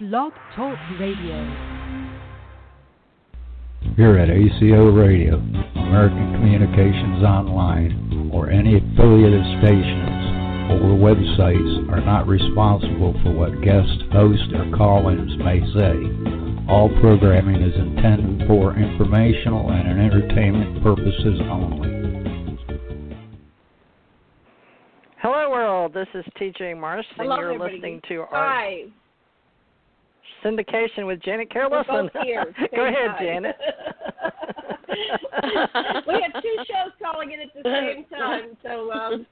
Blog Talk Radio. Here at ACO Radio, American Communications Online, or any affiliated stations or websites are not responsible for what guest hosts or call-ins may say. All programming is intended for informational and entertainment purposes only. Hello, world. This is TJ Morris, and Hello, you're everybody. listening to our Hi. Syndication with Janet We're Carelson. both here. Go ahead, time. Janet. we have two shows calling in at the same time, so um,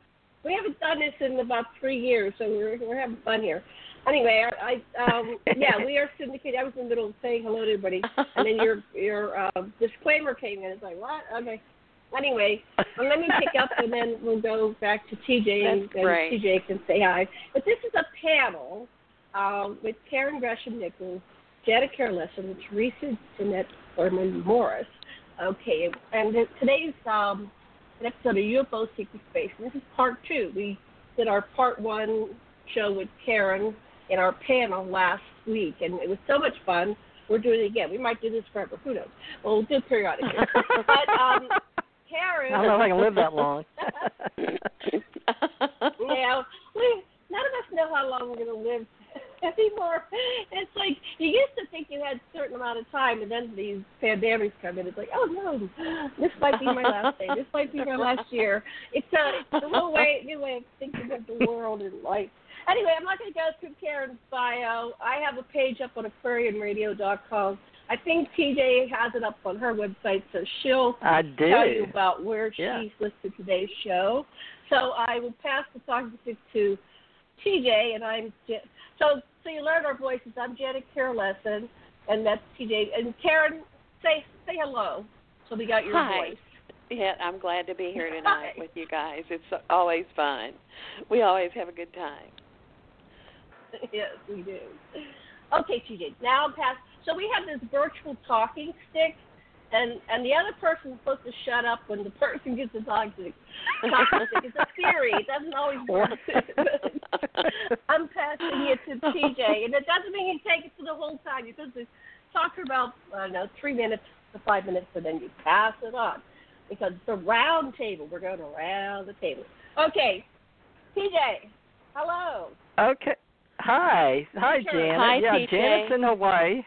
we haven't done this in about three years, so we're we're having fun here. Anyway, I, I um, yeah, we are syndicated. I was in the middle of saying hello to everybody, and then your your uh, disclaimer came in. It's like what? Okay. Anyway, well, let me pick up, and then we'll go back to TJ, and, That's and great. TJ can say hi. But this is a panel um, with Karen Gresham Nichols, Janet Carolesson, Theresa Janette Thurman Morris. Okay, and today's um, an episode of UFO Secret Space. And this is part two. We did our part one show with Karen in our panel last week, and it was so much fun. We're doing it again. We might do this forever. Who knows? Well, we'll do it periodically. but um, Karen. I don't know if I can live that long. yeah, we none of us know how long we're going to live anymore. It's like you used to think you had a certain amount of time, and then these pandemics come in. It's like, oh no, this might be my last day. This might be my last year. It's a, it's a little way, new way of thinking of the world and life. Anyway, I'm not going to go through Karen's bio. I have a page up on AquarianRadio.com. I think TJ has it up on her website, so she'll tell you about where Yeah. she's listed today's show. So I will pass the talking to TJ, and I'm so so you learn our voices. I'm Janet Kira Lessin, and that's TJ. And Karen, say say hello. So we got your Hi. voice. Yeah, I'm glad to be here tonight Hi. with you guys. It's always fun. We always have a good time. yes, we do. Okay, TJ. Now I'm past. So we have this virtual talking stick, and and the other person's supposed to shut up when the person gets the talking stick. Talking. It's a theory. It doesn't always work. I'm passing it to TJ, and it doesn't mean you take it for the whole time. You're supposed to talk for about I don't know three minutes to five minutes, and then you pass it on because it's a round table. We're going around the table. Okay, TJ. Hello. Okay. Hi. Hi, Janet. Hi, yeah, TJ. Janet's in Hawaii.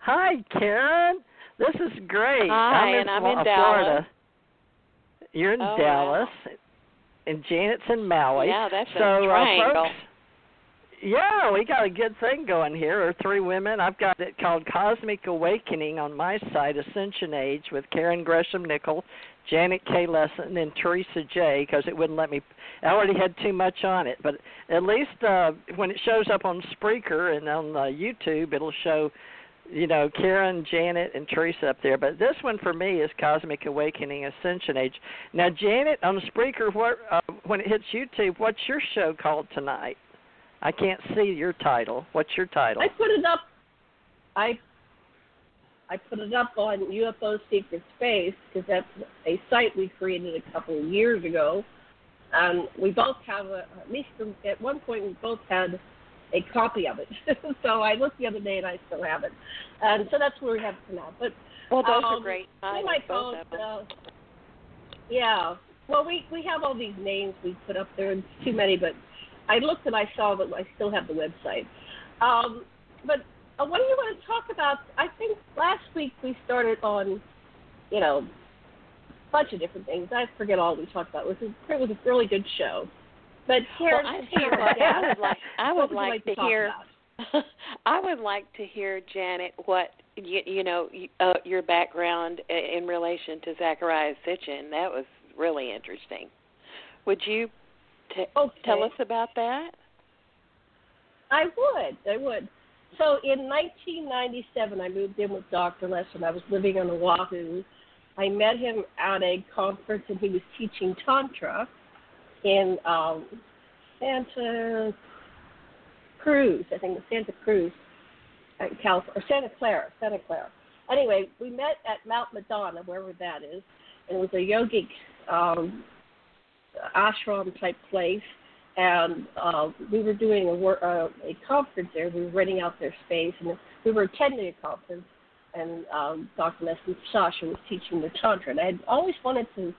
Hi, Karen. This is great. Hi, I'm in, and I'm in Florida. Dallas. You're in Oh, Dallas, and Janet's in Maui. Yeah, that's a so, uh, folks, yeah, we got a good thing going here. There are three women. I've got it called Cosmic Awakening on my site, Ascension Age, with Karen Gresham Nickell, Janet K. Lessin, and Theresa J. Because it wouldn't let me. I already had too much on it, but at least uh, when it shows up on Spreaker and on uh, YouTube, it'll show, you know, Karen, Janet, and Theresa up there. But this one for me is Cosmic Awakening Ascension Age. Now, Janet, on Spreaker, what uh, when it hits YouTube, what's your show called tonight? I can't see your title. What's your title? I put it up. I I put it up on UFO Secret Space because that's a site we created a couple of years ago. Um, we both have a, at least at one point we both had a copy of it. so I looked the other day and I still have it, and so that's where we have it for now. But Well, those um, are great we titles, might both uh, yeah. Well, we we have all these names we put up there. It's too many, but I looked and I saw that I still have the website. Um, but uh, what do you want to talk about? I think last week we started on, you know, a bunch of different things. I forget all we talked about. It was a, it was a really good show. But Karen, well, I since tell you you're what, a I would like I would would like to to hear? I would like to hear Janet what you, you know uh, your background in relation to Zecharia Sitchin. That was really interesting. Would you t- Okay. tell us about that? I would. I would. So in 1997, I moved in with Dr. Lessin. I was living on Oahu. I met him at a conference, and he was teaching Tantra in um, Santa Cruz. I think it was Santa Cruz, uh, California, or Santa Clara, Santa Clara. Anyway, we met at Mount Madonna, wherever that is, and it was a yogic um, ashram type place and uh, we were doing a, wor- uh, a conference there. We were renting out their space, and we were attending a conference. And um, Dr. Leslie Sasha was teaching the Tantra. And I had always wanted to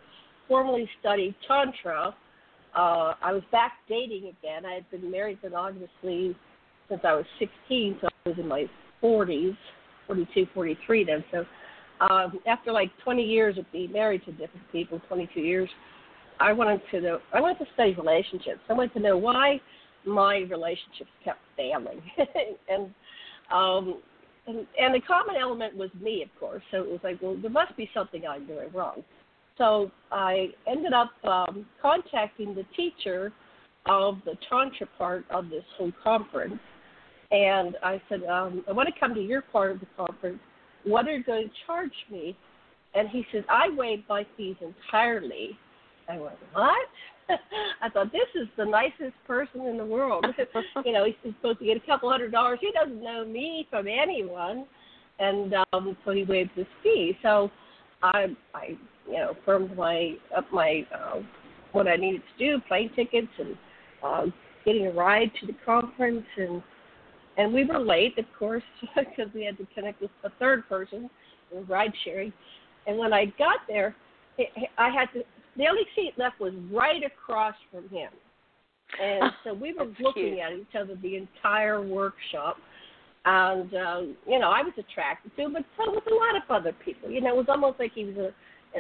formally study Tantra. Uh, I was back dating again. I had been married monogamously since I was 16, so I was in my 40s, 42, 43 then. So um, after like 20 years of being married to different people, 22 years, I wanted to know. I wanted to study relationships. I wanted to know why my relationships kept failing, and um, and and the common element was me, of course. So it was like, well, there must be something I'm doing wrong. So I ended up um, contacting the teacher of the tantra part of this whole conference, and I said, um, I want to come to your part of the conference. What are you going to charge me? And he said, I waive my fees entirely I went, what? I thought this is the nicest person in the world. you know, he's supposed to get a couple hundred dollars. He doesn't know me from anyone, and um, so he waived his fee. So I, I, you know, firmed my up my uh, what I needed to do, plane tickets and uh, getting a ride to the conference, and and we were late, of course, because we had to connect with a third person, ride sharing. And when I got there, I had to the only seat left was right across from him. And so we were looking cute. at each other the entire workshop. And, um, you know, I was attracted to him, but so was a lot of other people. You know, it was almost like he was a,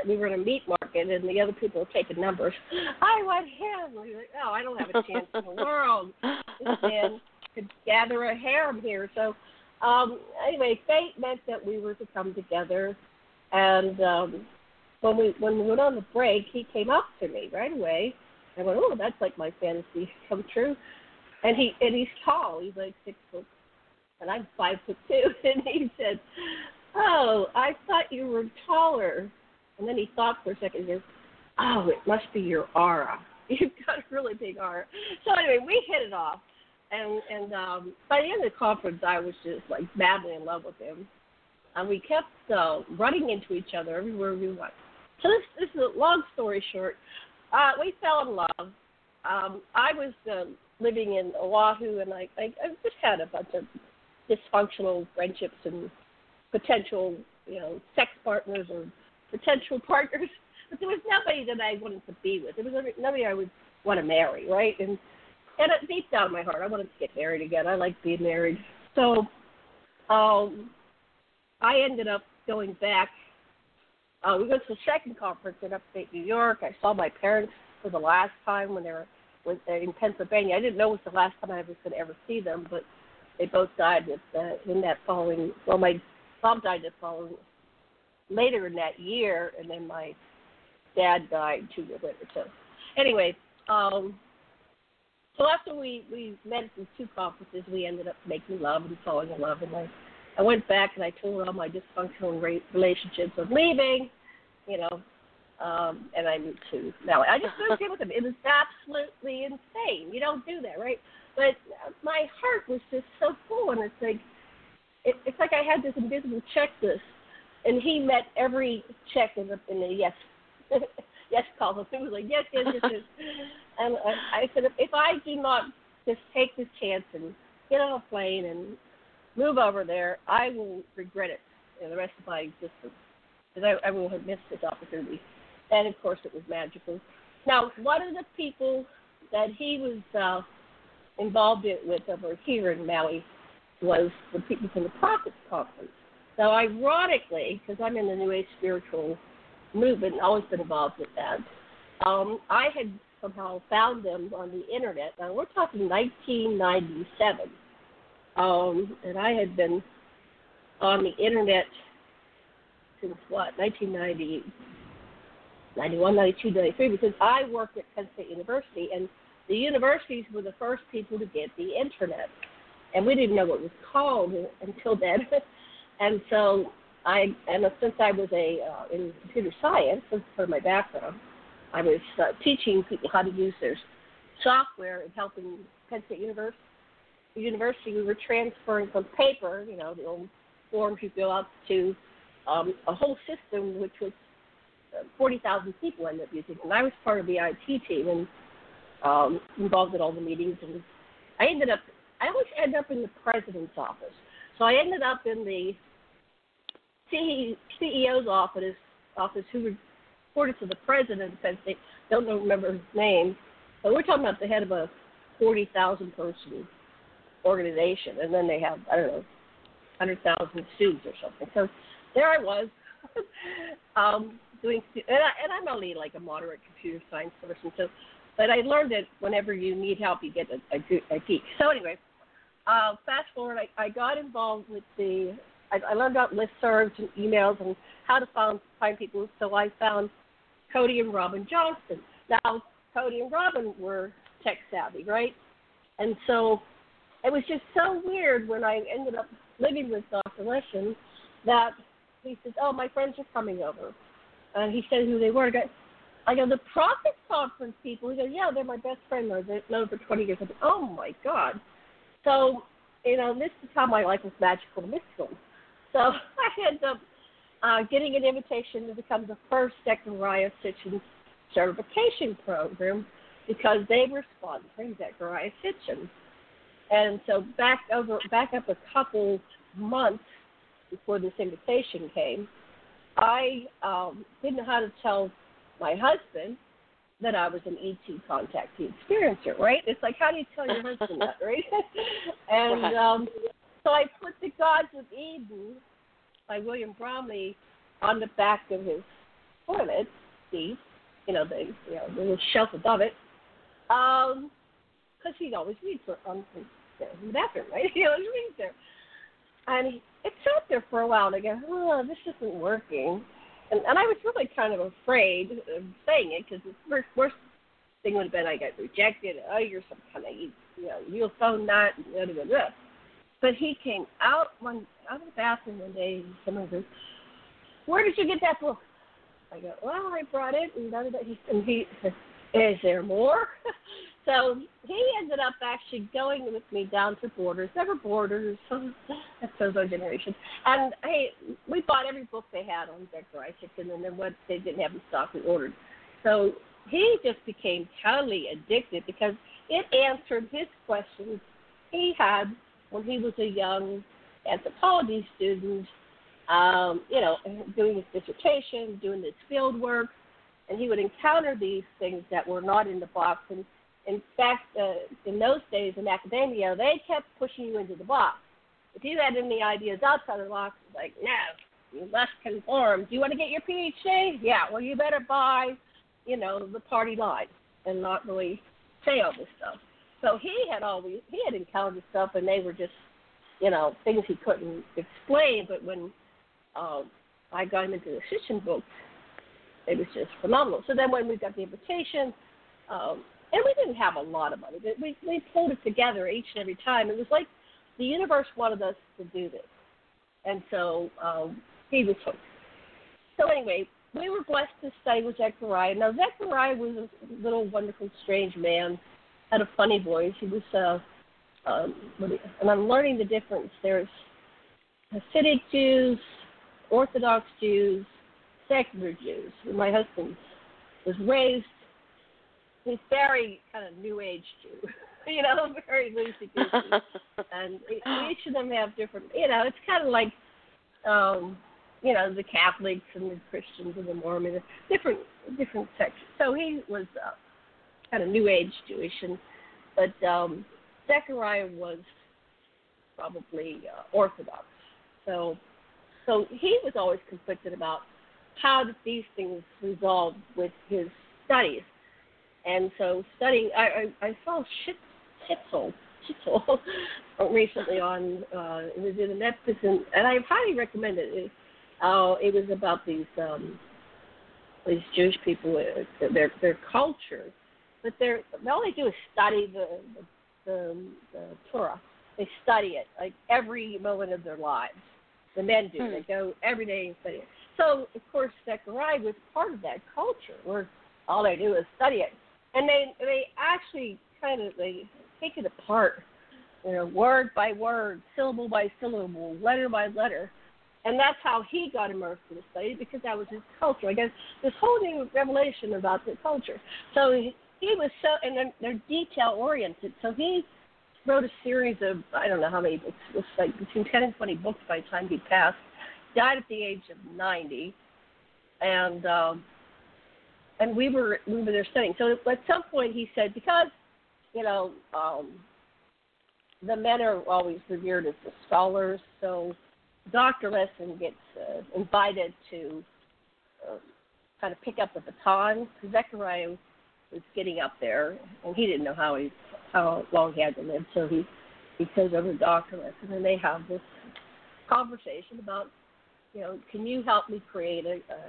we were in a meat market and the other people were taking numbers. I want him. Were like, oh, I don't have a chance in the world. This man could gather a harem here. So, um, anyway, fate meant that we were to come together. And um, when we when we went on the break, he came up to me right away. I went, oh, that's like my fantasy come true. And he and he's tall. He's like six foot, and I'm five foot two. And he said, "Oh, I thought you were taller." And then he thought for a second. He goes, "Oh, it must be your aura. You've got a really big aura." So anyway, we hit it off. And and um, by the end of the conference, I was just like madly in love with him. And we kept uh, running into each other everywhere we went. So this, this is a long story short. Uh, we fell in love. Um, I was uh, living in Oahu, and I, I, I just had a bunch of dysfunctional friendships and potential, you know, sex partners or potential partners. But there was nobody that I wanted to be with. There was nobody I would want to marry, right? And and it, deep down in my heart, I wanted to get married again. I like being married. So um, I ended up going back uh, we went to the second conference in upstate New York. I saw my parents for the last time when they were in Pennsylvania. I didn't know it was the last time I was going to ever see them, but they both died with, uh, in that following. Well, my mom died the following later in that year, and then my dad died two years later. So, anyway, um, so after we we met at these two conferences, we ended up making love and falling in love, and I I went back and I told all my dysfunctional relationships of leaving, you know, um, and I moved to now. I just moved in with him. It was absolutely insane. You don't do that, right? But my heart was just so full, and it's like it, it's like I had this invisible checklist, and he met every check in the in the yes yes column. It was like yes, yes, yes, yes. and I, I said, if, if I do not just take this chance and get on a plane and move over there, I will regret it in the rest of my existence because I, I will have missed this opportunity. And of course, it was magical. Now, one of the people that he was uh, involved in, with over here in Maui was the people from the Prophets Conference. Now, ironically, because I'm in the New Age spiritual movement and always been involved with that, um, I had somehow found them on the internet. Now, we're talking 1997 um, and I had been on the internet since what, 1990, 91, 92, 93, because I worked at Penn State University, and the universities were the first people to get the internet. And we didn't know what it was called until then. and so I, and since I was a uh, in computer science, that's part of my background, I was uh, teaching people how to use their software and helping Penn State University university, we were transferring from paper, you know, the old forms you fill out, to um, a whole system which was uh, 40,000 people ended up using. And I was part of the IT team. And um, involved in all the meetings, and I ended up. I always end up in the president's office, so I ended up in the CEO's office, office who reported to the president. Since they don't remember his name, but we're talking about the head of a forty thousand person organization, and then they have I don't know, hundred thousand students or something. So there I was, um, doing, and, I, and I'm only like a moderate computer science person, so. But I learned that whenever you need help, you get a, a, a geek. So anyway, uh, fast forward, I, I got involved with the. I, I learned about listservs and emails and how to find find people. So I found Cody and Robin Johnston. Now Cody and Robin were tech savvy, right? And so it was just so weird when I ended up living with Dr. Lessin that he says, "Oh, my friends are coming over," and he said who they were. I go, I go the Prophet Conference people. He goes, "Yeah, they're my best friend. They've known for 20 years." I go, "Oh my God!" So you know, this is how my life was magical and mystical. So I ended up uh, getting an invitation to become the first Zecharia Sitchin certification program because they were sponsoring Zecharia Sitchin. And so back over back up a couple months before this invitation came, I um, didn't know how to tell my husband that I was an ET contactee experiencer, right? It's like how do you tell your husband that, right? and um, so I put the Gods of Eden by William Bramley on the back of his toilet seat, you know, the you know, the little shelf above it. Um, because he always reads on in the bathroom, right? He always reads there. And he, it sat there for a while, and I go, oh, this isn't working. And, and I was really kind of afraid of saying it because the worst, worst thing would have been I got rejected. Oh, you're some kind of, you, know, you'll phone that, blah, blah, blah. But he came out one out of the bathroom one day, and someone goes, "Where did you get that book?" I go, "Well, I brought it." And, blah, blah, blah. and he said, "Is there more?" So he ended up actually going with me down to Borders. Never Borders. That's Sozo Generation. And hey, we bought every book they had on Zecharia Sitchin, and then what they didn't have in stock, we ordered. So he just became totally addicted because it answered his questions he had when he was a young anthropology student, um, you know, doing his dissertation, doing his field work, and he would encounter these things that were not in the box. And in fact, uh, in those days in academia, they kept pushing you into the box. If you had any ideas outside of the box, it's like, no, you must conform. Do you want to get your PhD? Yeah, well, you better buy, you know, the party line and not really say all this stuff. So he had always he had encountered stuff, and they were just, you know, things he couldn't explain. But when um, I got him into the Sitchin book, it was just phenomenal. So then when we got the invitation, um, and we didn't have a lot of money, but we we pulled it together each and every time. It was like the universe wanted us to do this, and so um, he was hooked. So anyway, we were blessed to stay with Zecharia. Now Zecharia was a little wonderful, strange man, had a funny voice. He was, uh, um, and I'm learning the difference. There's Hasidic Jews, Orthodox Jews, secular Jews. My husband was raised he's very kind of new age Jew, you know, very loosey goosey, and each of them have different. You know, it's kind of like, um, you know, the Catholics and the Christians and the Mormons, different different sections. So he was uh, kind of new age Jewish, and but um, Zecharia was probably uh, Orthodox. So, so he was always conflicted about how did these things resolve with his studies and so studying, I I, I saw Shtisel Shtisel recently on uh, it was in Netflix, and, and I highly recommend it. It, uh, it was about these um, these Jewish people, uh, their their culture, but they're all they do is study the the, the, the Torah. They study it like every moment of their lives. The men do. Hmm. They go every day and study it. So of course Zecharia was part of that culture where all they do is study it and they they actually kind of they take it apart, you know, word by word, syllable by syllable, letter by letter, and that's how he got immersed in the study because that was his culture. I guess this whole new revelation about the culture. So he, he was so, and they're, they're detail oriented. So he wrote a series of I don't know how many books. It was like between ten and twenty books by the time he passed. Died at the age of ninety, and um, and we were we were there studying. So at some point he said because you know um, the men are always revered as the scholars, so Dr. Lessin gets uh, invited to uh, kind of pick up the baton. Zecharia was getting up there, and he didn't know how he how long he had to live, so he he goes over to Dr. Lessin, and they have this conversation about, you know, can you help me create a, a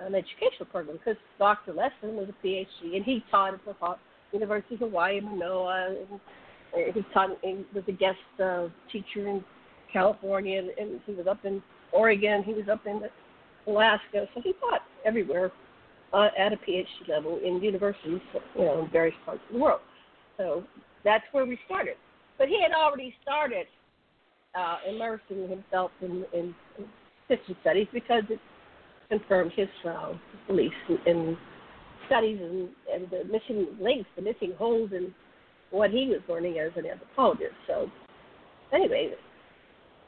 an educational program? Because Dr. Lessin was a PhD, and he taught at the University of Hawaii, Manoa, and he taught he was a guest uh, teacher in California, and, and he was up in Oregon, he was up in Alaska, so he taught everywhere uh, at a PhD level in universities, you know, in various parts of the world. So that's where we started. But he had already started uh, immersing himself in, in, in Christian studies because it confirmed his uh, beliefs in, in studies and, and the missing links, the missing holes in what he was learning as an anthropologist. So anyway,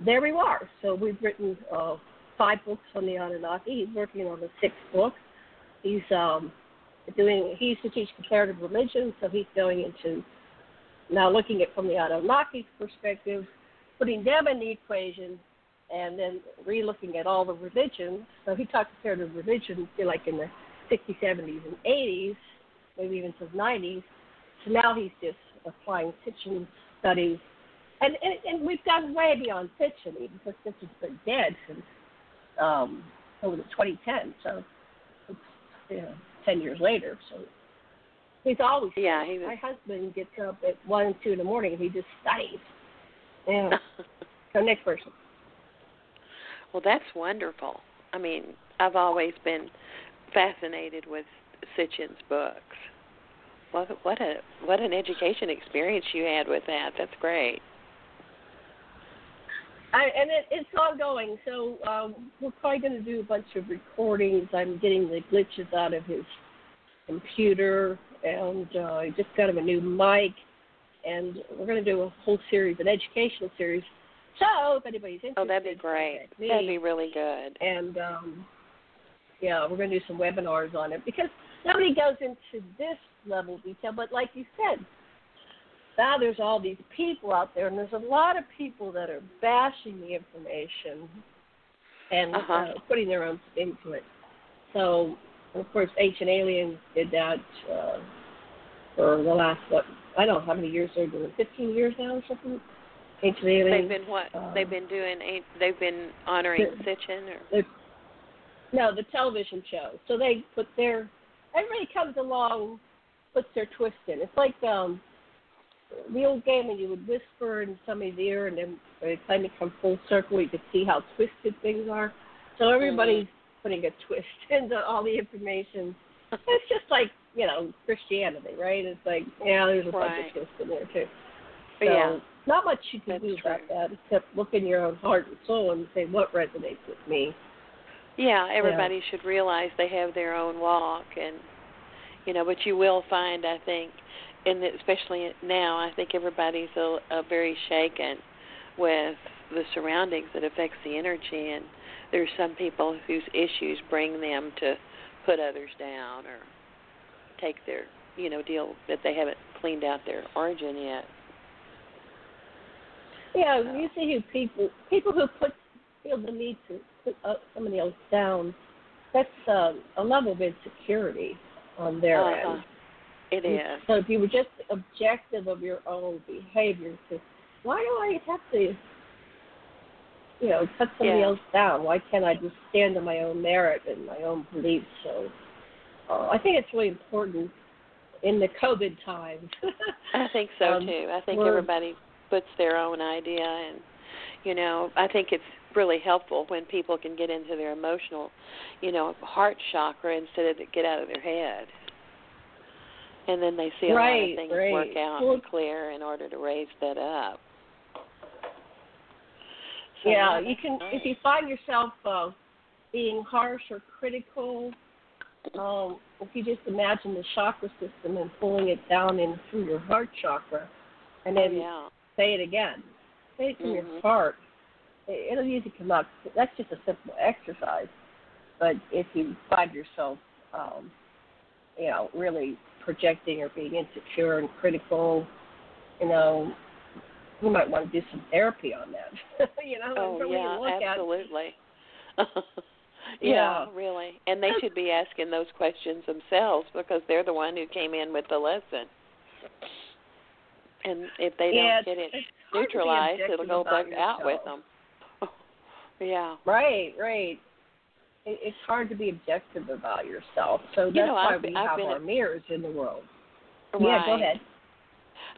there we are. So we've written uh, five books on the Anunnaki. He's working on the sixth book. He's um, doing. He used to teach comparative religion, so he's going into now looking at from the Anunnaki perspective, putting them in the equation, and then re-looking at all the religions. So he taught comparative religion, like in the 60s, 70s, and 80s, maybe even to the 90s. So now he's just applying Sitchin studies and, and and we've gone way beyond Sitchin because Sitchin's been dead since um over the 2010. So it's you know 10 years later. So he's always yeah. He was... My husband gets up at one and two in the morning and he just studies. Yeah. so next person. Well, that's wonderful. I mean, I've always been fascinated with Sitchin's books. What what a what an education experience you had with that. That's great. I, and it, it's ongoing. So um, we're probably going to do a bunch of recordings. I'm getting the glitches out of his computer, and uh, I just got him a new mic, and we're going to do a whole series, an educational series. So if anybody's interested, oh, that'd be great. That'd be really good. And um, yeah, we're going to do some webinars on it because nobody goes into this level of detail. But like you said, now there's all these people out there, and there's a lot of people that are bashing the information and uh-huh. uh, putting their own spin to it. So, of course, Ancient Aliens did that uh, for the last what I don't know how many years they're doing. Fifteen years now or something. Ancient Aliens. They've been what? Um, they've been doing. They've been honoring Sitchin or. No, the television show. So they put their everybody comes along, puts their twist in. It's like um the old game and you would whisper in somebody's ear and then by the time you come full circle you could see how twisted things are. So everybody's mm-hmm. putting a twist into all the information. it's just like, you know, Christianity, right? It's like, yeah, there's a right. bunch of twists in there too. So yeah. not much you can That's do true. about that except look in your own heart and soul and say what resonates with me. Yeah, everybody yeah. should realize they have their own walk and you know, but you will find I think and especially now, I think everybody's a, a very shaken with the surroundings that affects the energy, and there's some people whose issues bring them to put others down or take their, you know, deal that they haven't cleaned out their origin yet. Yeah, you see who people people who put feel the need to put uh, somebody else down. That's uh, a level of insecurity on their uh-huh. end. It is. So if you were just objective of your own behavior, to why do I have to, you know, cut somebody yeah. else down? Why can't I just stand on my own merit and my own beliefs? So uh, I think it's really important in the COVID times. I think so um, too. I think everybody puts their own idea, and you know, I think it's really helpful when people can get into their emotional, you know, heart chakra instead of get out of their head and then they see a right, lot of things right. work out well, and clear in order to raise that up. So yeah, you can nice. if you find yourself uh, being harsh or critical, um, if you just imagine the chakra system and pulling it down in through your heart chakra, and then oh, yeah. Say it again, say it from mm-hmm. your heart. It, it'll usually come out. That's just a simple exercise, but if you find yourself, um, you know, really projecting or being insecure and critical, you know, you might want to do some therapy on that. you know, oh yeah, absolutely. yeah, yeah, really. And they should be asking those questions themselves because they're the one who came in with the lesson. And if they yeah, don't get it neutralized, it'll go back out with them. yeah. Right, right. It, it's hard to be objective about yourself, so that's You know, why I've- we I've have been our a- mirrors in the world. Right. Yeah, go ahead.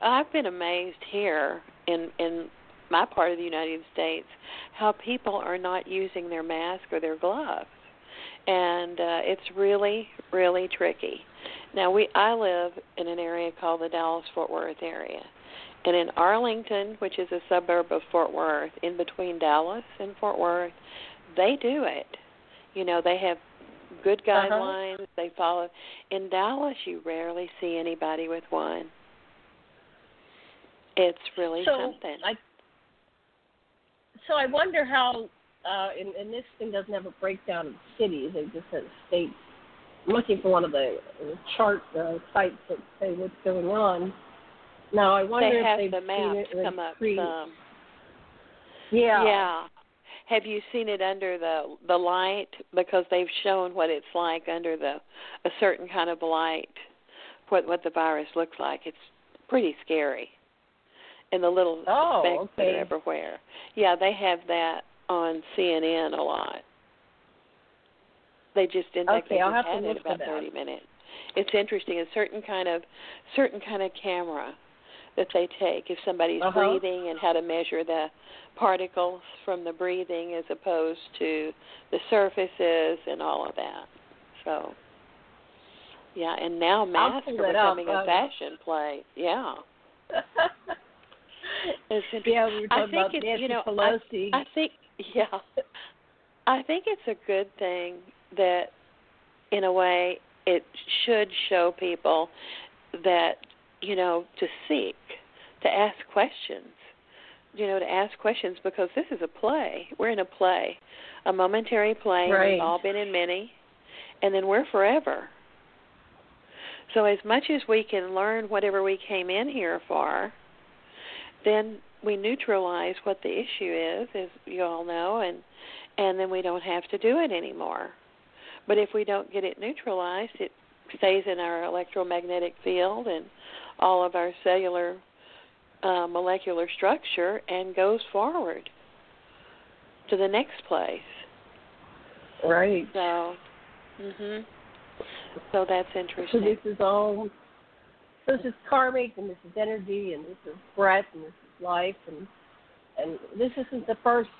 I've been amazed here in in my part of the United States how people are not using their mask or their gloves. And uh it's really really tricky. Now we I live in an area called the Dallas Fort Worth area. And in Arlington, which is a suburb of Fort Worth, in between Dallas and Fort Worth, they do it. You know, they have good Uh-huh. guidelines, they follow. In Dallas, you rarely see anybody with one. It's really so something. I so I wonder how uh and, and this thing doesn't have a breakdown of cities, it just has states. I'm looking for one of the chart uh, sites that say what's going on. Now I wonder they if have they've the seen it come up Crete. some. Yeah. Yeah. Have you seen it under the the light? Because they've shown what it's like under the a certain kind of light, what what the virus looks like. It's pretty scary. And the little Oh, specks that are everywhere. Yeah, they have that on CNN a lot. They just in fact Okay, they I'll just had it about that. thirty minutes. It's interesting. A certain kind of certain kind of camera that they take if somebody's Uh-huh. breathing and how to measure the particles from the breathing as opposed to the surfaces and all of that. So yeah, and now masks are up. becoming Uh, a fashion play. Yeah. Yeah, we were I think about it's Nancy you know Pelosi. I, I think yeah. I think it's a good thing that in a way it should show people that you know to seek to ask questions you know to ask questions because this is a play. We're in a play a momentary play. Right. we've all been in many and then we're forever. So as much as we can learn whatever we came in here for then we neutralize what the issue is as you all know and and then we don't have to do it anymore. But if we don't get it neutralized, it stays in our electromagnetic field and all of our cellular uh, molecular structure and goes forward to the next place. right. So, mhm. So that's interesting. So this is all this is karmic and this is energy and this is breath and this is life and and this isn't the first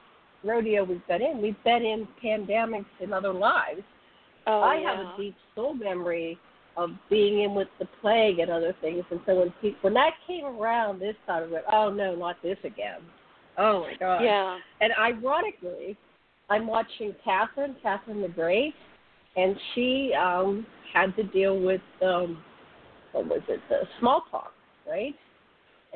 rodeo we've been in. We've been in pandemics in other lives. oh, I yeah. have a deep soul memory of being in with the plague and other things. And so when pe- when that came around this time, I went, oh no, not this again. Oh my god. Yeah. And ironically, I'm watching Catherine, Catherine the Great, and she um had to deal with um what was it, the smallpox, right?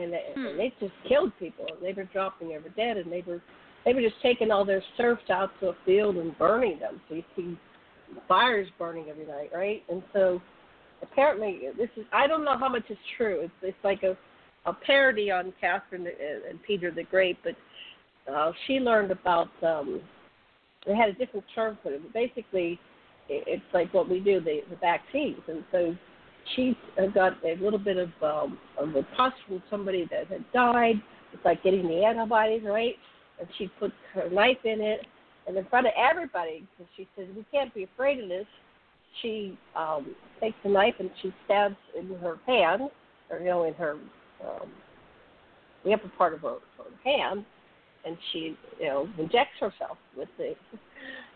And they, Hmm. and they just killed people. And They were dropping every dead, and they were they were just taking all their serfs out to a field and burning them. So you see fires burning every night, right? And so apparently this is I don't know how much is true. It's it's like a a parody on Catherine and Peter the Great, but uh, she learned about um, they had a different term for it. But basically, it, it's like what we do the the vaccines, and so she uh, got a little bit of um, of a pus from somebody that had died. It's like getting the antibodies right, and she put her knife in it, and in front of everybody, because she says we can't be afraid of this. She um, takes a knife and she stabs in her hand, or you know, in her um, the upper part of her, her hand, and she you know injects herself with the.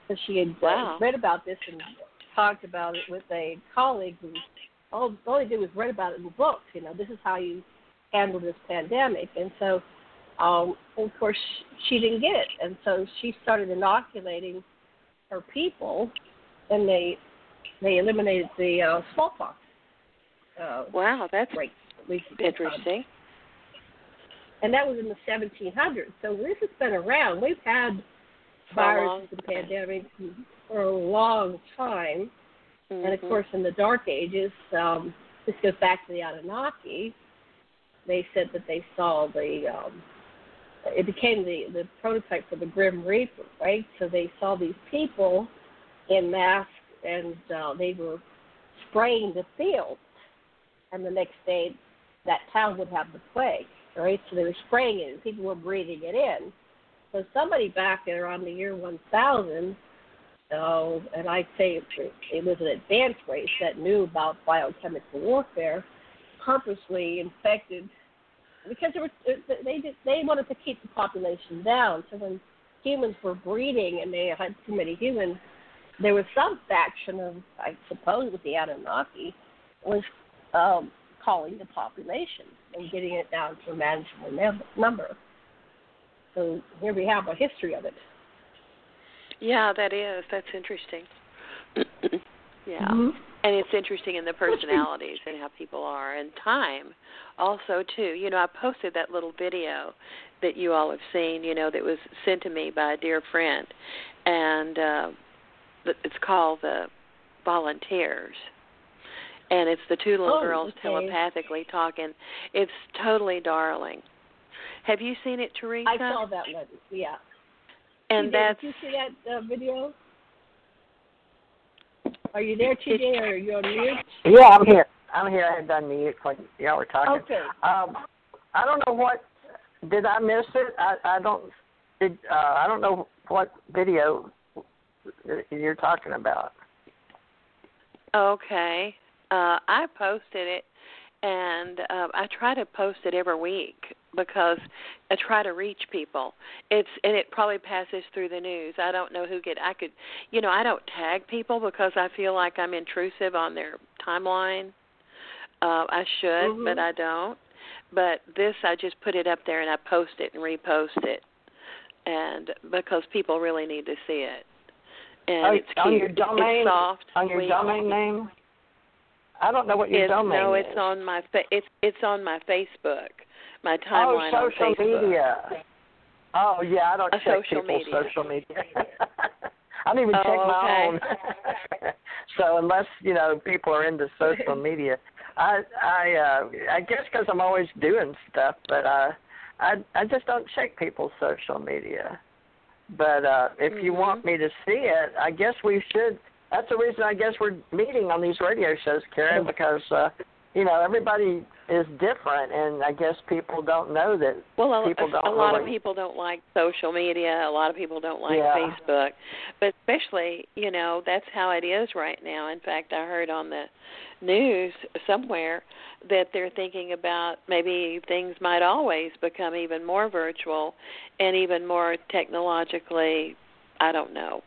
So she had Wow. read about this and talked about it with a colleague who all all he did was read about it in books. You know, this is how you handle this pandemic, and so um, of course she didn't get it, and so she started inoculating her people, and they they eliminated the uh, smallpox. Uh, wow, that's rate, at least interesting. And that was in the 1700s. So this has been around. We've had viruses and pandemics for a long time. Mm-hmm. And of course, in the Dark Ages, um, this goes back to the Anunnaki. They said that they saw the um, it became the the prototype for the Grim Reaper, right? So they saw these people in masks, and uh, they were spraying the field, and the next day that town would have the plague, right? So they were spraying it, and people were breathing it in. So somebody back there around the year 1000, uh, and I'd say it, was an advanced race that knew about biochemical warfare, purposely infected because they were they just they wanted to keep the population down. So when humans were breeding and they had too many humans, there was some faction of I suppose with the Anunnaki was um, calling the population and getting it down to a manageable number. So here we have a history of it. Yeah, that is. That's interesting. yeah. Mm-hmm. And it's interesting in the personalities and how people are and time also too. You know, I posted that little video that you all have seen, you know, that was sent to me by a dear friend and uh it's called the volunteers and it's the two little oh, girls okay. telepathically talking. It's totally darling. Have you seen it, Theresa? I saw that one. Yeah. And did, that's did you see that uh, video? Are you there, TJ, or are you on mute? Yeah, I'm here. I'm here. I had done mute when y'all were talking. Okay. Um, I don't know what. Did I miss it? I I don't. Did uh, I don't know what video you're talking about. Okay. Uh, I posted it, and uh, I try to post it every week because I try to reach people. It's and it probably passes through the news. I don't know who get. I could, you know, I don't tag people because I feel like I'm intrusive on their timeline. Uh, I should, mm-hmm. but I don't. But this, I just put it up there and I post it and repost it, and because people really need to see it. And oh, it's cute. on your domain, it's soft. on your sweet. domain name. I don't know what your it's, domain no, is. it's on my fa- it's it's on my Facebook, my timeline oh, social on Facebook. media. Oh yeah, I don't A check social people's media. social media. I don't even Oh, check my own. so unless you know people are into social media, I I uh, I guess because I'm always doing stuff, but uh, I I just don't check people's social media. But uh, if Mm-hmm. you want me to see it, I guess we should. That's the reason I guess we're meeting on these radio shows, Karen, because uh, you know everybody is different, and I guess people don't know that Well, a, people don't a lot of people don't like social media. A lot of people don't like Yeah. Facebook, but especially, you know, that's how it is right now. In fact, I heard on the news somewhere that they're thinking about maybe things might always become even more virtual and even more technologically, I don't know,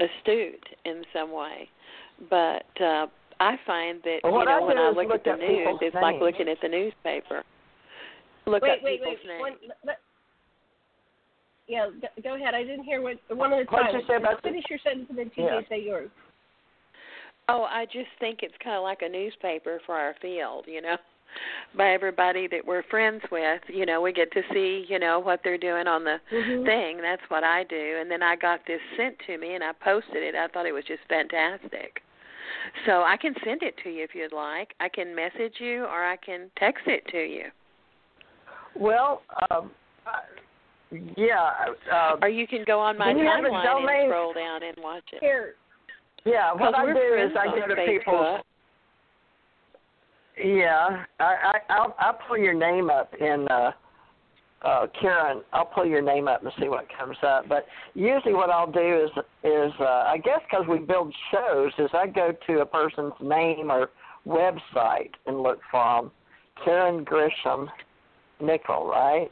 astute in some way. But uh I find that Well, you know I when I look, look at the at news, people's it's like looking at the newspaper. Look wait, up wait, people's wait. names. One, let, yeah, go, go ahead. I didn't hear what one of the What'd you say about the- Finish your sentence and then TJ Yeah. say yours. Oh, I just think it's kind of like a newspaper for our field, you know. By everybody that we're friends with, you know, we get to see, you know, what they're doing on the Mhm. thing. That's what I do. And then I got this sent to me and I posted it. I thought it was just fantastic. So I can send it to you if you'd like. I can message you or I can text it to you. Well, um, uh, yeah. Uh, Or you can go on my Do you have a timeline and scroll down and watch it. Here, yeah. What I do is I go to people's. Yeah, I, I I'll I'll pull your name up in uh, uh, Karen. I'll pull your name up and see what comes up. But usually, what I'll do is is uh, I guess because we build shows, is I go to a person's name or website and look for them. Karen Gresham Nickell, right?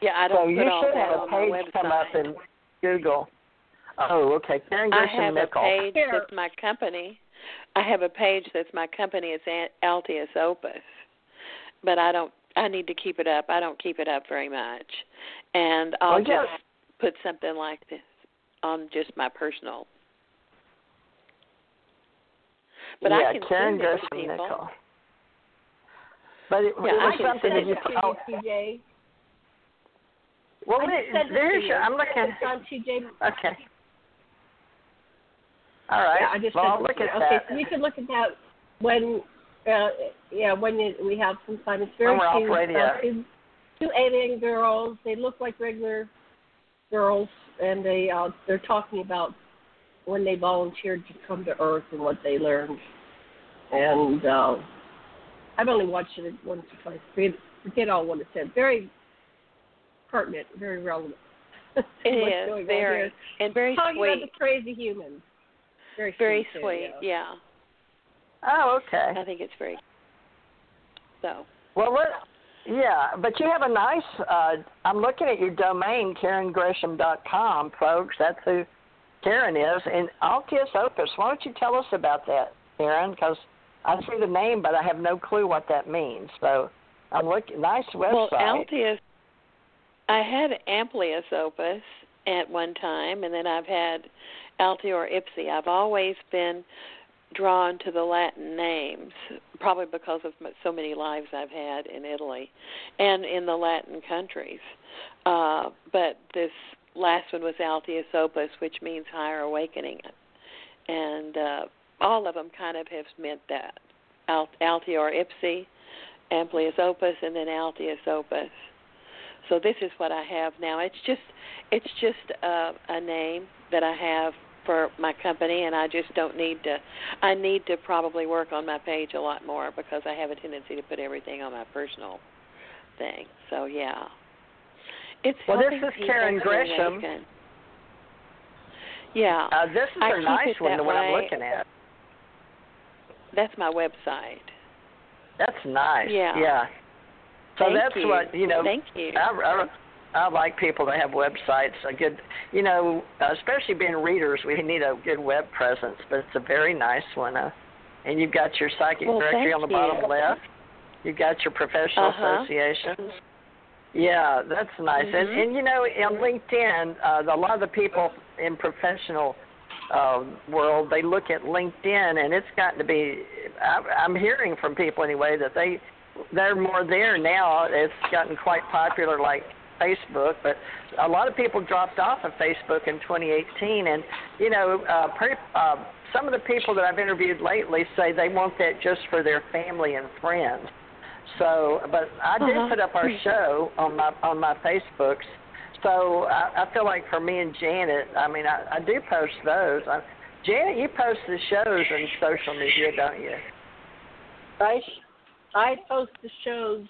Yeah, I don't So you should have a page come up in Google. Oh, okay. Karen Gresham I have Nickell. a page Here. that's my company. I have a page that's my company. It's An- Altius Opus, but I don't. I need to keep it up. I don't keep it up very much, and oh, I'll Well, yeah. just put something like this on just my personal. But yeah, I can Karen send it to people. Nickell. But it, Yeah, it I was can something send that you. it to Oh, TJ. well, I wait, just sent it there's your. you. I'm looking. It's on TJ. Okay. All right. Yeah, I just well, I'll look at okay, that. so you can look at that when, uh, yeah, when you, we have some time. It's very we're cute. radio. Uh, two, two alien girls. They look like regular girls, and they uh, they're talking about when they volunteered to come to Earth and what they learned. And uh, I've only watched it once or twice. Forget, forget all what it said. Very pertinent, very relevant. It is very and very sweet. Talking sweet. about the crazy humans. Very very sweet. sweet. yeah. Yeah, Oh, okay. I think it's free. So Well? Yeah, but you have a nice. Uh, I'm looking at your domain, KarenGresham.com, folks. That's who Karen is, and Altius Opus. Why don't you tell us about that, Karen? Because I see the name, but I have no clue what that means. So I'm looking. Nice website. well, Altius. I had Amplius Opus at one time, and then I've had Altior Ipsi. I've always been drawn to the Latin names, probably because of so many lives I've had in Italy and in the Latin countries. Uh, but this last one was Altius Opus, which means higher awakening, and uh, all of them kind of have meant that. Alt- Altior Ipsi, Amplius Opus, and then Altius Opus. So this is what I have now. It's just it's just a, a name that I have for my company, and I just don't need to. I need to probably work on my page a lot more because I have a tendency to put everything on my personal thing. So yeah, it's Well, this is Karen Gresham. Yeah, uh, this is I a nice one, the one I'm looking at. that's my website. That's nice. Yeah. Yeah. So Thank that's you. what you know. Thank you. I, I, I like people to have websites. A good, you know, especially being readers, we need a good web presence. But it's a very nice one. Uh, and you've got your psychic Well, directory on the you. bottom left. You've got your professional Uh-huh. associations. Yeah, that's nice. And Mhm. and you know, on LinkedIn, uh, a lot of the people in professional uh, world they look at LinkedIn, and it's gotten to be. I, I'm hearing from people anyway that they they're more there now. It's gotten quite popular, like Facebook, but a lot of people dropped off of Facebook in 2018, and you know, uh, pretty, uh, some of the people that I've interviewed lately say they want that just for their family and friends. So, but I did Uh-huh. put up our show on my on my Facebooks. So I, I feel like for me and Janet, I mean, I, I do post those. I, Janet, you post the shows on social media, don't you? I I post the shows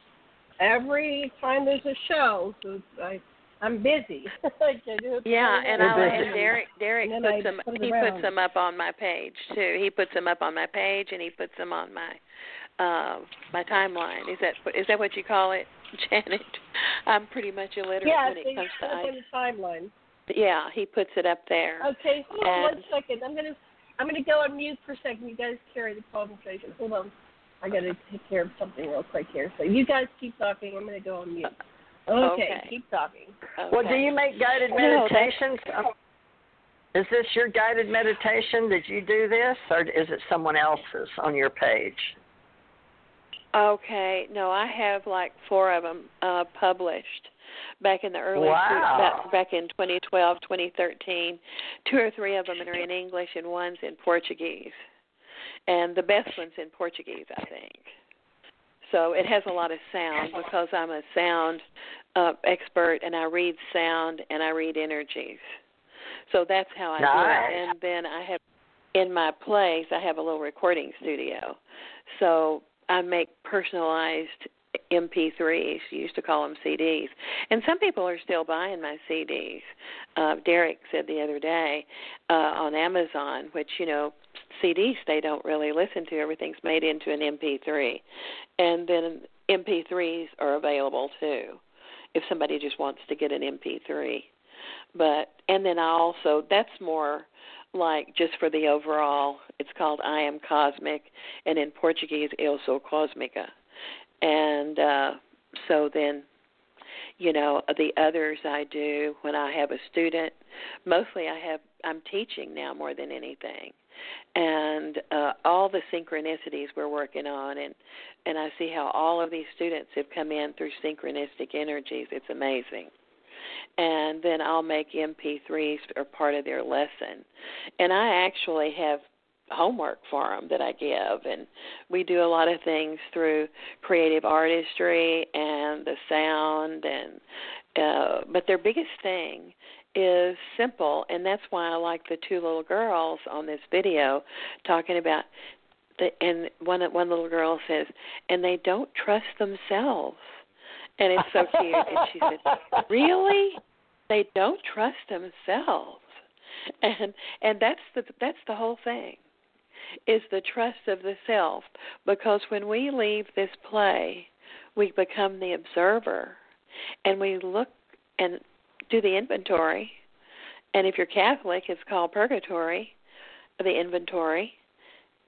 every time there's a show, so I I'm busy. I do it Yeah, and I and Derek Derek And puts them put he around. puts them up on my page too. He puts them up on my page and he puts them on my uh my timeline. Is that is that what you call it, Janet? I'm pretty much illiterate yeah, when it comes to I. timeline. Yeah, he puts it up there. Okay, hold on one second. I'm gonna I'm gonna go on mute for a second. You guys carry the conversation. Hold on. I gotta take care of something real quick here. So you guys keep talking. I'm gonna go on mute. Okay, Okay. keep talking. Okay. Well, do you make guided meditations? Um, Is this your guided meditation? Did you do this, or is it someone else's on your page? Okay, no, I have like four of them uh, published back in the early Wow. back, back in 2012, 2013. Two or three of them are in English and one's in Portuguese, and the best one's in Portuguese, I think. So it has a lot of sound because I'm a sound uh, expert and I read sound and I read energies. So that's how I Nice. do it. And then I have in my place I have a little recording studio. So I make personalized MP3s. You used to call them CDs, and some people are still buying my CDs. Uh, Derek said the other day uh, on Amazon, which you know CDs they don't really listen to. Everything's made into an MP3, and then MP3s are available too, if somebody just wants to get an MP3. But and then I also that's more like just for the overall. It's called I am cosmic, and in Portuguese, Eu sou cósmica. And uh, so then, you know the others I do when I have a student. Mostly I have I'm teaching now more than anything, and uh, all the synchronicities we're working on, and and I see how all of these students have come in through synchronistic energies. It's amazing. And then I'll make MP3s or part of their lesson. And I actually have homework for them that I give, and we do a lot of things through creative artistry and the sound, and uh, but their biggest thing is simple, and that's why I like the two little girls on this video talking about the and one one little girl says, and they don't trust themselves, and it's so cute, and she said, really, they don't trust themselves, and and that's the that's the whole thing is the trust of the self because when we leave this play, we become the observer and we look and do the inventory. And if you're Catholic, it's called purgatory, the inventory.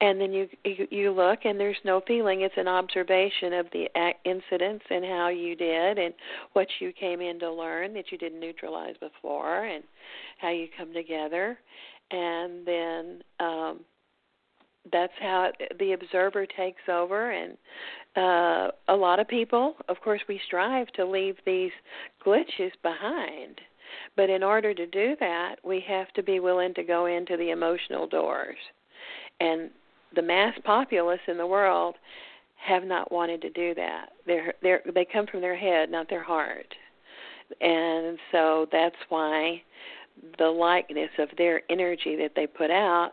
And then you you, look, and there's no feeling. It's an observation of the incidents and how you did, and what you came in to learn that you didn't neutralize before, and how you come together. And then um, that's how the observer takes over. And uh a lot of people of course we strive to leave these glitches behind. But in order to do that we have to be willing to go into the emotional doors. And the mass populace in the world have not wanted to do that. They're they're they come from their head not their heart. And so that's why the likeness of their energy that they put out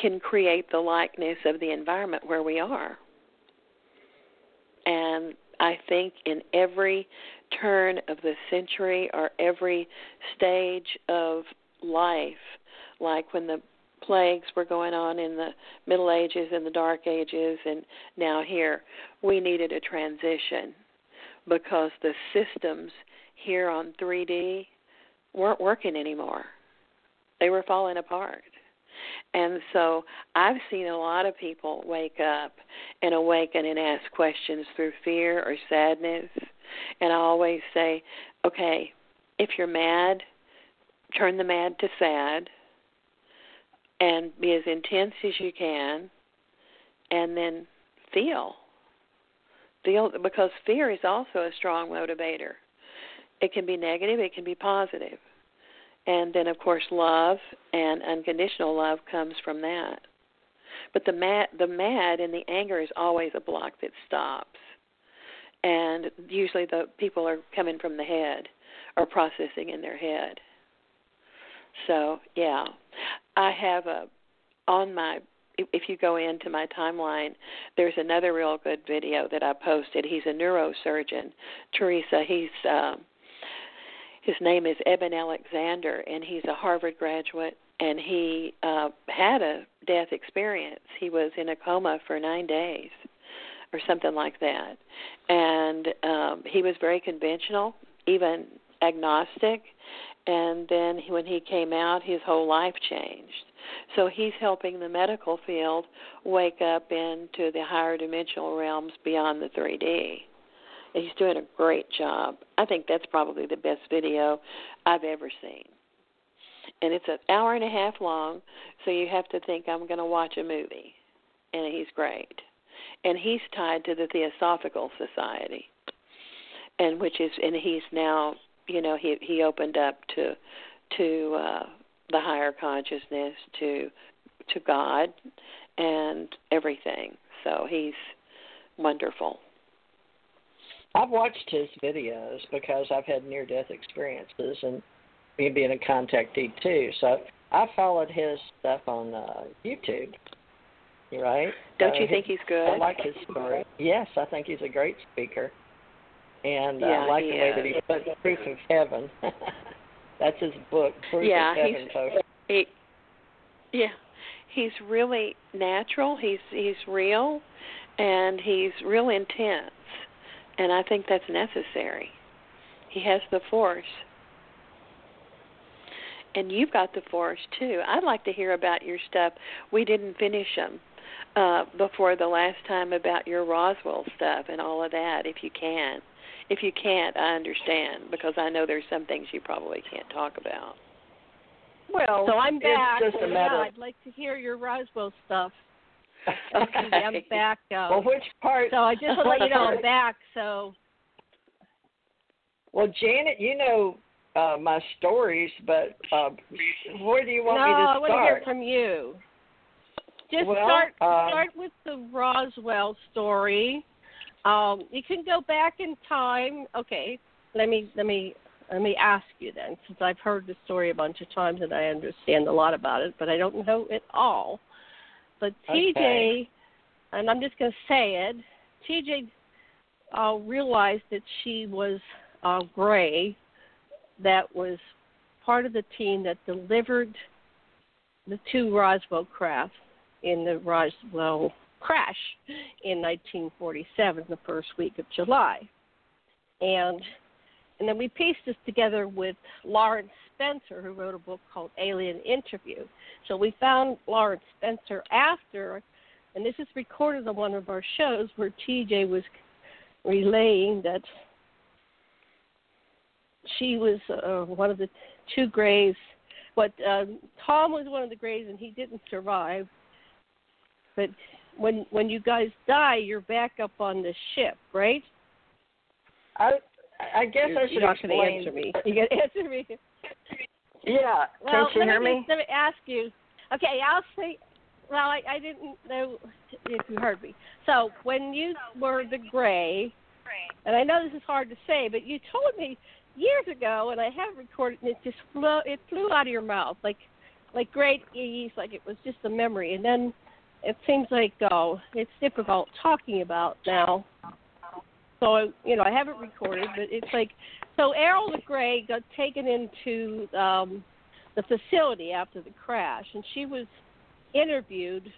can create the likeness of the environment where we are. And I think in every turn of the century or every stage of life, like when the plagues were going on in the Middle Ages and the Dark Ages, and now here, we needed a transition because the systems here on 3D weren't working anymore. They were falling apart. And so I've seen a lot of people wake up and awaken and ask questions through fear or sadness. And I always say, okay, if you're mad, turn the mad to sad and be as intense as you can and then feel. Feel because fear is also a strong motivator. It can be negative, it can be positive and then of course love and unconditional love comes from that but the mad the mad and the anger is always a block that stops and usually the people are coming from the head or processing in their head so yeah i have a on my if you go into my timeline, there's another real good video that I posted. He's a neurosurgeon, Theresa. He's um, his name is Eben Alexander, and he's a Harvard graduate. And he uh, had a death experience. He was in a coma for nine days, or something like that. And um, he was very conventional, even agnostic. And then when he came out, his whole life changed. So he's helping the medical field wake up into the higher dimensional realms beyond the 3D. He's doing a great job. I think that's probably the best video I've ever seen. And it's an hour and a half long, so you have to think I'm going to watch a movie. And he's great. And he's tied to the Theosophical Society, and which is, and he's now, you know, he he opened up to to uh, the higher consciousness, to to God, and everything. So he's wonderful. I've watched his videos because I've had near death experiences and me being a contactee too. So I followed his stuff on uh, YouTube. Right? Don't you uh, think he's good? I like his story. Yes, I think he's a great speaker. And yeah, I like the way that he put Proof of Heaven. That's his book, Proof yeah, of Heaven. He's, folks. he, yeah, he's really natural. He's he's real, and he's real intense and I think that's necessary. He has the force. And you've got the force too. I'd like to hear about your stuff. We didn't finish them uh, before the last time about your Roswell stuff and all of that, if you can. if you can't, I understand because I know there's some things you probably can't talk about. Well, so I'm back. It's just a matter. Yeah, I'd like to hear your Roswell stuff. Okay. I'm back. Well, which part? so I just want to let you know I'm back. So Well, Janet, you know uh, my stories, but uh, where do you want no, me to start? No, I want to hear from you. Just Well, start uh, start with the Roswell story. Um, you can go back in time. Okay, let me let me let me ask you then, since I've heard the story a bunch of times and I understand a lot about it, but I don't know it all. But TJ, Okay. and I'm just going to say it, TJ uh, realized that she was uh, Gray, that was part of the team that delivered the two Roswell craft in the Roswell crash in 1947, the first week of July. And and then we pieced this together with Lawrence Spencer, who wrote a book called Alien Interview. So we found Lawrence Spencer after, and this is recorded on one of our shows where TJ was relaying that she was uh, one of the two Greys. But um, Tom was one of the Greys, and he didn't survive. But when when you guys die, you're back up on the ship, right? I I guess you're, I should not explain. to answer me. You got to answer me. Yeah, Well, can you let hear me, me? let me ask you. Okay, I'll say. Well, I, I didn't know if you heard me. So when you were the gray, and I know this is hard to say, but you told me years ago, and I have recorded, and it just flew. It flew out of your mouth like, like great ease, like it was just a memory, and then it seems like oh, it's difficult talking about now. So you know, I haven't recorded, but it's like so. Airl Gray got taken into um, the facility after the crash, and she was interviewed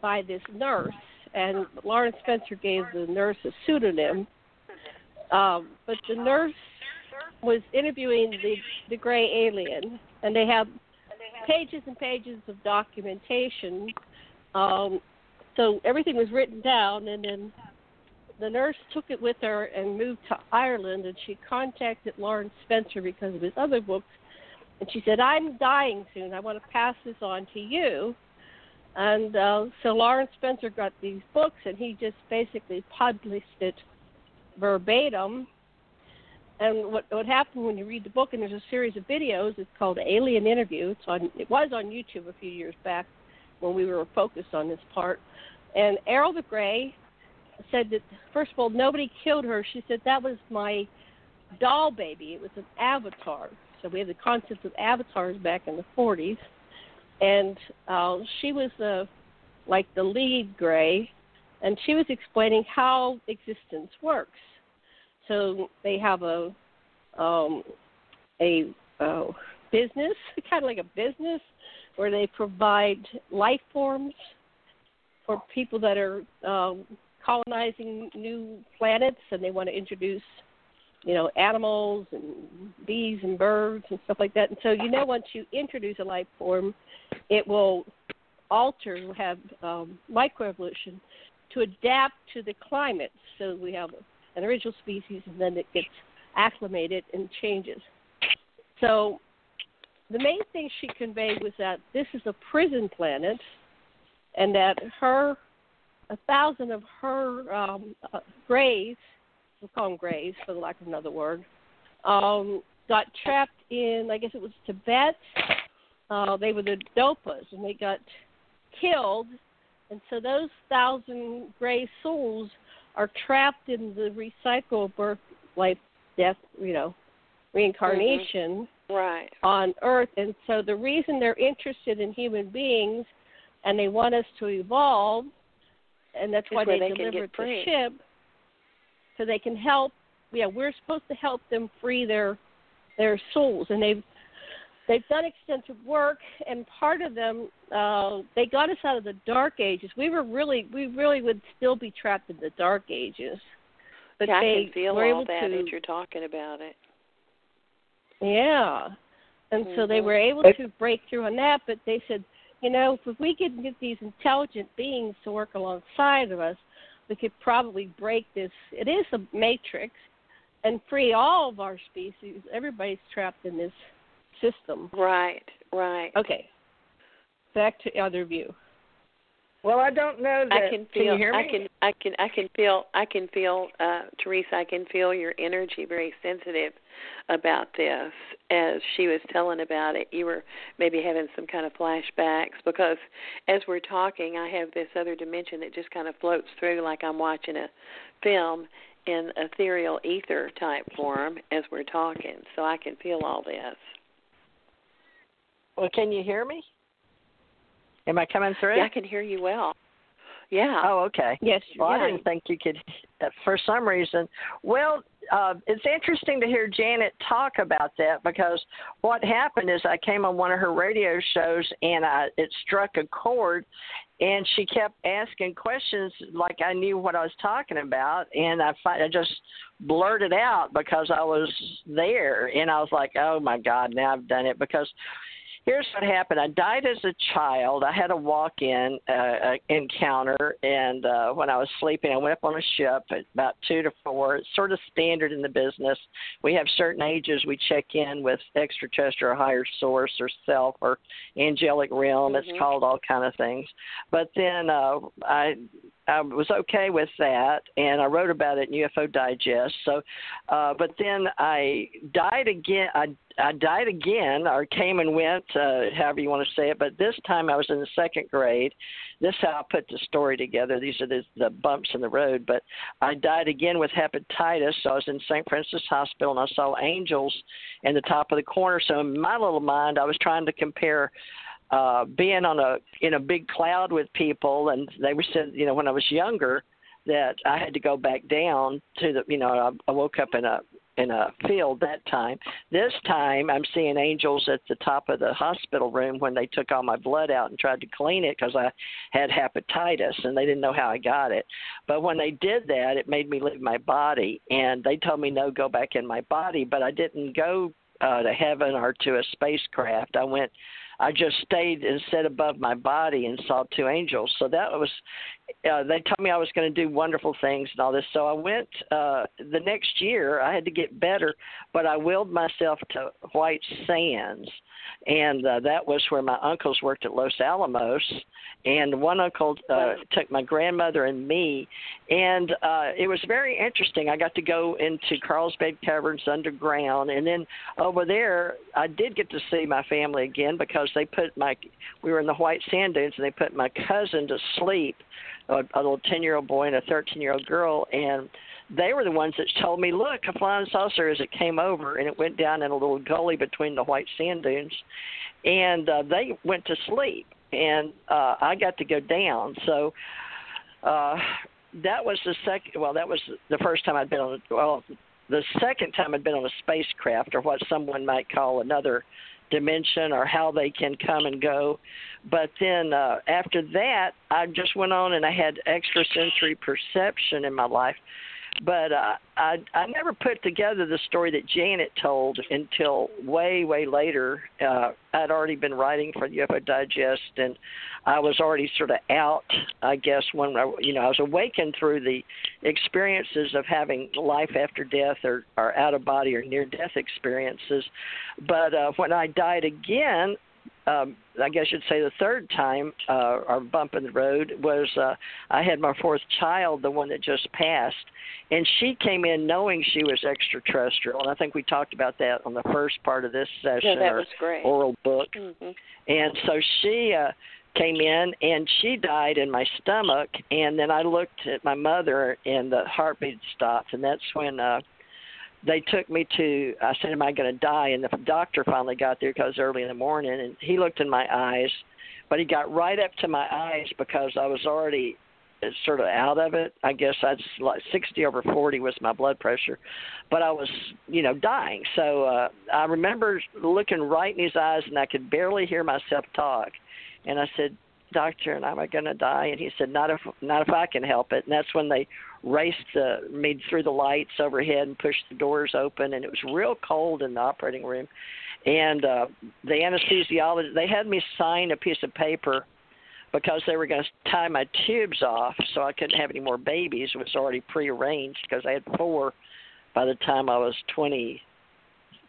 by this nurse, and Lawrence Spencer gave the nurse a pseudonym. Um, but the nurse was interviewing the the gray alien, and they have pages and pages of documentation. Um, so everything was written down, and then the nurse took it with her and moved to Ireland, and she contacted Lawrence Spencer because of his other books, and she said, "I'm dying soon. I want to pass this on to you." And uh, so Lawrence Spencer got these books, and he just basically published it verbatim. And what what happened when you read the book, and there's a series of videos. It's called Alien Interview. It's on. It was on YouTube a few years back when we were focused on this part. And Airl the Gray said that first of all, nobody killed her. She said that was my doll baby. It was an avatar. So we had the concept of avatars back in the 40s, and uh, she was the like the lead Gray, and she was explaining how existence works. So they have a um, a uh, business, kind of like a business, where they provide life forms for people that are um, colonizing new planets, and they want to introduce, you know, animals and bees and birds and stuff like that. And so, you know, once you introduce a life form, it will alter, have um, microevolution to adapt to the climate. So we have an original species, and then it gets acclimated and changes. So the main thing she conveyed was that this is a prison planet, and that her, a thousand of her um, uh, grays, we'll call them grays for the lack of another word, um, got trapped in, I guess it was Tibet. Uh, they were the Dopas, and they got killed. And so those thousand gray souls are trapped in the recycle birth, life, death, you know, reincarnation Right. on Earth. And so the reason they're interested in human beings and they want us to evolve, and that's why they, they can delivered get the free. ship, so they can help. Yeah, we're supposed to help them free their their souls, and they've they've done extensive work. And part of them, uh, they got us out of the dark ages. We were really, we really would still be trapped in the dark ages. But yeah, I they can feel were all able that to as you're talking about it. Yeah. And so they Mhm. were able to break through on that, but they said, you know, if we could get these intelligent beings to work alongside of us, we could probably break this. It is a matrix, and free all of our species. Everybody's trapped in this system. Right, right. Okay. Back to other view. Well, I don't know that. I can feel. Can I can. I can. I can feel. I can feel. Uh, Theresa, I can feel your energy. Very sensitive about this. As she was telling about it, you were maybe having some kind of flashbacks because as we're talking, I have this other dimension that just kind of floats through like I'm watching a film in ethereal ether type form as we're talking. So I can feel all this. Well, can you hear me? Am I coming through? Yeah, I can hear you well. Yeah. Oh, okay. Yes. Well, yeah. I didn't think you could. uh, For some reason, well, uh, it's interesting to hear Janet talk about that because what happened is I came on one of her radio shows and I, it struck a chord, and she kept asking questions like I knew what I was talking about, and I fi- I just blurted out because I was there, and I was like, oh my God, now I've done it because here's what happened. I died as a child. I had a walk-in uh, uh, encounter, and uh, when I was sleeping, I went up on a ship at about two to four. It's sort of standard in the business. We have certain ages we check in with extraterrestrial, higher source, or self, or angelic realm. Mm-hmm. It's called all kind of things. But then uh, I I was okay with that, and I wrote about it in UFO Digest. So, uh, but then I died again. I I died again, or came and went, uh, however you want to say it. But this time I was in the second grade. This is how I put the story together. These are the, the bumps in the road. But I died again with hepatitis. So I was in St. Francis Hospital, and I saw angels in the top of the corner. So in my little mind, I was trying to compare uh being on a in a big cloud with people and they were said you know when I was younger that I had to go back down to the you know I, I woke up in a in a field that time. This time I'm seeing angels at the top of the hospital room when they took all my blood out and tried to clean it because I had hepatitis and they didn't know how I got it. But when they did that, it made me leave my body and they told me no, go back in my body. But I didn't go uh, to heaven or to a spacecraft. I went I just stayed and sat above my body and saw two angels. So that was, uh, they told me I was going to do wonderful things and all this. So I went uh, the next year. I had to get better, but I willed myself to White Sands, and uh, that was where my uncles worked at Los Alamos. And one uncle uh, took my grandmother and me, and uh, it was very interesting. I got to go into Carlsbad Caverns underground, and then over there, I did get to see my family again because they put my we were in the white sand dunes and they put my cousin to sleep a, a little ten year old boy and a thirteen year old girl and they were the ones that told me look a flying saucer as it came over and it went down in a little gully between the white sand dunes and uh, they went to sleep and uh i got to go down. So uh that was the second well that was the first time i'd been on well the second time I'd been on a spacecraft, or what someone might call another dimension, or how they can come and go. But then uh, after that, I just went on and I had extrasensory perception in my life. But uh, I I never put together the story that Janet told until way way later. Uh, I'd already been writing for the UFO Digest, and I was already sort of out. I guess when I, you know I was awakened through the experiences of having life after death or, or out of body or near death experiences. But uh, when I died again, um, I guess you'd say the third time uh, or bump in the road was uh, I had my fourth child, the one that just passed, and she came in knowing she was extraterrestrial, and I think we talked about that on the first part of this session Yeah, that or oral book, Mhm. and so she uh, came in and she died in my stomach, and then I looked at my mother and the heartbeat stopped, and that's when. uh they took me to i said am i going to die? And the doctor finally got there because it was early in the morning and he looked in my eyes but he got right up to my eyes because i was already uh, sort of out of it. I guess i was like sixty over forty was my blood pressure but i was you know dying. So uh i remember looking right in his eyes and i could barely hear myself talk. And i said doctor am i going to die? And he said not if not if i can help it. And that's when they raced uh, me through the lights overhead and pushed the doors open and it was real cold in the operating room and uh the anesthesiologist they had me sign a piece of paper because they were going to tie my tubes off so I couldn't have any more babies. It was already prearranged because I had four by the time I was 20.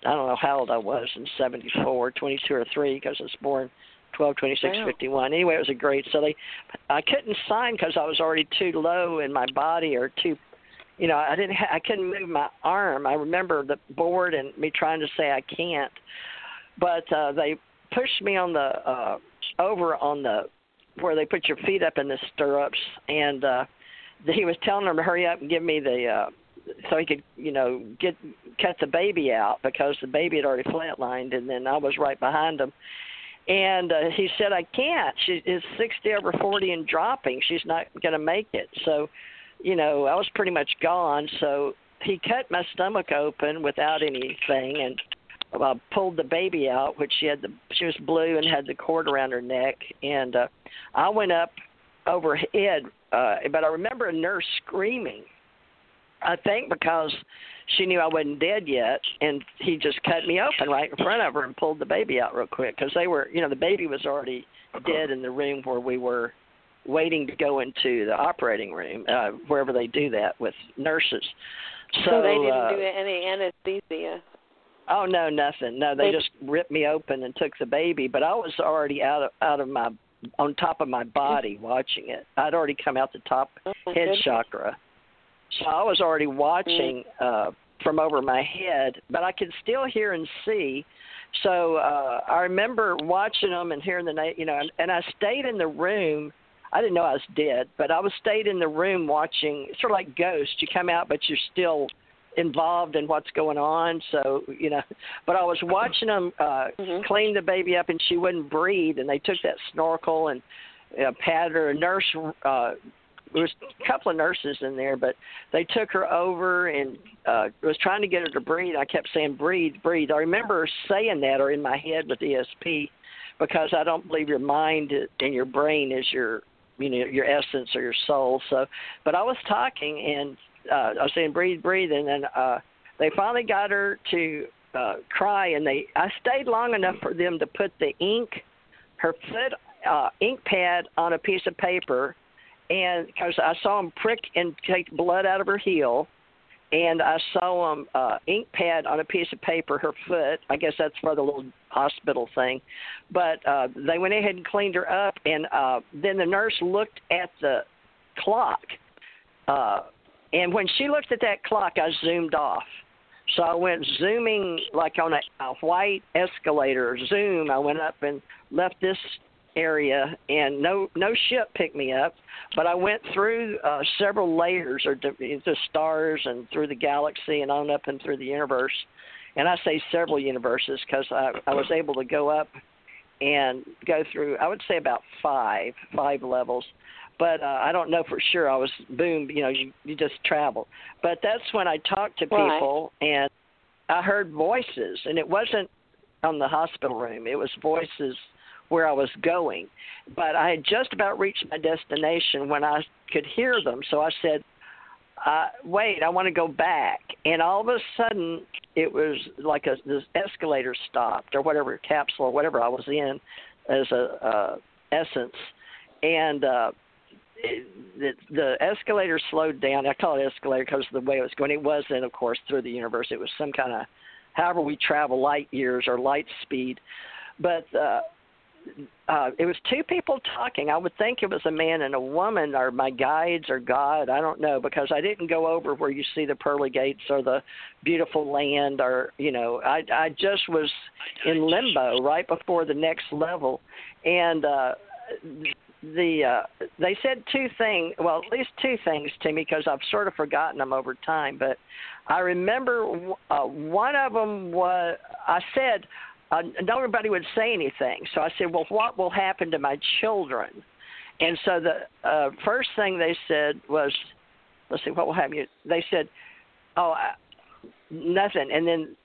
I don't know how old I was in '74, 22 or three, because I was born 12, 26, wow. 51. Anyway, it was a great. So they, I couldn't sign because I was already too low in my body or too, you know, I didn't. Ha- I couldn't move my arm. I remember the board and me trying to say I can't, but uh, they pushed me on the uh, over on the where they put your feet up in the stirrups, and uh, he was telling them to hurry up and give me the. Uh, so he could, you know, get cut the baby out because the baby had already flatlined, and then I was right behind him and uh, he said I can't. She is 60 over 40 and dropping. She's not going to make it. So, you know, I was pretty much gone. So he cut my stomach open without anything and uh, pulled the baby out, which she had the she was blue and had the cord around her neck. And uh, I went up overhead, uh, but I remember a nurse screaming. I think because she knew I wasn't dead yet, and he just cut me open right in front of her and pulled the baby out real quick because they were, you know, the baby was already dead in the room where we were waiting to go into the operating room, uh, wherever they do that with nurses. So, so they didn't uh, do any anesthesia. Oh no, nothing. No, they They- just ripped me open and took the baby, but I was already out of out of my on top of my body watching it. I'd already come out the top Oh, head goodness. chakra. So I was already watching uh from over my head, but I could still hear and see. So uh I remember watching them and hearing the na- you know, and, and I stayed in the room. I didn't know I was dead, but I was stayed in the room watching. Sort of like Ghost. You come out, but you're still involved in what's going on. So you know, but I was watching them uh, Mhm. clean the baby up, and she wouldn't breathe, and they took that snorkel and uh, patted her. A nurse, uh, there was a couple of nurses in there, but they took her over and uh, was trying to get her to breathe. I kept saying, "Breathe, breathe." I remember saying that, or in my head with ESP, because I don't believe your mind and your brain is your you know your essence or your soul. So, but I was talking and uh, I was saying breathe, breathe, and then uh, they finally got her to uh, cry, and they I stayed long enough for them to put the ink, her foot uh, ink pad on a piece of paper, and because I saw them prick and take blood out of her heel. And I saw them uh, ink pad on a piece of paper, her foot. I guess that's for the little hospital thing. But uh, they went ahead and cleaned her up, and uh, then the nurse looked at the clock. Uh, and when she looked at that clock, I zoomed off. So I went zooming like on a, a white escalator. Zoom. I went up and left this area, and no no ship picked me up. But I went through uh, several layers, or the, stars, and through the galaxy, and on up and through the universe. And I say several universes because I, I was able to go up and go through. I would say about five five levels but uh, I don't know for sure. I was boom, you know, you you just travel. But that's when I talked to Right. people and I heard voices, and it wasn't on the hospital room. It was voices where I was going. But I had just about reached my destination when I could hear them. So I said, uh, "Wait, I want to go back." And all of a sudden, it was like a this escalator stopped, or whatever capsule, or whatever I was in, as a uh, essence, and uh, it, the the escalator slowed down. I call it escalator because of the way it was going. It wasn't, of course, through the universe. It was some kind of, however we travel light years or light speed, but uh, uh, it was two people talking. I would think it was a man and a woman, or my guides, or God. I don't know because I didn't go over where you see the pearly gates or the beautiful land, or you know, I I just was in limbo right before the next level, and. uh the uh they said two things well at least two things to me because i've sort of forgotten them over time but i remember uh one of them was i said uh, nobody would say anything so i said well what will happen to my children and so the uh first thing they said was let's see what will happen they said oh I, nothing and then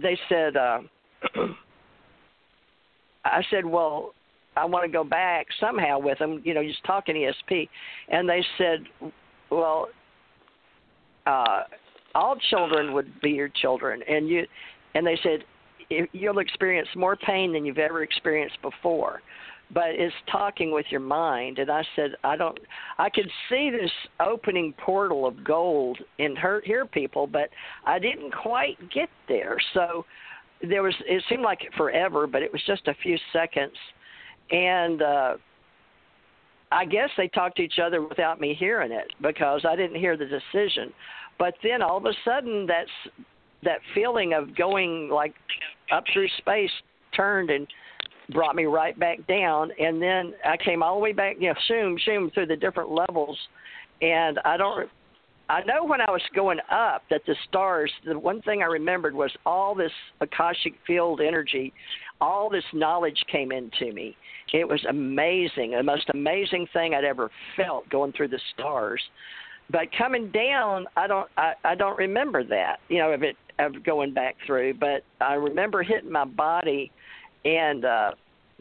they said uh i said well I want to go back somehow with them, you know, just talking ESP. And they said, well, uh, all children would be your children. And you, and they said, you'll experience more pain than you've ever experienced before. but it's talking with your mind. And I said, I don't. I could see this opening portal of gold in her hear people, but I didn't quite get there. So there was. It seemed like forever, but it was just a few seconds, and. uh I guess they talked to each other without me hearing it because I didn't hear the decision. But then all of a sudden, that's that feeling of going like up through space turned and brought me right back down. And then I came all the way back you know zoom zoom through the different levels. And I don't I know when I was going up that the stars the one thing I remembered was all this akashic field energy all this knowledge came into me. It was amazing the most amazing thing I'd ever felt going through the stars. But coming down I don't I, I don't remember that. You know if it of going back through but I remember hitting my body and uh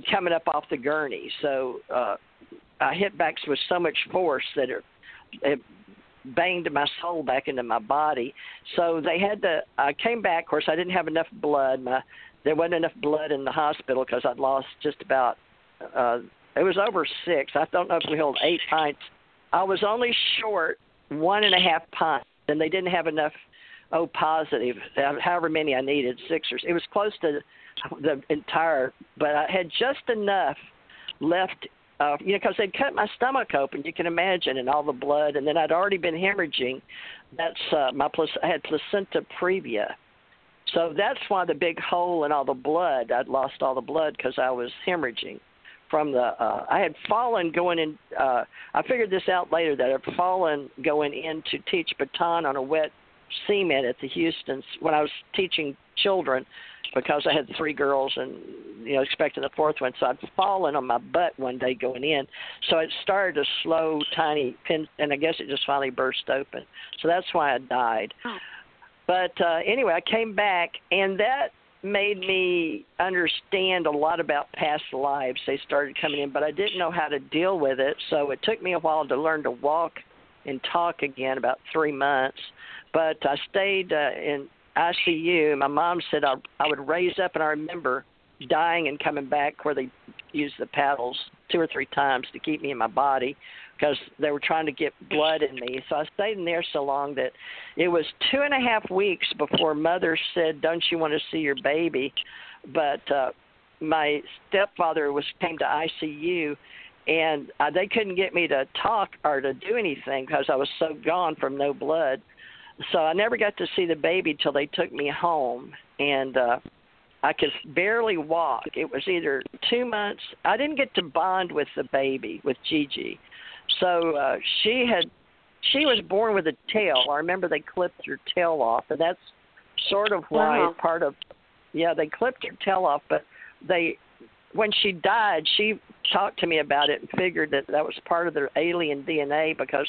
coming up off the gurney. So uh I hit back with so much force that it, it banged my soul back into my body. So they had to. I came back. Of course, I didn't have enough blood. My there wasn't enough blood in the hospital because I'd lost just about. uh It was over six. I don't know if we held eight pints. I was only short one and a half pints, and they didn't have enough. Oh, positive. However many I needed, six or it was close to the entire, but I had just enough left. Uh, you know, because they'd cut my stomach open, you can imagine, and all the blood, and then I'd already been hemorrhaging. That's uh, my plus. I had placenta previa, so that's why the big hole in all the blood. I'd lost all the blood because I was hemorrhaging from the. Uh, I had fallen going in. Uh, I figured this out later that I'd fallen going in to teach baton on a wet cement at the Houston's when I was teaching children because I had three girls and you know expecting the fourth one. So I'd fallen on my butt one day going in. So it started a slow, tiny pin, and I guess it just finally burst open. So that's why I died. Oh. But uh, anyway, I came back, and that made me understand a lot about past lives. They started coming in, but I didn't know how to deal with it. So it took me a while to learn to walk and talk again, about three months. But I stayed uh, in ICU. My mom said I, I would raise up, and I remember dying and coming back where they used the paddles two or three times to keep me in my body because they were trying to get blood in me. So I stayed in there so long that it was two and a half weeks before mother said, "Don't you want to see your baby?" But uh, my stepfather was came to ICU, and uh, they couldn't get me to talk or to do anything because I was so gone from no blood so I never got to see the baby till they took me home, and uh, I could barely walk. It was either two months. I didn't get to bond with the baby with Gigi, so uh, she had she was born with a tail. I remember they clipped her tail off, and that's sort of why wow. part of yeah they clipped her tail off, but they when she died, she talked to me about it and figured that that was part of their alien DNA because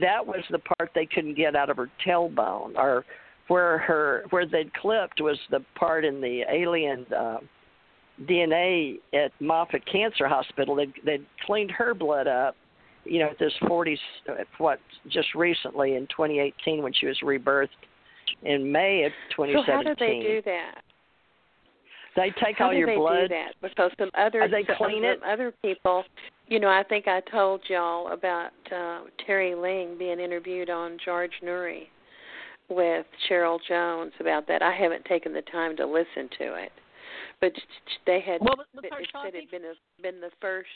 that was the part they couldn't get out of her tailbone, or where her where they'd clipped was the part in the alien uh, DNA at Moffitt Cancer Hospital. They'd, they'd cleaned her blood up, you know, at this 40s, what just recently in 2018 when she was rebirthed in May of 2017. So how did they do that? They take How all do your they blood. do that? Because some other Are they some clean it? other people, you know, I think I told y'all about uh, Terry Ling being interviewed on George Noory with Cheryl Jones about that. I haven't taken the time to listen to it, but they had it first said topic? it been a, been the first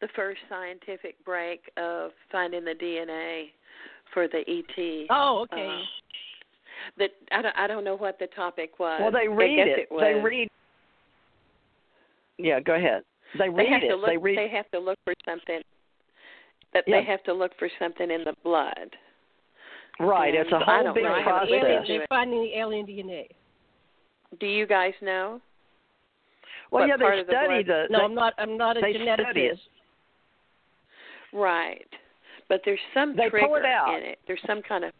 the first scientific break of finding the DNA for the ET. Oh, okay. Uh, that I don't I don't know what the topic was. Well, they I read guess it. was. They read. Yeah, go ahead. They read they have it. to look. they read. They have to look for something. That Yeah. they have to look for something in the blood. right. It's a whole don't big know. I haven't Alien, process. they're finding the alien DNA. Do you guys know? Well, what yeah, they of the study blood- the. No, they, I'm not. I'm not a they geneticist. Right. But there's some They pull it trigger out. in it. There's some kind of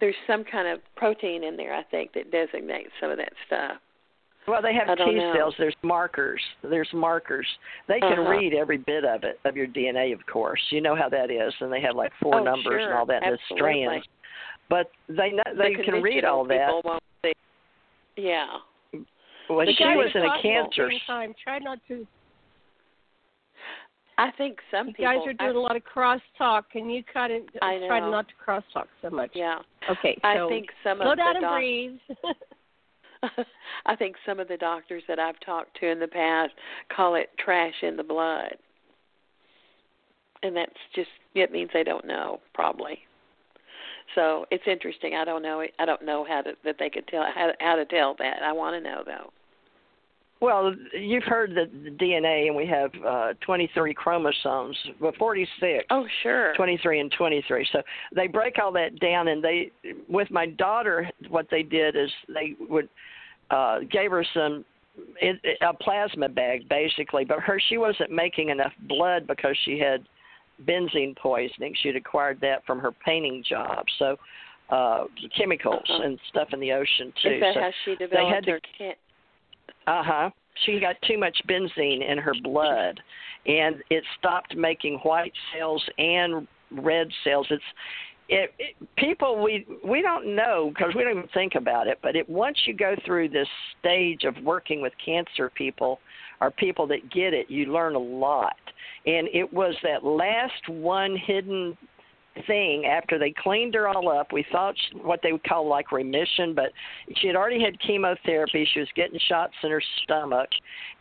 there's some kind of protein in there, I think, that designates some of that stuff. Well, they have I T know. cells. There's markers. There's markers. They can Uh-huh. read every bit of it of your DNA, of course. You know how that is, and they have like four oh, numbers sure. and all that, and the Absolutely. strands. But they know, they the can read all that. people Won't. Yeah. Well, The she was in a talked cancer. Same time, try not to. I think some you people guys are doing I, a lot of crosstalk. and you kind of I try know. not to crosstalk so much? Yeah. Okay. I think some slow of down the and doc- breathe. I think some of the doctors that I've talked to in the past call it trash in the blood. And that's just it means they don't know probably. So it's interesting. I don't know. I don't know how to that they could tell how how to tell that. I want to know though. Well, you've heard the, the DNA, and we have uh, 23 chromosomes, well, 46. Oh sure. 23 and 23. So they break all that down, and they, with my daughter, what they did is they would uh, gave her some it, a plasma bag basically, but her she wasn't making enough blood because she had benzene poisoning. She'd acquired that from her painting job, so uh, chemicals Uh-huh. and stuff in the ocean too. Is that so how she had developed to- her can uh huh. She got too much benzene in her blood, and it stopped making white cells and red cells. It's it, it people we we don't know because we don't even think about it. But it once you go through this stage of working with cancer people or people that get it, you learn a lot. And it was that last one hidden thing after they cleaned her all up. We thought she, what they would call like remission, but she had already had chemotherapy. She was getting shots in her stomach,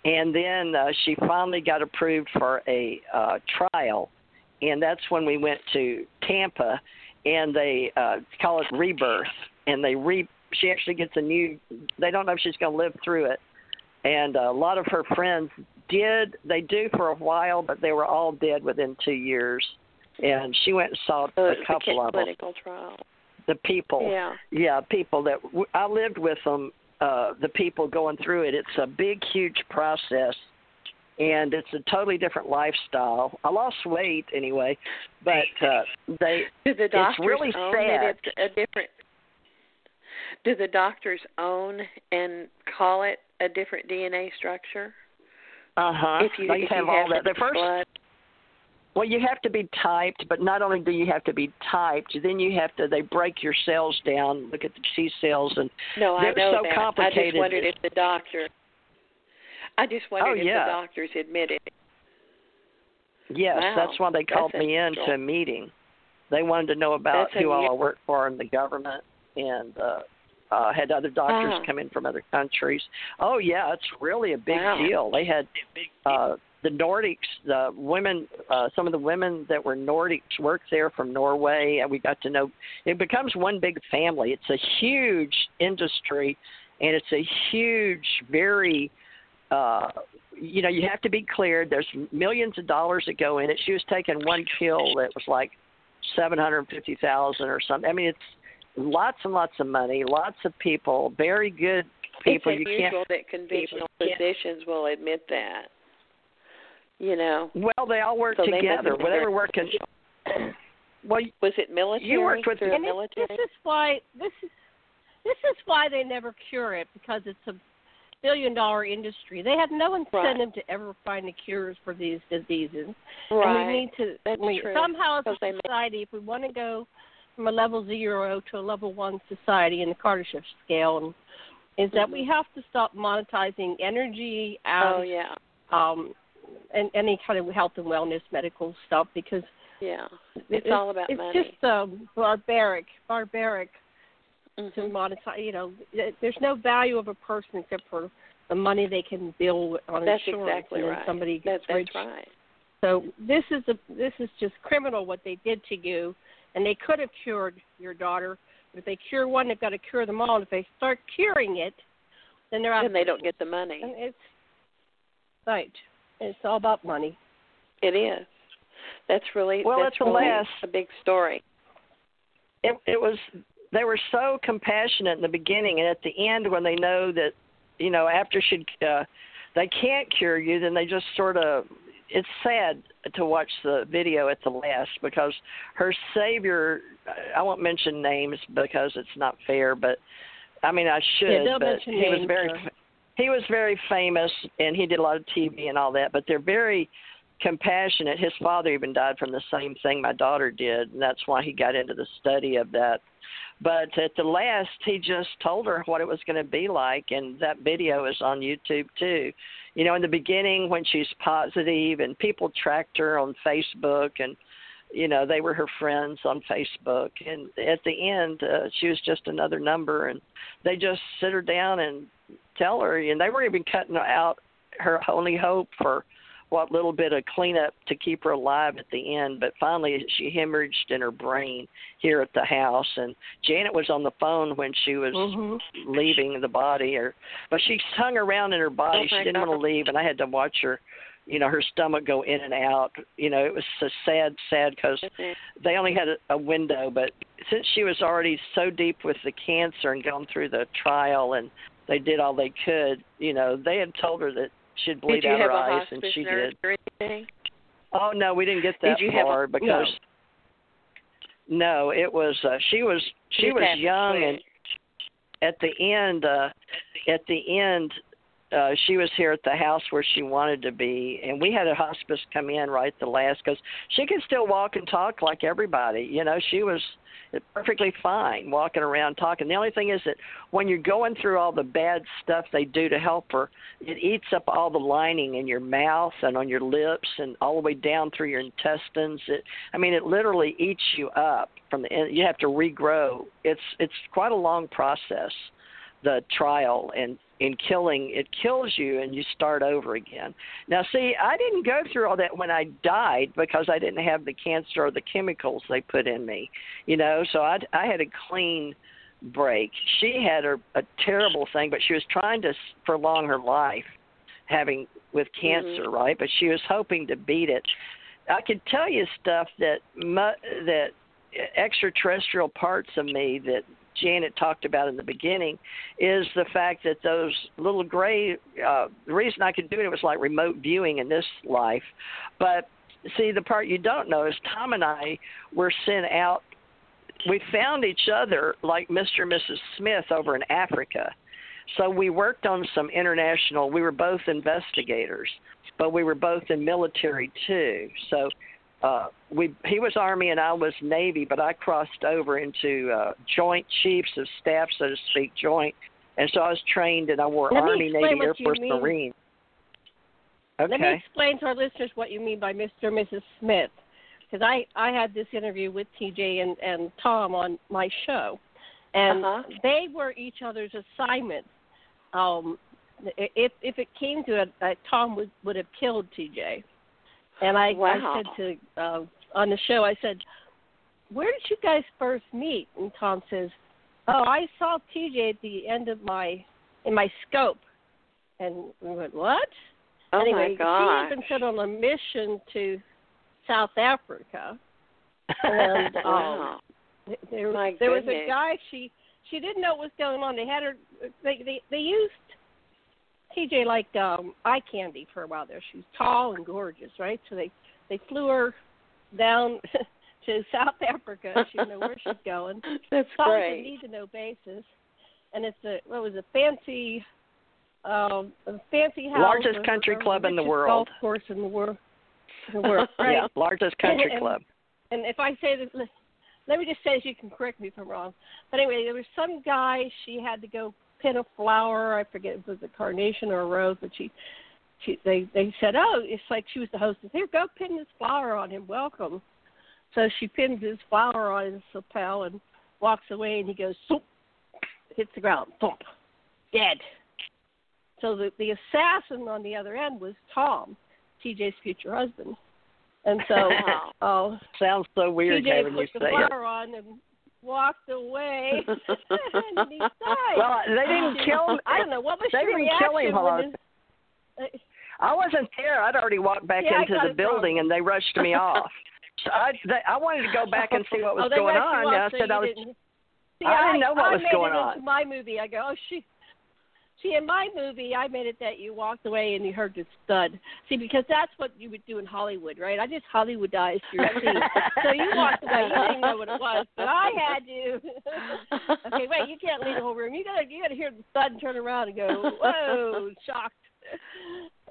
and then uh, she finally got approved for a uh, trial, and that's when we went to Tampa, and they uh, call it rebirth, and they re. She actually gets a new. They don't know if she's going to live through it, and a lot of her friends did. They do for a while, but they were all dead within two years and she went and saw so a couple of them. clinical trial. The people, Yeah. yeah, people that w- I lived with them. Uh, the people going through it. It's a big, huge process, and it's a totally different lifestyle. I lost weight anyway, but uh, they. Do the It's doctors really own sad. it's a different? Do the doctors own and call it a different DNA structure? Uh huh. if you they if have you all that. The first blood, Well, you have to be typed, but not only do you have to be typed, then you have to. They break your cells down, look at the T cells, and no, I they're know so that. I just wondered if the doctor. I just wondered Oh, if yeah. the doctors admitted. yes, Wow, that's why they called that's me in to a meeting. They wanted to know about That's who all I worked for in the government, and uh, uh, had other doctors Ah. come in from other countries. Oh yeah, it's really a big Wow. deal. They had uh, the Nordics, the women, uh, some of the women that were Nordics worked there from Norway, and we got to know. It becomes one big family. It's a huge industry, and it's a huge, very. Uh, you know, you have to be cleared. There's millions of dollars that go in it. She was taking one pill that was like seven hundred fifty thousand or something. I mean, it's lots and lots of money, lots of people, very good people. it's you unusual can't. that conventional can't- physicians will admit that. You know, Well, they all work so they must together. Whatever very working. Well, Was it military? You worked with the- the and it, military? this is why this is this is why they never cure it because it's a billion dollar industry. They have no incentive to ever find the cures for these diseases. right. And we need to That's we, true. somehow as a society, if we want to go from a level zero to a level one society in the Kardashev scale, and, is that we have to stop monetizing energy oh and yeah, um, and any kind of health and wellness medical stuff because yeah. It's all about it's money. just um, barbaric, barbaric Mhm. to monetize. You know, there's no value of a person except for the money they can bill on That's insurance, exactly and right. somebody That, gets rich. that's right. So this is a this is just criminal what they did to you, and they could have cured your daughter. But if they cure one, they've got to cure them all. And if they start curing it, then they're out. And they don't get the money. And it's right. It's all about money. It is. That's really Well, that's at really last- a big story. it, it was. They were so compassionate in the beginning, and at the end, when they know that, you know, after she, uh, they can't cure you, then they just sort of. It's sad to watch the video at the last because her savior. I won't mention names because it's not fair, but I mean I should. Yeah, but he was very. sir. He was very famous, and he did a lot of TV and all that. But they're very compassionate. His father even died from the same thing my daughter did, and that's why he got into the study of that. But at the last, he just told her what it was going to be like, and that video is on YouTube too. You know, in the beginning when she's positive, and people tracked her on Facebook, and you know they were her friends on Facebook, and at the end, uh, she was just another number, and they just sit her down and tell her, and they were even cutting out her only hope for what little bit of cleanup to keep her alive at the end. But finally, she hemorrhaged in her brain here at the house, and Janet was on the phone when she was mm-hmm. leaving the body. Or, but she hung around in her body. Oh, she didn't God. want to leave, and I had to watch her. You know, her stomach go in and out. You know, it was so sad, sad because they only had a, a window. But since she was already so deep with the cancer and gone through the trial, and they did all they could, you know, they had told her that she'd bleed did you out have her a eyes, and she nurse did. or anything? Oh no, we didn't get that Did you have a- far because no, it was uh, she was she Just was young and at the end uh at the end uh she was here at the house where she wanted to be and we had a hospice come in right the last because she could still walk and talk like everybody you know she was perfectly fine walking around talking. The only thing is that when you're going through all the bad stuff they do to help her it eats up all the lining in your mouth and on your lips and all the way down through your intestines. It i mean it literally eats you up from the in you have to regrow. It's it's quite a long process the trial and in killing it kills you and you start over again. Now see i didn't go through all that when i died because i didn't have the cancer or the chemicals they put in me you know? So i i had a clean break. She had a, a terrible thing but she was trying to prolong her life having with mm-hmm. cancer right? But she was hoping to beat it. I could tell you stuff that mu- that uh, extraterrestrial parts of me that Janet talked about in the beginning is the fact that those little gray. Uh, the reason I could do it was like remote viewing in this life, but see the part you don't know is Tom and I were sent out. We found each other like Mr. and Mrs. Smith over in Africa. So we worked on some international. We were both investigators, but we were both in military too. So uh, we he was Army and I was Navy, but I crossed over into uh, Joint Chiefs of Staff, so to speak, Joint, and so I was trained and I wore Let Army, Navy, Air Force, mean. Marine. Let me explain to our listeners what you mean by Mr. and Mrs. Smith, because I I had this interview with TJ and and Tom on my show, and Uh-huh. they were each other's assignments. Um, if if it came to it, uh, Tom would would have killed TJ, and I Wow. I said to uh, on the show I said, where did you guys first meet? And Tom says, oh I saw TJ at the end of my in my scope, and we went what? Oh anyway, my she been sent on a mission to South Africa, and um, wow. there, My there was a guy. She she didn't know what was going on. They had her. They they they used TJ like um eye candy for a while there. She was tall and gorgeous, right? So they they flew her down to South Africa. She didn't know where she's going. That's It's a great. need to know basis, and it's a what was a fancy, um, a fancy house. Largest country club in the world. Golf course in the world. In the world, right? Yeah, largest country And- club. And if I say let- let me just say, so you can correct me if I'm wrong. But anyway, there was some guy. She had to go pin a flower. I forget if it was a carnation or a rose, but she, she they they said, oh, it's like she was the hostess. Here, go pin this flower on him. Welcome. So she pins his flower on his lapel and walks away, and he goes, thump, hits the ground, thump, dead. So the the assassin on the other end was Tom, TJ's future husband. And so, Wow. uh, Sounds so weird TJ put the say it. flower on and walked away, and. Well, they didn't kill. I don't know what was They your didn't reaction kill him when was- his- uh, I wasn't there. I'd already walked back Yeah, into the building, wrong. and they rushed me off. So I, they, I wanted to go back and see what was oh, going on. off, and I so said I was. See, I didn't know what I was going on. My movie, I go, oh, she. See, in my movie, I made it that you walked away and you heard the stud. See, because that's what you would do in Hollywood, right? I just Hollywoodized your scene. so you walked away. You didn't know what it was, but I had to. okay, wait. You can't leave the whole room. You gotta, you gotta hear the stud and turn around and go, whoa, shocked.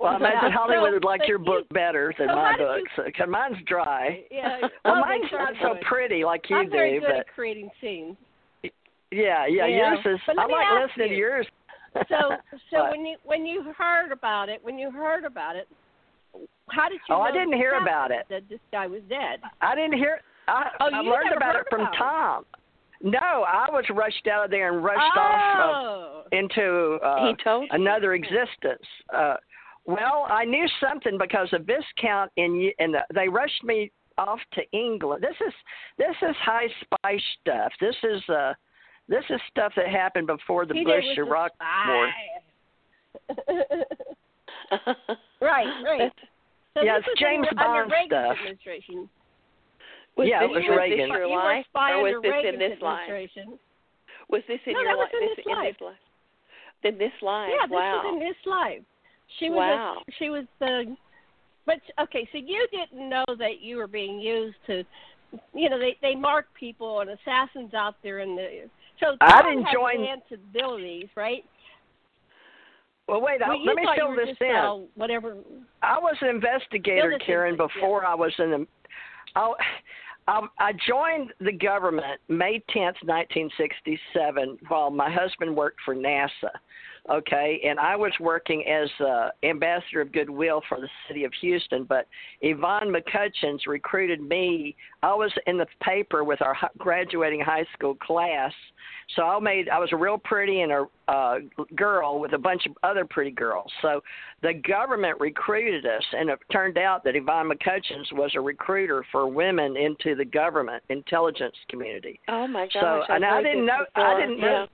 Well, I imagine Hollywood so, would like your book you, better than so my book. books. Cause mine's dry. Yeah. well, mine's not so pretty like you I'm do, very good but at creating scenes. yeah, yeah, Yeah. yours is. I like ask listening to yours. So, so What? when you when you heard about it, when you heard about it, how did you? Oh, I didn't hear about it. That this guy was dead. I didn't hear. I, Oh, I you learned never about heard it from about it. Tom. No, I was rushed out of there and rushed off uh, oh. into uh, told you. another existence. Uh, well, I knew something because of Viscount in and they rushed me off to England. This is this is high spice stuff. This is uh this is stuff that happened before the He Bush did with Iraq war. right, right. So Yeah, this it's James under, under Bond Reagan's stuff. administration. was Yeah, this, it was was Reagan. this your you were a life, or was this Reagan's in this life? Was this in No, your that was life? in this, this in this life? In this life. Yeah, this wow. was in this life. She was Wow. a, she was the but okay, so you didn't know that you were being used to you know, they they mark people and assassins out there in the so I didn't join- enhanced abilities, right? Well, wait. Well, you let me fill this in. uh, whatever I was an investigator, Fill this in, Karen, before I was in the. I, I, I joined the government May 10th, 1967, while my husband worked for NASA. Okay, and I was working as uh, ambassador of goodwill for the city of Houston. But Yvonne McCutcheons recruited me. I was in the paper with our graduating high school class, so I made. I was a real pretty and a uh, girl with a bunch of other pretty girls. So the government recruited us, and it turned out that Yvonne McCutcheons was a recruiter for women into the government intelligence community. Oh my gosh! So, I've and I didn't know. Before. I didn't know. Yeah.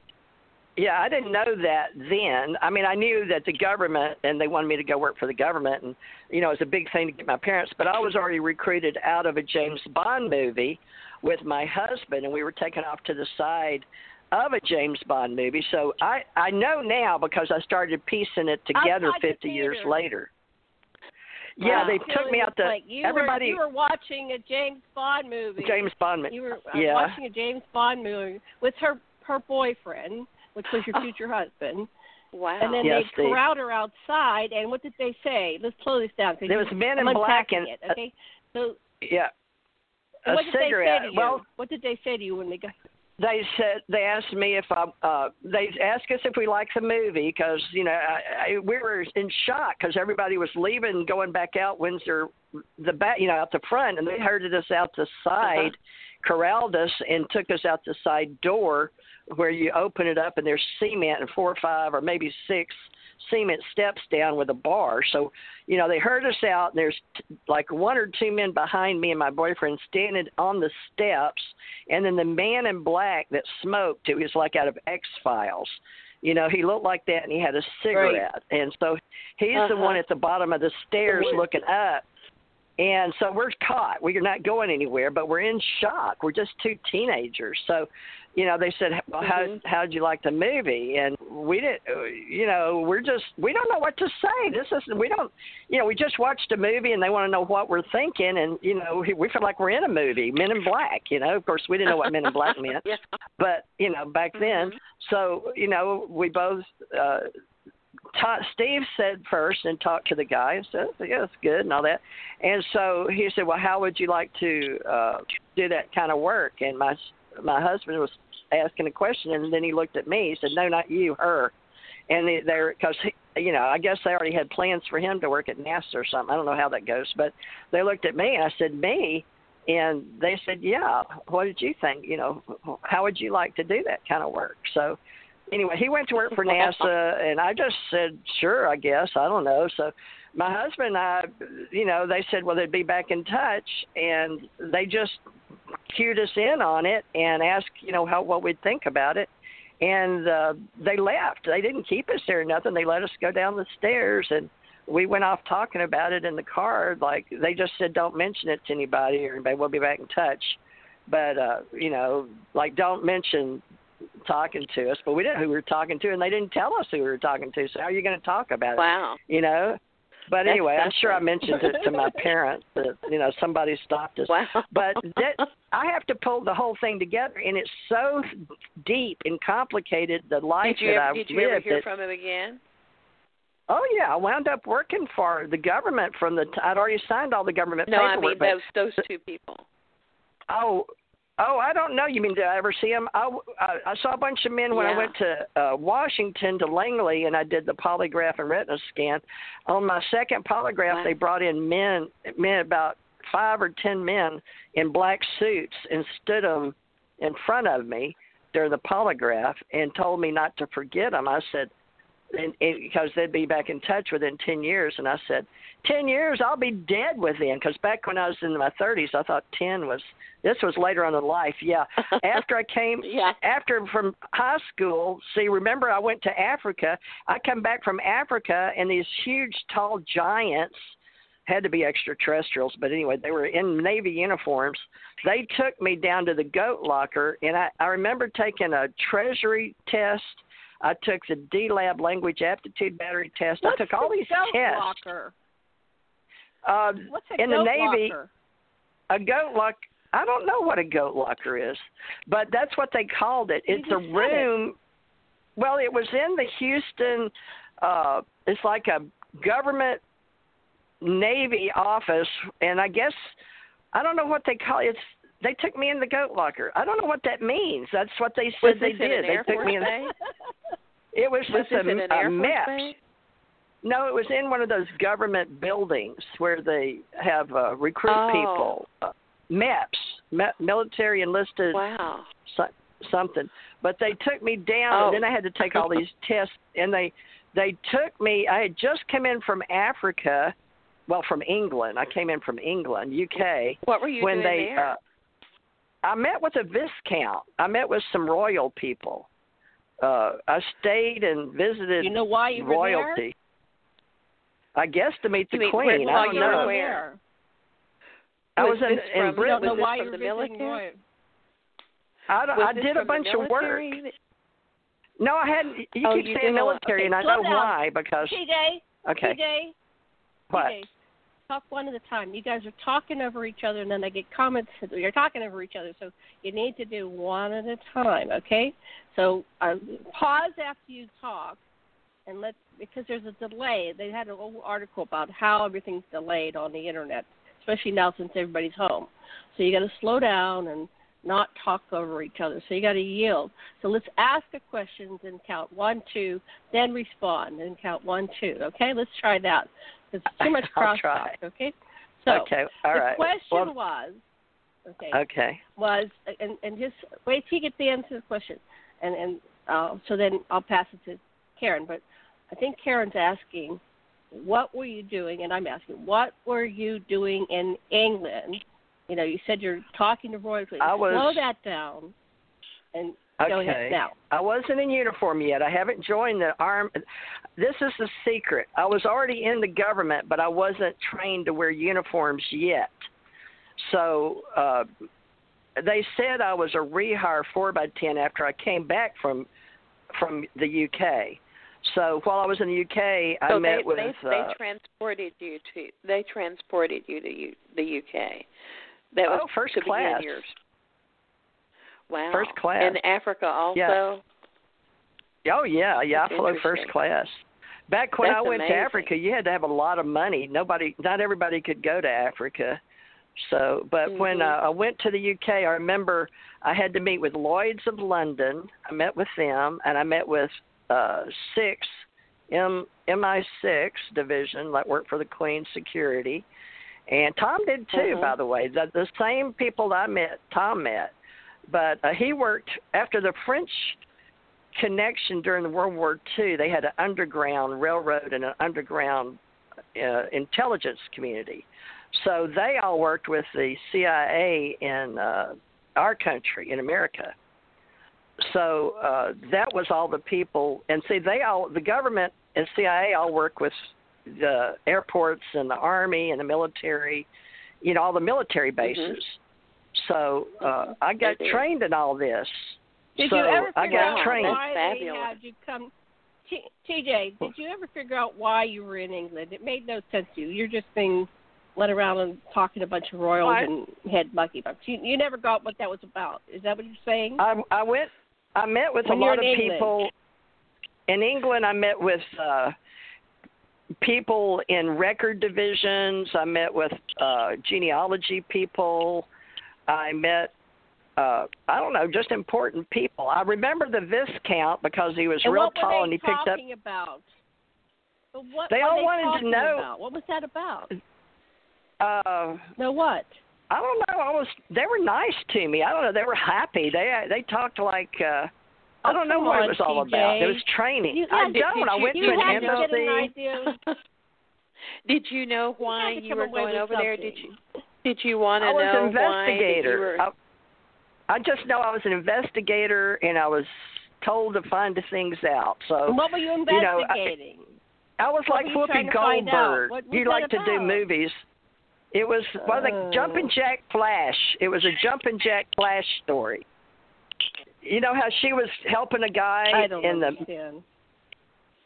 Yeah, I didn't know that then. I mean, I knew that the government and they wanted me to go work for the government, and you know, it was a big thing to get my parents. But I was already recruited out of a James Bond movie with my husband, and we were taken off to the side of a James Bond movie. So I I know now because I started piecing it together Outside the 50 years later. Yeah, Wow. they took me out the like you everybody were you were watching a James Bond movie. James Bond. mo- You were uh, yeah. watching a James Bond movie with her her boyfriend, which was your future husband. Wow. And then Yes, they they- corralled her outside. And what did they say? Let's slow this down. 'cause There you- was men in I'm black unpacking and it. Okay. So yeah, a what did cigarette. they say to you? Well, what did they say to you when they got? they said they asked me if I uh they asked us if we liked the movie because you know I, I, we were in shock because everybody was leaving and going back out Windsor the back you know out the front and they herded us out the side corralled us and took us out the side door where you open it up and there's cement and four or five or maybe six cement steps down with a bar so you know they herd us out and there's t- like one or two men behind me and my boyfriend standing on the steps and then the man in black that smoked, it was like out of X Files. You know, he looked like that and he had a cigarette. And so he's the Uh-huh. one at the bottom of the stairs looking up. And so we're caught. We're not going anywhere, but we're in shock. We're just two teenagers. So, you know, they said, "Well, how Mhm. how'd you like the movie?" And we didn't. uh, You know, we're just we don't know what to say. This is we don't. You know, we just watched a movie and they want to know what we're thinking, and you know, we, we feel like we're in a movie, Men in Black. You know, of course, we didn't know what Men in Black meant yeah. but you know back then Mhm. so you know we both uh ta steve said first and talked to the guy and said yeah it's good and all that and so he said well how would you like to uh do that kind of work and my my husband was asking a question and then he looked at me he said no not you her and they, they're because you know i guess they already had plans for him to work at nasa or something i don't know how that goes but they looked at me and i said me and they said, "Yeah, what did you think? You know, how would you like to do that kind of work?" So, anyway, he went to work for NASA, and I just said, "Sure, I guess. I don't know." So, my husband and I, you know, they said, "Well, they'd be back in touch," and they just cued us in on it and asked, you know, how what we'd think about it. And uh, they left. They didn't keep us there or nothing. They let us go down the stairs and we went off talking about it in the car. Like they just said, don't mention it to anybody, or anybody. We'll be back in touch. But uh, you know, like don't mention talking to us. But we didn't know who we were talking to, and they didn't tell us who we were talking to. So how are you going to talk about it? Wow. You know. But anyway, I'm sure I mentioned it to my parents that you know somebody stopped us. Wow. But that I have to pull the whole thing together, and it's so deep and complicated. The life did you that ever, I've did you ever lived hear that- from him again? Oh yeah, I wound up working for the government from the. T- I'd already signed all the government no, paperwork. I mean those those two people. Oh, oh, I don't know. You mean did I ever see them? I, I, I saw a bunch of men when Yeah. I went to uh, Washington to Langley and I did the polygraph and retina scan. On my second polygraph, they brought in men, men about five or ten men in black suits and stood them in front of me during the polygraph and told me not to forget them. I said, and, and because they'd be back in touch within 10 years. And I said, 10 years, I'll be dead within. Because back when I was in my 30s, I thought 10 was, this was later on in life. Yeah. After I came, Yeah. after from high school, see, remember I went to Africa. I come back from Africa, and these huge, tall giants had to be extraterrestrials, but anyway, they were in Navy uniforms. They took me down to the goat locker, and I, I remember taking a treasury test. I took the DLAB language aptitude battery test. What's I took all the these goat tests. Locker? Uh, What's a in the Navy, locker? a goat lock. I don't know what a goat locker is, but that's what they called it. It's a said it. room. Well, it was in the Houston. Uh, it's like a government Navy office, and I guess I don't know what they call it. It's they took me in the goat locker. I don't know what that means. That's what they said they did. they Air took Force me in. It was, Was just a, a Air Force MEPS. base? No, it was in one of those government buildings where they have uh, recruit Oh. people. Uh, MEPS, Me- military enlisted Wow. so, something. But they took me down, Oh. and then I had to take all these tests. And they they took me. I had just come in from Africa, well, from England. I came in from England, UK. What were you when doing they, there? uh, I met with a viscount. I met with some royal people. Uh, I stayed and visited you know why you were royalty. I guess to meet the You mean, queen. where- I don't know. where? I Was was in, in from- You Britain. don't know why you're the military? I, I did a bunch of work. No, I hadn't. You Oh, keep you saying military, Okay, and I know down. why because TJ, okay, TJ, what? TJ, talk one at a time. You guys are talking over each other, and then I get comments. You're talking over each other, so you need to do one at a time, okay? So uh, pause after you talk, and let because there's a delay. They had an old article about how everything's delayed on the internet, especially now since everybody's home. So you got to slow down and not talk over each other. So you got to yield. So let's ask a question and count one, two, then respond and count one, two. Okay, let's try that. It's too much cross talk. Okay. So okay, all the right. question well, was, okay, okay, was and and just wait till you get the answer to the question, and and uh, so then I'll pass it to Karen. But I think Karen's asking, what were you doing? And I'm asking, what were you doing in England? You know, you said you're talking to. I was- Slow that down, and okay. now. I wasn't in uniform yet. I haven't joined the arm. This is the secret. I was already in the government, but I wasn't trained to wear uniforms yet. So uh, they said I was a rehire four by ten after I came back from from the UK. So while I was in the UK, I so met they, with. they, uh, they transported you to they transported you to U, the UK. That was Oh, first class. yours. Wow. First class. In Africa also. Oh yeah, yeah. That's I flew first class. Back when That's I went amazing. to Africa, you had to have a lot of money. Nobody, not everybody could go to Africa. So, but when Mhm. uh, I went to the UK, I remember I had to meet with Lloyd's of London. I met with them, and I met with uh, six M MI6 division that worked for the Queen Security, and Tom did too. Mhm. By the way, the, the same people that I met, Tom met, but uh, he worked after the French connection during the World War II. They had an underground railroad and an underground uh, intelligence community. So they all worked with the CIA in uh, our country, in America. So uh, that was all the people, and see, they all, the government and CIA all work with the airports and the army and the military, you know, all the military bases. So uh, I got trained in all this. Did so you ever I figure got out trained. why they Fabulous. had you come? T- TJ, did you ever figure out why you were in England? It made no sense to you. You're just being led around and talking to a bunch of royals I- and head monkey bucks. You, you never got what that was about. Is that what you're saying? I I went I met with When a lot of England. people in England I met with uh people in record divisions. I met with uh, genealogy people. I met uh I don't know, just important people. I remember the Viscount because he was and real tall they and he picked up talking about? What They were all they wanted to know- About? What was that about? uh No, what? I don't know. I was they were nice to me. I don't know. They were happy. They they talked like uh I Oh, don't know what on, it was all TJ. about. It was training. You I had to- don't. I went you to an had an embassy. idea. Did you know why had to you were going with over there? Did you did you want to I was know an why that you investigator. were? I, I just know I was an investigator and I was told to find the things out. So what were you you know, I- investigating? I was What like were you trying Whoopi to find out? Goldberg. What you that like to do movies. It was well the Oh. Jumpin' Jack Flash. It was a Jumpin' Jack Flash story. You know how she was helping a guy I don't in the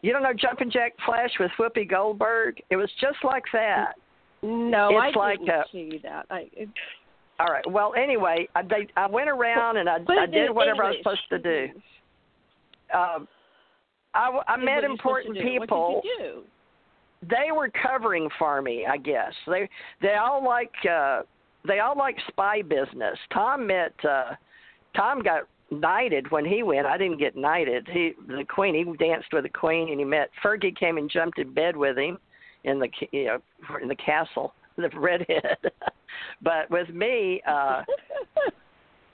you don't know Jumpin' Jack Flash with Whoopi Goldberg? It was just like that. No, It's I like didn't a- see that. I, it, All right. Well, anyway, I they, I went around and I I did whatever I was supposed to do. Um, I, w- I met important supposed to do? people. What did you do? they were covering for me, I guess. They they all like uh they all like spy business. Tom met uh Tom got knighted when he went. I didn't get knighted. He the queen, he danced with the queen and he met Fergie came and jumped in bed with him in the you know in the castle, the redhead. but with me uh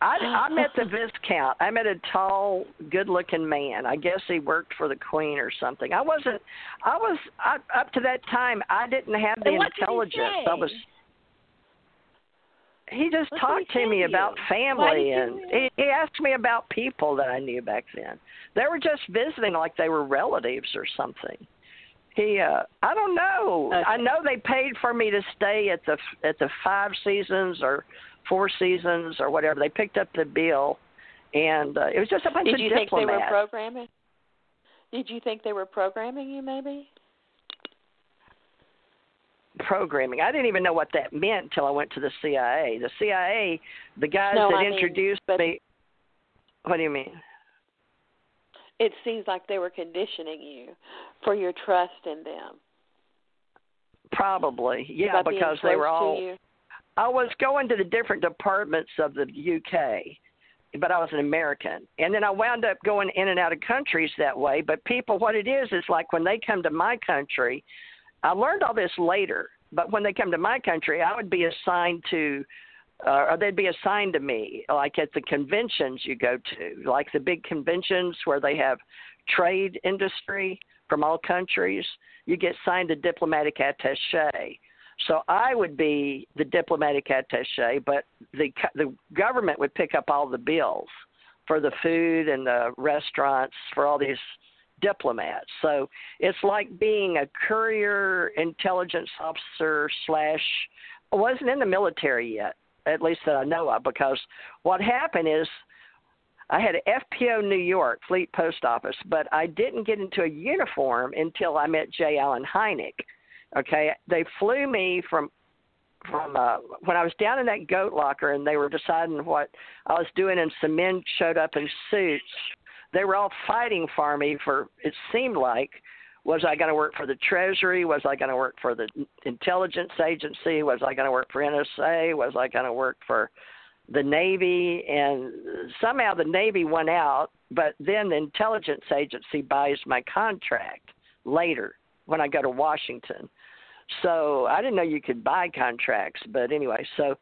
I I met the viscount. I met a tall, good-looking man. I guess he worked for the queen or something. I wasn't. I was I, up to that time. I didn't have the And what did he intelligence. I was. He just What talked he to me you? about family, and he, he asked me about people that I knew back then. They were just visiting like they were relatives or something. He, uh I don't know. Okay. I know they paid for me to stay at the at the Five Seasons or Four Seasons or whatever. They picked up the bill, and uh, it was just a bunch Did of you think they were programming? Did you think they were programming you? Maybe. programming. I didn't even know what that meant until I went to the CIA. The CIA, the guys No, that I mean, introduced but- me. What do you mean? It seems like they were conditioning you for your trust in them. Probably, yeah, because they were all. I was going to the different departments of the UK, but I was an American. And then I wound up going in and out of countries that way. But people, what it is, is like when they come to my country, I learned all this later, but when they come to my country, I would be assigned to, uh, or they'd be assigned to me, like at the conventions you go to, like the big conventions where they have trade industry from all countries. You get signed a diplomatic attaché. So I would be the diplomatic attaché, but the the government would pick up all the bills for the food and the restaurants for all these diplomats. So it's like being a courier intelligence officer slash. I wasn't in the military yet, at least that I know of, because what happened is I had FPO New York Fleet Post Office, but I didn't get into a uniform until I met J. Allen Hynek. Okay, they flew me from from uh, when I was down in that goat locker and they were deciding what I was doing, and some men showed up in suits. They were all fighting for me for it seemed like was I going to work for the Treasury? Was I going to work for the intelligence agency? Was I going to work for NSA? Was I going to work for the Navy? And somehow the Navy won out, but then the intelligence agency buys my contract later when I go to Washington. So I didn't know you could buy contracts, but anyway, so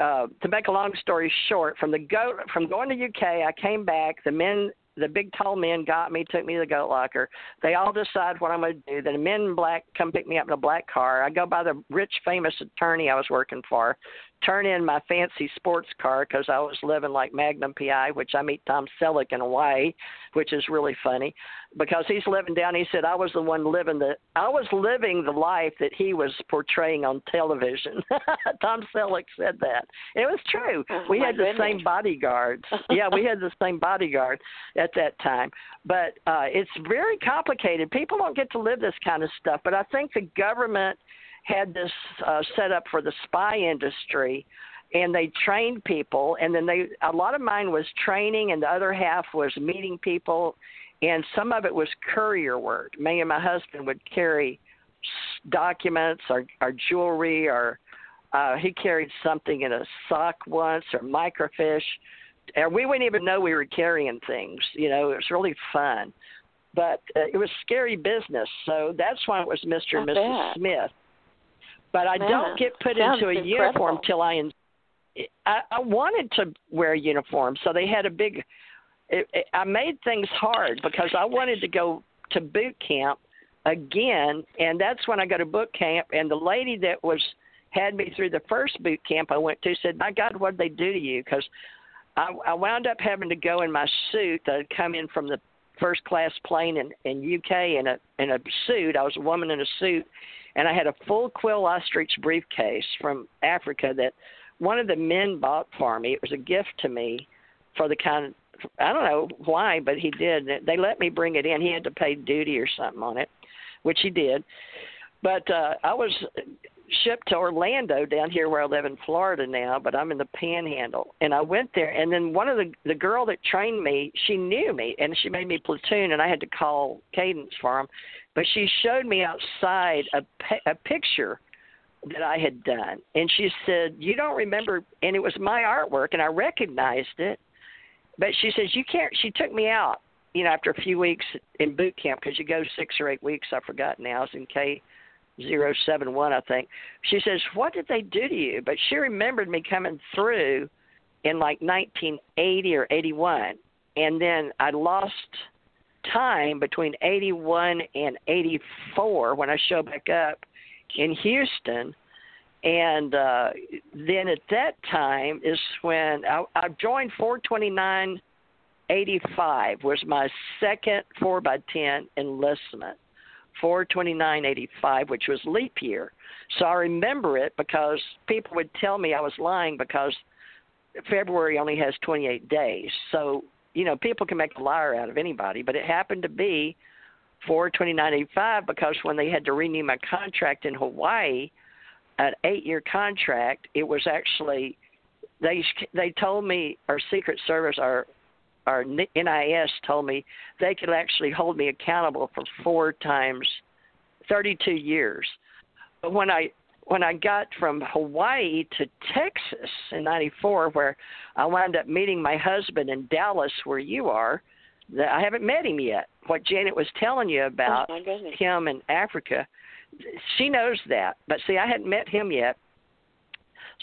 uh, to make a long story short, from the go from going to UK, I came back. The men, the big tall men, got me, took me to the goat locker. They all decide what I'm going to do. Then the men in black come pick me up in a black car. I go by the rich, famous attorney I was working for, turn in my fancy sports car because I was living like Magnum PI, which I meet Tom Selleck in Hawaii, which is really funny because he's living down. He said I was the one living the I was living the life that he was portraying on television. Tom Selleck said that. It was true. Oh, we had the goodness. same bodyguards. yeah, we had the same bodyguard at that time. But uh it's very complicated. People don't get to live this kind of stuff, but I think the government had this uh set up for the spy industry and they trained people and then they a lot of mine was training and the other half was meeting people and some of it was courier work. Me and my husband would carry documents or our jewelry or uh, he carried something in a sock once or microfiche. And we wouldn't even know we were carrying things. You know, it was really fun. But uh, it was scary business. So that's why it was Mr. and Mrs. Smith. But I don't get put Sounds into a incredible. uniform till I, I I wanted to wear a uniform. So they had a big it, it, I made things hard because I wanted to go to boot camp again, and that's when I go to boot camp. And the lady that was had me through the first boot camp I went to said, "My God, what did they do to you?" Because I, I wound up having to go in my suit that had come in from the first class plane in in UK in a in a suit. I was a woman in a suit, and I had a full quill ostrich briefcase from Africa that one of the men bought for me. It was a gift to me for the kind of I don't know why, but he did. They let me bring it in. He had to pay duty or something on it, which he did. But uh I was shipped to Orlando down here where I live in Florida now, but I'm in the Panhandle. And I went there, and then one of the the girl that trained me, she knew me, and she made me platoon, and I had to call cadence for him. But she showed me outside a a picture that I had done, and she said, "You don't remember?" And it was my artwork, and I recognized it. But she says you can't. She took me out, you know, after a few weeks in boot camp because you go six or eight weeks. I forgot now. It's in K zero seven one, I think. She says, "What did they do to you?" But she remembered me coming through in like 1980 or 81, and then I lost time between 81 and 84 when I showed back up in Houston. And uh, then at that time is when I, I joined 42985 was my second 4 by 10 enlistment. 42985, which was leap year. So I remember it because people would tell me I was lying because February only has 28 days. So, you know, people can make a liar out of anybody, but it happened to be 42985 because when they had to renew my contract in Hawaii, an 8-year contract, it was actually they they told me our secret service our our NIS told me they could actually hold me accountable for four times 32 years. But when I when I got from Hawaii to Texas in '94, where I wound up meeting my husband in Dallas, where you are, that I haven't met him yet. What Janet was telling you about oh him in Africa, she knows that. But see, I hadn't met him yet.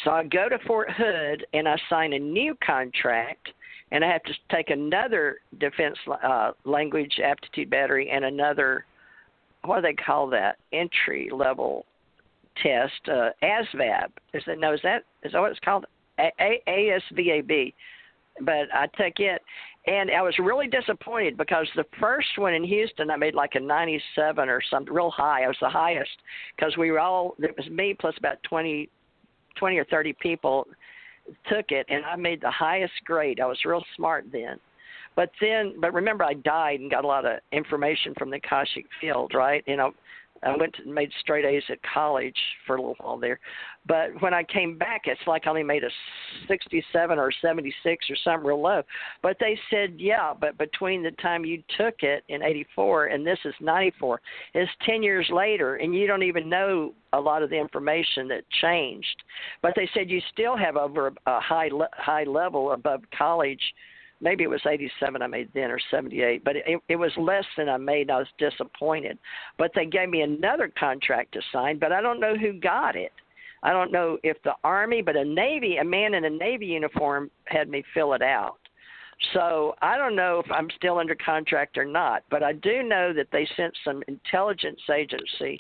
So I go to Fort Hood and I sign a new contract and I have to take another defense uh, language aptitude battery and another what do they call that entry level test uh, ASVAB. Is it no? Is that is that what it's called? A- A- ASVAB. But I took it, and I was really disappointed because the first one in Houston I made like a 97 or something, real high. I was the highest because we were all. It was me plus about 20, 20 or 30 people took it and I made the highest grade. I was real smart then. But then, but remember, I died and got a lot of information from the Akashic field, right? You know, I went and made straight A's at college for a little while there, but when I came back, it's like I only made a 67 or 76 or something real low. But they said, yeah, but between the time you took it in 84 and this is 94, it's 10 years later, and you don't even know a lot of the information that changed. But they said you still have over a high high level above college maybe it was 87 I made then or 78, but it, it was less than I made. I was disappointed. But they gave me another contract to sign, but I don't know who got it. I don't know if the Army, but a Navy, a man in a Navy uniform had me fill it out. So I don't know if I'm still under contract or not, but I do know that they sent some intelligence agency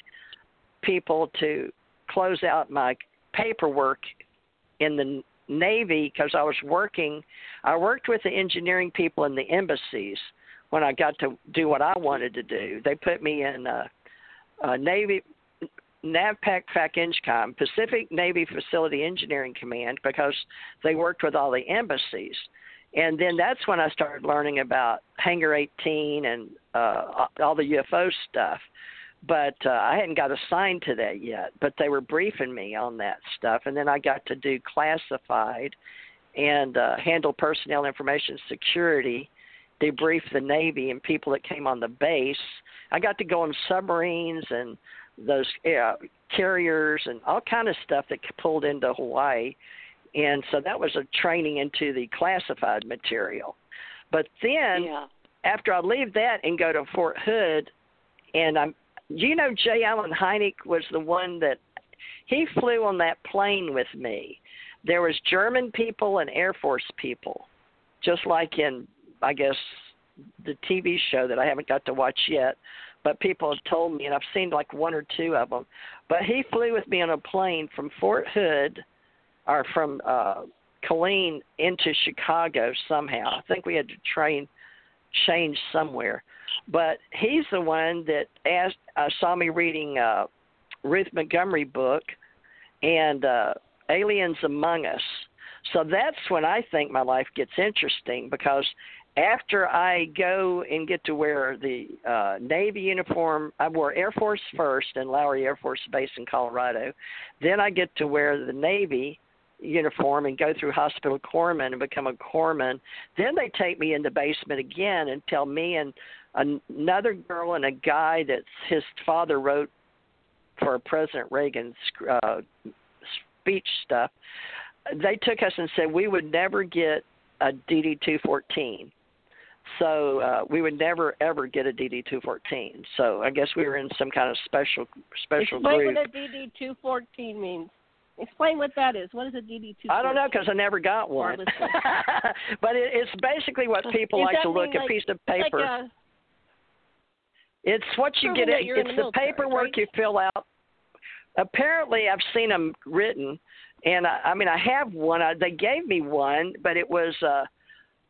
people to close out my paperwork in the Navy because I was working. I worked with the engineering people in the embassies when I got to do what I wanted to do. They put me in uh, uh, Navy NAVPAC FAC Pacific Navy Facility Engineering Command, because they worked with all the embassies. And then that's when I started learning about Hangar 18 and uh, all the UFO stuff but uh, I hadn't got assigned to that yet. But they were briefing me on that stuff, and then I got to do classified and uh, handle personnel information security, debrief the Navy and people that came on the base. I got to go on submarines and those uh, carriers and all kind of stuff that pulled into Hawaii, and so that was a training into the classified material. But then yeah. after I leave that and go to Fort Hood, and I'm, you know, J. Allen Hynek was the one that he flew on that plane with me. There was German people and Air Force people, just like in, I guess, the TV show that I haven't got to watch yet. But people have told me, and I've seen like one or two of them. But he flew with me on a plane from Fort Hood, or from uh, Killeen into Chicago somehow. I think we had to train change somewhere. But he's the one that asked uh, saw me reading uh Ruth Montgomery book and uh Aliens Among Us. So that's when I think my life gets interesting because after I go and get to wear the uh, Navy uniform, I wore Air Force first in Lowry Air Force Base in Colorado. Then I get to wear the Navy uniform and go through hospital corpsman and become a corpsman. Then they take me in the basement again and tell me and another girl and a guy that his father wrote for President Reagan's uh, speech stuff. They took us and said we would never get a DD 214. So uh, we would never ever get a DD 214. So I guess we were in some kind of special special Explain group. what a DD 214 means. Explain what that is. What is a DD 214? I don't know because I never got one. but it, it's basically what people Does like to look mean a piece of Like paper. a, It's what you get. that It's the paperwork you fill out. Apparently, I've seen them written, and I, I mean, I have one. I, they gave me one, but it was uh,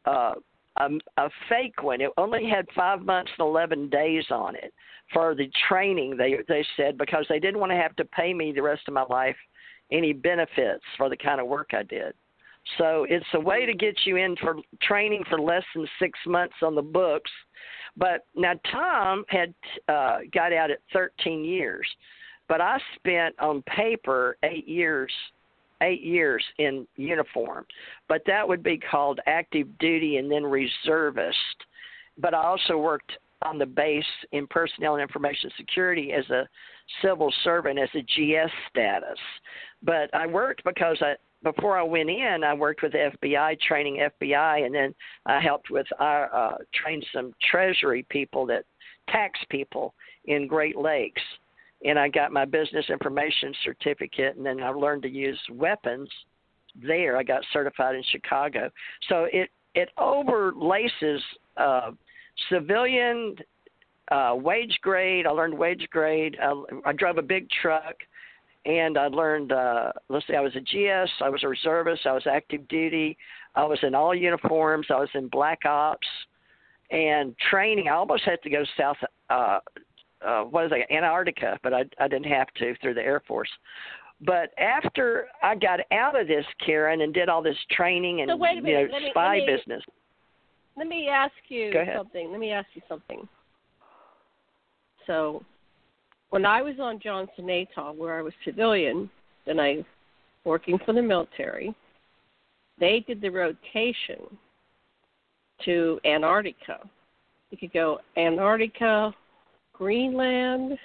uh, a a fake one. It only had five months and eleven days on it for the training. They they said because they didn't want to have to pay me the rest of my life any benefits for the kind of work I did. So it's a way to get you in for training for less than six months on the books. But now Tom had uh, got out at 13 years, but I spent on paper eight years, eight years in uniform. But that would be called active duty and then reservist. But I also worked on the base in personnel and information security as a civil servant as a GS status. But I worked because I before I went in, I worked with FBI, training FBI, and then I helped with our uh, train some Treasury people that tax people in Great Lakes, and I got my business information certificate, and then I learned to use weapons there. I got certified in Chicago, so it it overlaces uh, civilian uh, wage grade. I learned wage grade. I, I drove a big truck and I learned. Uh, let's see, I was a GS, I was a reservist, I was active duty, I was in all uniforms, I was in black ops, and training. I almost had to go south. Uh, uh, what is it, Antarctica? But I I didn't have to through the Air Force. But after I got out of this, Karen, and did all this training and So a you know me- spy let me- business. Let me ask you something. Let me ask you something. So, when I was on Johnson Atoll, where I was civilian, and I working for the military, they did the rotation to Antarctica. You could go Antarctica, Greenland,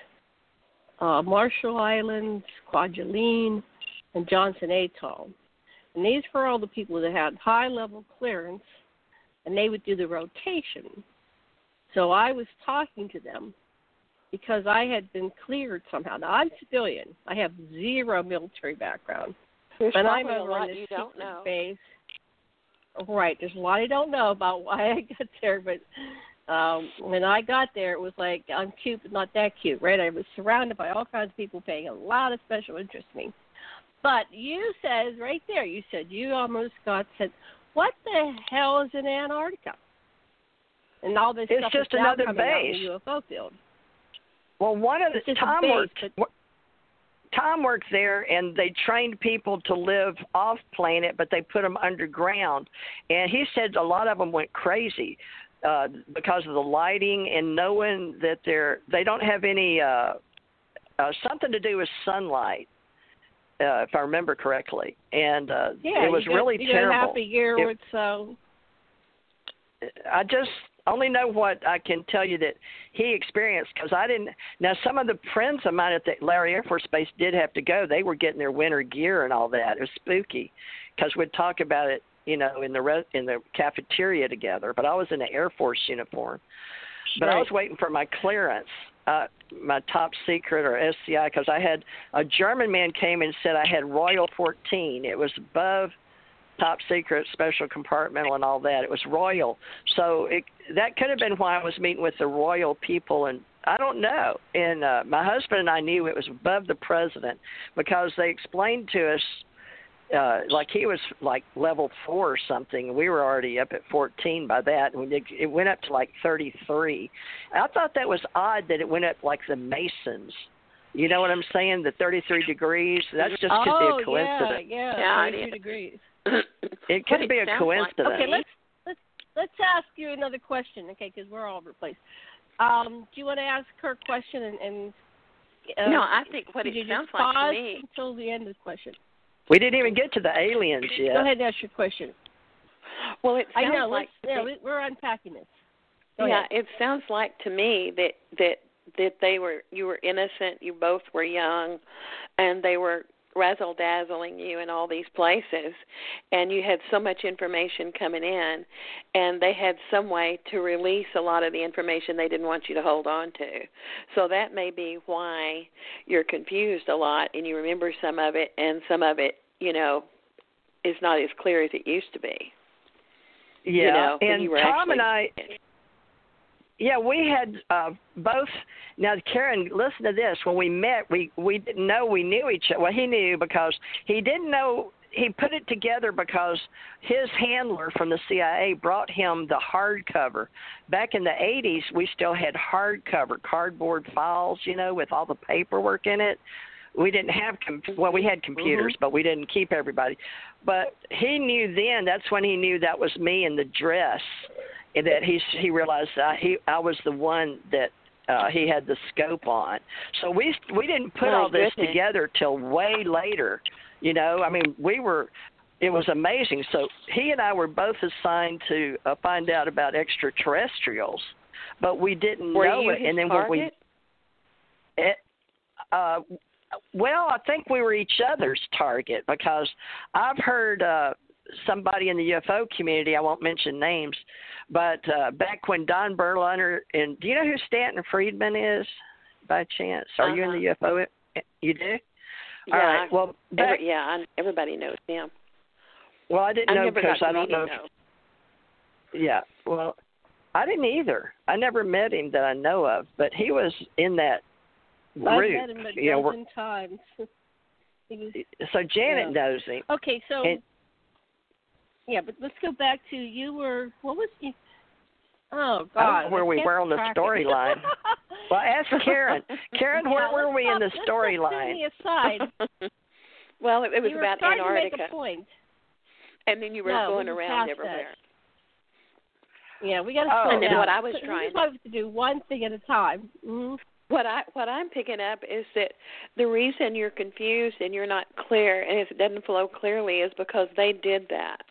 uh, Marshall Islands, Kwajalein, and Johnson Atoll. And these were all the people that had high level clearance and they would do the rotation. So I was talking to them because I had been cleared somehow. Now I'm civilian. I have zero military background. There's But I'm a lot you don't know. base. Right. There's a lot I don't know about why I got there, but um when I got there it was like I'm cute but not that cute, right? I was surrounded by all kinds of people paying a lot of special interest in me. But you said right there, you said you almost got said, What the hell is in Antarctica? And all this It's stuff just is now another coming out in base. the UFO field. Well, one of the It's just a Tom worked. Tom worked there, and they trained people to live off planet, but they put them underground. And he said a lot of them went crazy uh, because of the lighting and knowing that they're they don't have any uh, uh, something to do with sunlight, uh, if I remember correctly. And uh, Yeah, it was you got, really you terrible. half a year It- with so I just only know what I can tell you that he experienced because I didn't. Now, some of the friends of mine at the Lowry Air Force Base did have to go. They were getting their winter gear and all that. It was spooky because we'd talk about it, you know, in the re- in the cafeteria together. But I was in an Air Force uniform. But I was waiting for my clearance, uh, my top secret or SCI, because I had a German man came and said I had Royal 14. It was above top secret, special compartmental, and all that. It was royal. So it, that could have been why I was meeting with the royal people, and I don't know. And uh, my husband and I knew it was above the president because they explained to us. Uh, like he was like level four or something. We were already up at 14 by that, and it, it went up to like 33. I thought that was odd that it went up like the Masons. You know what I'm saying? The 33 degrees. That's just could oh, be a coincidence. yeah, yeah, Yeah, 32 it is. degrees. It could be a coincidence. Like Okay, let's let's let's ask you another question, okay? Because we're all over the place. Um, do you want to ask her a question and? and uh, no, I think what could it you sounds just like to me. until the end of the question. We didn't even get to the aliens yet. Go ahead and ask your question. Well, it I sounds know. like yeah, to me- we- we're unpacking this. Go yeah, ahead. it sounds like to me that that that they were you were innocent, you both were young, and they were razzle dazzling you in all these places, and you had so much information coming in, and they had some way to release a lot of the information they didn't want you to hold on to. So that may be why you're confused a lot, and you remember some of it, and some of it, you know, is not as clear as it used to be. Yeah, you know, and Tom and I, yeah, we had uh, both. Now, Karen, listen to this. When we met, we we didn't know we knew each other. Well, he knew because he didn't know. He put it together because his handler from the CIA brought him the hardcover. Back in the 80s, we still had hardcover, cardboard files, you know, with all the paperwork in it. We didn't have com- well, we had computers, but we didn't keep everybody. But he knew then. That's when he knew that was me in the dress that he he realized I, he I was the one that uh, he had the scope on. So we we didn't put My all this goodness. together till way later. You know, I mean, we were. It was amazing. So he and I were both assigned to uh, find out about extraterrestrials, but we didn't Were know it. and then target? when we, it, uh, well, I think we were each other's target because I've heard uh, somebody in the UFO community. I won't mention names, but uh, back when Don Berliner and do you know who Stanton Friedman is, by chance? Are you in the UFO? You do. Yeah, All right. Well, back, Every, yeah, I, everybody knows him. well, I didn't I know never because got I don't know. If, yeah. Well, I didn't either. I never met him that I know of, but he was in that I've group. met him a you know, dozen times. was, so Janet Yeah. knows him. okay, so And- yeah, but let's go back to you were what was you? Oh God, I don't know where we were on the storyline. Well, ask Karen. Karen, where were we in the stop- let's stop storyline? aside. well, it, it was you about Antarctica, To make a point. and then you were No, going we around past that. everywhere. Yeah, we got to Oh. And then down. what I was So trying- to do one thing at a time. Mm-hmm. What I what I'm picking up is that the reason you're confused and you're not clear and it doesn't flow clearly is because they did that.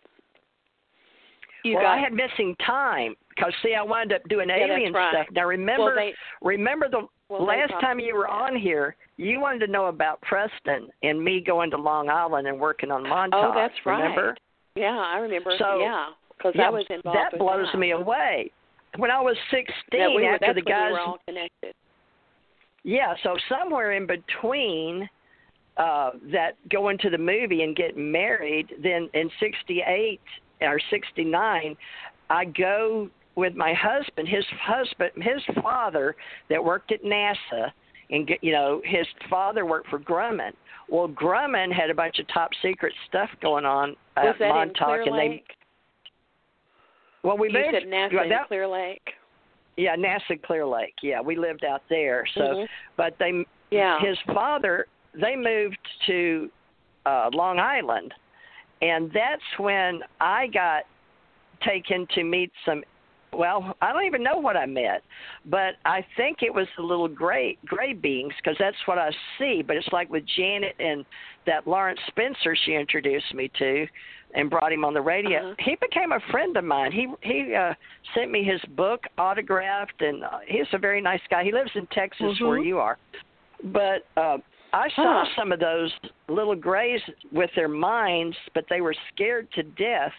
You well, I had missing time because see, I wound up doing Yeah, alien right. stuff. Now remember, well, they remember the well, last time you were on here, you wanted to know about Preston and me going to Long Island and working on Montauk. Oh, that's right. Remember? Yeah, I remember. So, yeah, because yeah, I was involved. that blows that. me away. When I was 16, we were, after the guys we were all connected. Yeah, so somewhere in between uh that going to the movie and getting married, then in 68 or 69, I go with my husband, his husband, his father that worked at NASA and you know, his father worked for Grumman. Well, Grumman had a bunch of top secret stuff going on Was at that in Montauk Clear and they well we you moved said NASA well, in that- Clear Lake. yeah, NASA Clear Lake. Yeah, we lived out there. So Mhm. but they Yeah. his father they moved to uh Long Island and that's when I got taken to meet some well, I don't even know what I met, but I think it was the little gray gray beings because that's what I see. But it's like with Janet and that Lawrence Spencer she introduced me to, and brought him on the radio. Uh-huh. He became a friend of mine. He he uh, sent me his book autographed, and uh, he's a very nice guy. He lives in Texas Mm-hmm. where you are, but. uh I saw Huh. some of those little grays with their minds, but they were scared to death.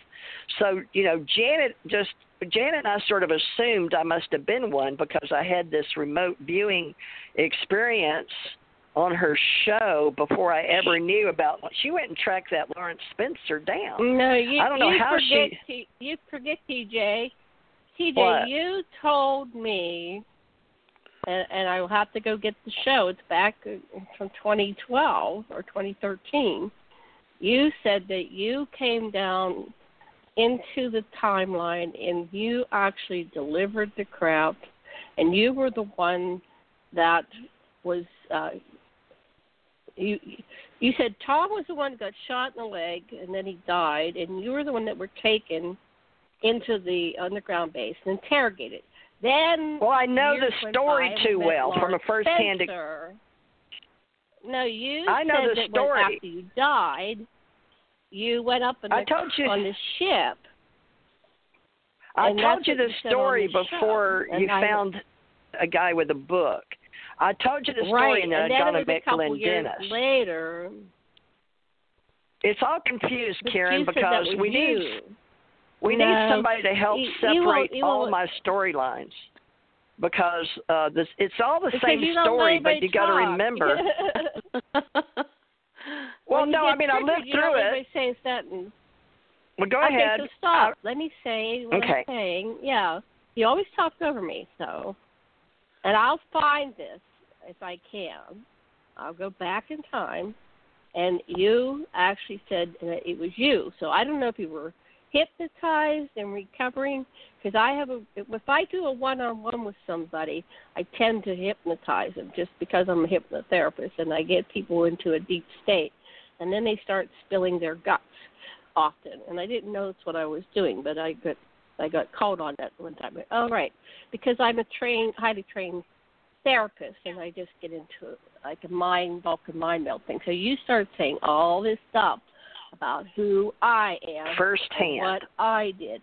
So, you know, Janet just Janet and I sort of assumed I must have been one because I had this remote viewing experience on her show before I ever knew about she went and tracked that Lawrence Spencer down. No, you, I don't know you how forget she- you forget TJ. TJ, What? you told me, and, and I will have to go get the show. It's back uh, from 2012 or 2013. You said that you came down into the timeline and you actually delivered the crap, and you were the one that was. Uh, you you said Tom was the one who got shot in the leg and then he died, and you were the one that were taken into the underground base and interrogated. Then Well, I know the story too well from a first-hand. Spencer. No, you I know said the story. After you died, you went up the, I told you- on the ship. I told you the you said on story before you I- found a guy with a book. I told you the story right, and then and then gone it and met Glenn Dennis. later. It's all confused, Karen, you said that because we you. need we No, need somebody to help you- separate you all my storylines because uh this it's all the Because same story, but you got to remember. well, no, I mean I triggered, lived you through it. anybody say a sentence. Well, go okay, ahead. so stop. Let me say what Okay. I'm saying. Yeah, you always talk over me, so, and I'll find this if I can. I'll go back in time, and you actually said that it was you. So I don't know if you were hypnotized and recovering, because I have a. If I do a one-on-one with somebody, I tend to hypnotize them just because I'm a hypnotherapist, and I get people into a deep state, and then they start spilling their guts often, and I didn't know that's what I was doing, but I got I got called on that one time. Oh, right, because I'm a trained, highly trained therapist, and I just get into like a mind Vulcan mind meld thing. So you start saying all this stuff about who I am, Firsthand. what I did,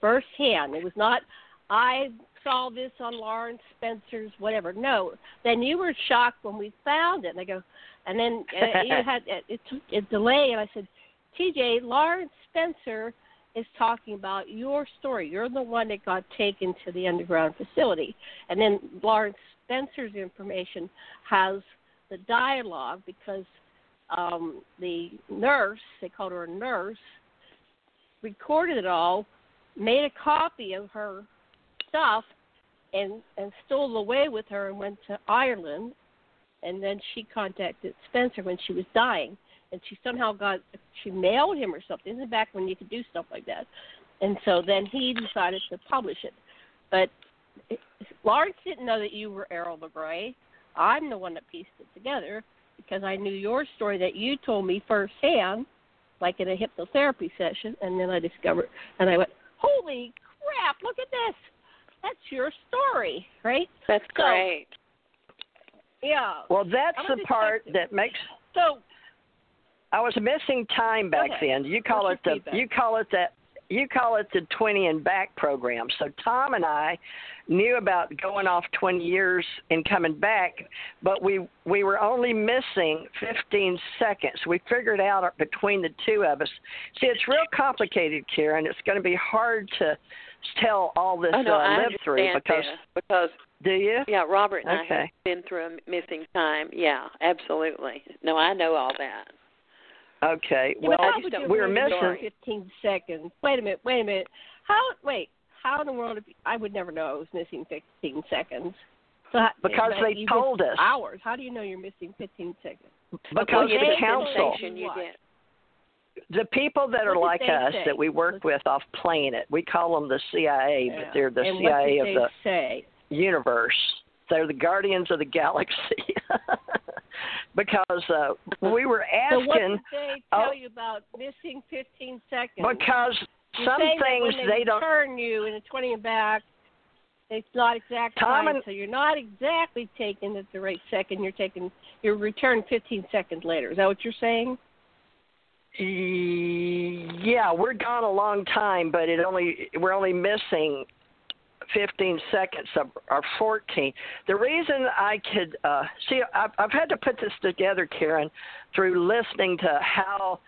firsthand. It was not I saw this on Lawrence Spencer's whatever. No, then you were shocked when we found it, and I go, and then uh, you had it, it took a delay, and I said, TJ, Lawrence Spencer is talking about your story. You're the one that got taken to the underground facility. And then Lawrence Spencer's information has the dialogue because um, the nurse, they called her a nurse, recorded it all, made a copy of her stuff, and and stole away with her and went to Ireland. And then she contacted Spencer when she was dying and she somehow got she mailed him or something. This is back when you could do stuff like that. And so then he decided to publish it. But Lawrence didn't know that you were Airl LeGray. I'm the one that pieced it together because I knew your story that you told me firsthand, like in a hypnotherapy session, and then I discovered and I went, Holy crap, look at this. That's your story, right? That's So- great. Yeah. Well, that's I'm the part that makes So I was missing time back ahead. then. You call What's it the feedback? you call it that you call it the 20 and back program. So Tom and I knew about going off 20 years and coming back, but we we were only missing 15 seconds. We figured out between the two of us. See, it's real complicated, Karen. It's going to be hard to tell all this Oh no, uh, I live through because this because do you? yeah, Robert and I have been through a missing time. Yeah, absolutely. No, I know all that. Okay. Yeah, Well, but how would you we're missing. 15 seconds. Wait a minute. Wait a minute. How? Wait. How in the world? If, I would never know I was missing 15 seconds. So how, Because they told us. Hours. How do you know you're missing 15 seconds? Because Well, the council. sensation you What? get. the people that are like us say? that we work Let's- with off Planet, we call them the CIA, Yeah. but they're the and CIA what of the they say? universe. They're the guardians of the galaxy. because uh, we were asking. So what did they tell oh. you about missing 15 seconds? because You're some things they, they don't. turn you and turning you back, it's not exact Tom time, and- so you're not exactly taking it the right second. You're taking your return 15 seconds later. Is that what you're saying? Yeah, we're gone a long time, but it only we're only missing 15 seconds or 14. The reason I could uh, see, I've, I've had to put this together, Karen, through listening to how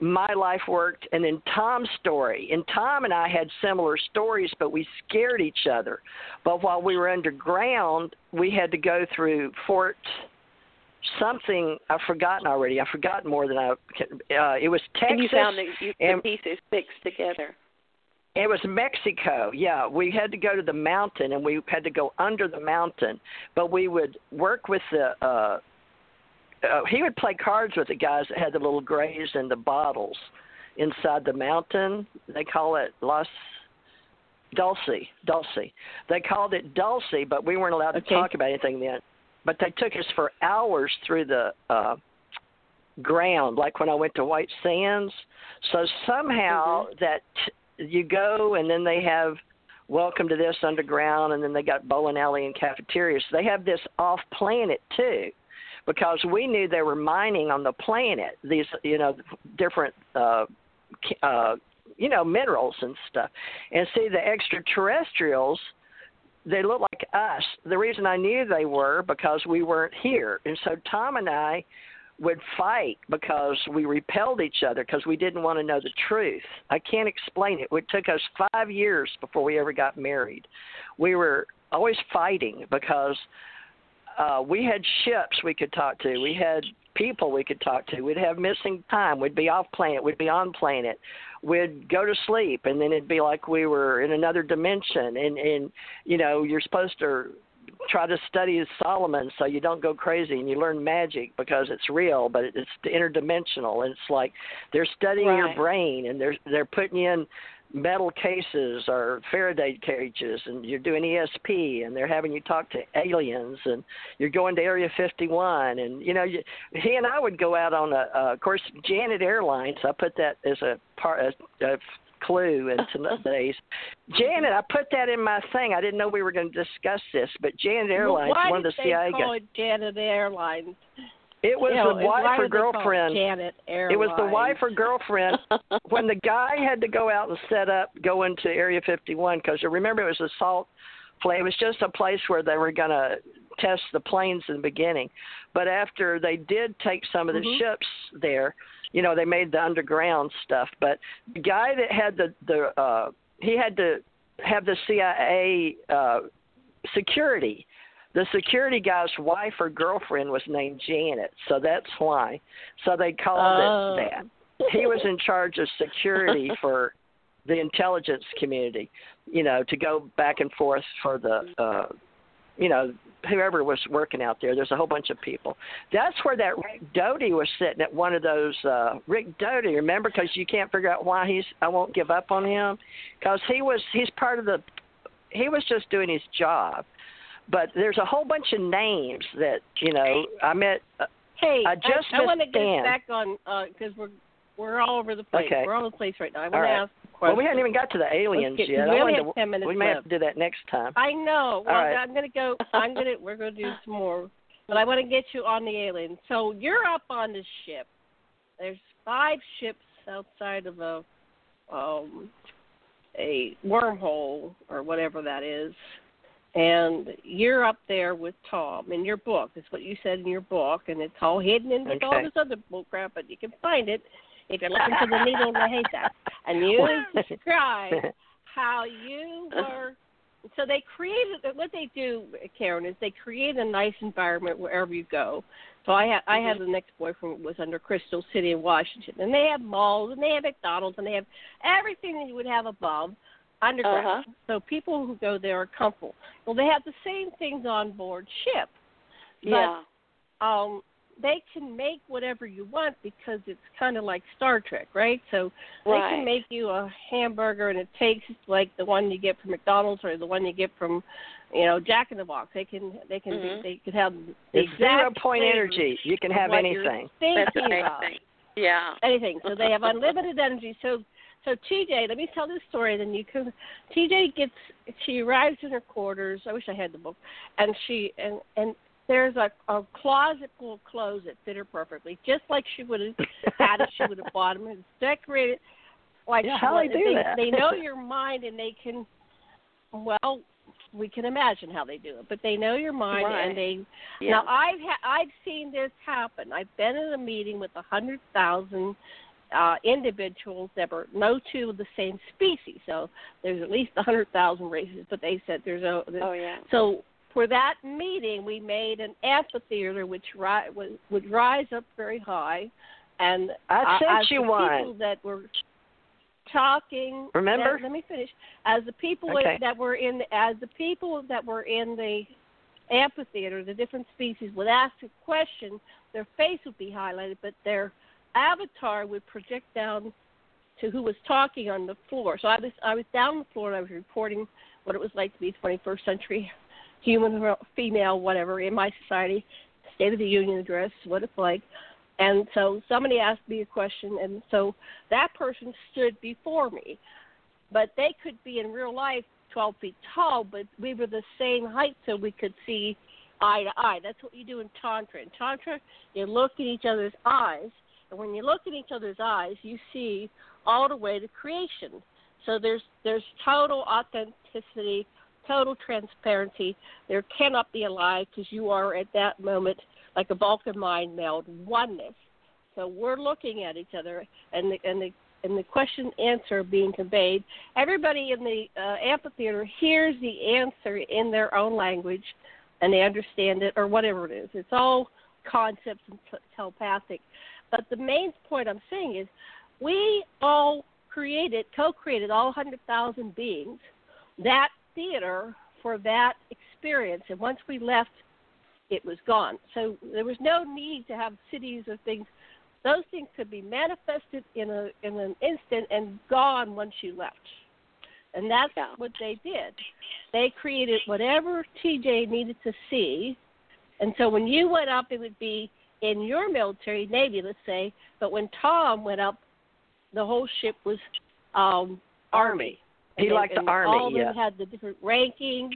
my life worked and then Tom's story. And Tom and I had similar stories, but we scared each other. But while we were underground, we had to go through Fort something I've forgotten already. I've forgotten more than I. can- Uh, it was Texas. and you found the, you, and- the pieces fixed together. It was Mexico. Yeah, we had to go to the mountain, and we had to go under the mountain. But we would work with the. Uh, uh, he would play cards with the guys that had the little grays and the bottles inside the mountain. They call it Los Dulce. Dulce. They called it Dulce, but we weren't allowed to Okay. talk about anything then. But they took us for hours through the uh, ground, like when I went to White Sands. So somehow that you go and then they have welcome to this underground and then they got bowling alley and cafeterias. So they have this off planet too. Because we knew they were mining on the planet these you know different uh uh you know minerals and stuff. And see the extraterrestrials they look like us. The reason I knew they were because we weren't here. And so Tom and I would fight because we repelled each other because we didn't want to know the truth. I can't explain it. It took us five years before we ever got married. We were always fighting because uh, we had ships we could talk to. We had people we could talk to. We'd have missing time. We'd be off planet. We'd be on planet. We'd go to sleep, and then it'd be like we were in another dimension. And and you know you're supposed to try to study Solomon so you don't go crazy and you learn magic because it's real, but it's interdimensional. And it's like they're studying your brain and they're they're putting in metal cases or Faraday cages and you're doing ESP and they're having you talk to aliens and you're going to Area 51 and you know you, he and I would go out on a uh, of course Janet Airlines I put that as a part a, a clue in today's Janet I put that in my thing I didn't know we were going to discuss this but Janet Airlines Why one of the CIA guys it Janet Airlines? it was You the and wife or did they call it girlfriend Janet Airlines. it was the wife or girlfriend when the guy had to go out and set up, go into Area 51 because remember it was a salt play. It was just a place where they were going to test the planes in the beginning. But after they did take some of the Mhm. ships there, you know, they made the underground stuff. But the guy that had the the uh, he had to have the CIA uh, security. The security guy's wife or girlfriend was named Janet, so that's why. So they called Oh. it that he was in charge of security for the intelligence community, you know, to go back and forth for the, uh, you know, whoever was working out there. There's a whole bunch of people. That's where that Rick Doty was sitting at one of those. Uh, Rick Doty, remember? Because you can't figure out why he's. I won't give up on him, because he was. He's part of the. He was just doing his job. But there's a whole bunch of names that you know. I met. Uh, Hey, I just I, want to get back on because we're we're all over the place. Okay. We're all over the place right now. I want right. to ask a well, we haven't even got to the aliens yet. we only have 10 minutes we may have to do that next time. I know. Well, right. I'm gonna go. I'm gonna. We're gonna do some more, but I want to get you on the aliens. So you're up on the ship. There's five ships outside of a um a wormhole or whatever that is, and you're up there with Tom in your book. That's what you said in your book, and it's all hidden in with all this other bullcrap, but you can find it if you're looking for the needle in the haystack. And you describe how you were so they created what they do karen is they create a nice environment wherever you go so i had i had an ex boyfriend was under crystal city in washington and they have malls and they have mcdonald's and they have everything that you would have above underground Uh-huh. so people who go there are comfortable well they have the same things on board ship but yeah. um they can make whatever you want because it's kind of like Star Trek, right? So they can make you a hamburger and it tastes like the one you get from McDonald's or the one you get from, you know, Jack in the Box. They can they can Mhm. they could have the It's zero point energy. You can have anything. That's thing. Yeah. anything. So they have unlimited energy. So so TJ, let me tell this story. Then you can. TJ gets. She arrives in her quarters. I wish I had the book. And she and and there's a, a closet full of clothes that fit her perfectly, just like she would have had if she would have bought them. It's decorated like yeah, how they do they, that. they know your mind and they can. Well, we can imagine how they do it, but they know your mind right. and they. Yeah. Now I've ha- I've seen this happen. I've been in a meeting with a hundred thousand uh, individuals that were no two of the same species. So there's at least a hundred thousand races, but they said there's a. Oh yeah. So for that meeting, we made an amphitheater which ri- would, would rise up very high, and I uh, sent as you the one. people that were talking. Remember? Let, let me finish. As the people Okay. that were in, as the people that were in the amphitheater, the different species would ask a question, their face would be highlighted, but their avatar would project down to who was talking on the floor. So I was I was down on the floor and I was reporting what it was like to be 21st century human female, whatever, in my society, State of the Union address, what it's like. And so somebody asked me a question, and so that person stood before me. But they could be in real life 12 feet tall, but we were the same height, so we could see eye to eye. That's what you do in Tantra. In Tantra, you look in each other's eyes, and when you look in each other's eyes, you see all the way to creation. So there's there's total authenticity, total transparency. There cannot be a lie because you are at that moment like a Vulcan mind meld oneness. So we're looking at each other, and the and the and the question answer being conveyed. Everybody in the uh, amphitheater hears the answer in their own language, and they understand it or whatever it is. It's all concepts and t- telepathic. But the main point I'm saying is, we all created, co-created, all 100,000 beings, that theater for that experience. And once we left, it was gone. So there was no need to have cities or things. Those things could be manifested in a in an instant and gone once you left. And that's Yeah. what they did. They created whatever TJ needed to see. And so when you went up, it would be in your military, Navy, let's say. But when Tom went up, the whole ship was um, Army. He And liked the and Army, All of them yeah. had the different rankings.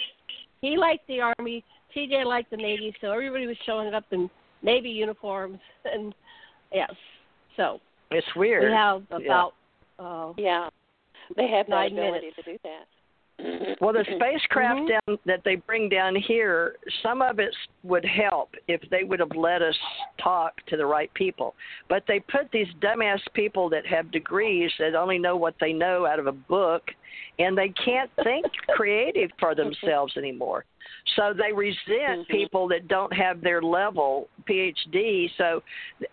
He liked the Army. TJ liked the Navy. So everybody was showing up in Navy uniforms. And yes, so It's weird. we have Yeah. about uh, Yeah. They have that Nine ability minutes. to do that. Well, the spacecraft Mhm. down that they bring down here, some of it would help if they would have let us talk to the right people. But they put these dumbass people that have degrees that only know what they know out of a book, and they can't think creative for themselves anymore. So they resent Mhm. people that don't have their level PhD. So,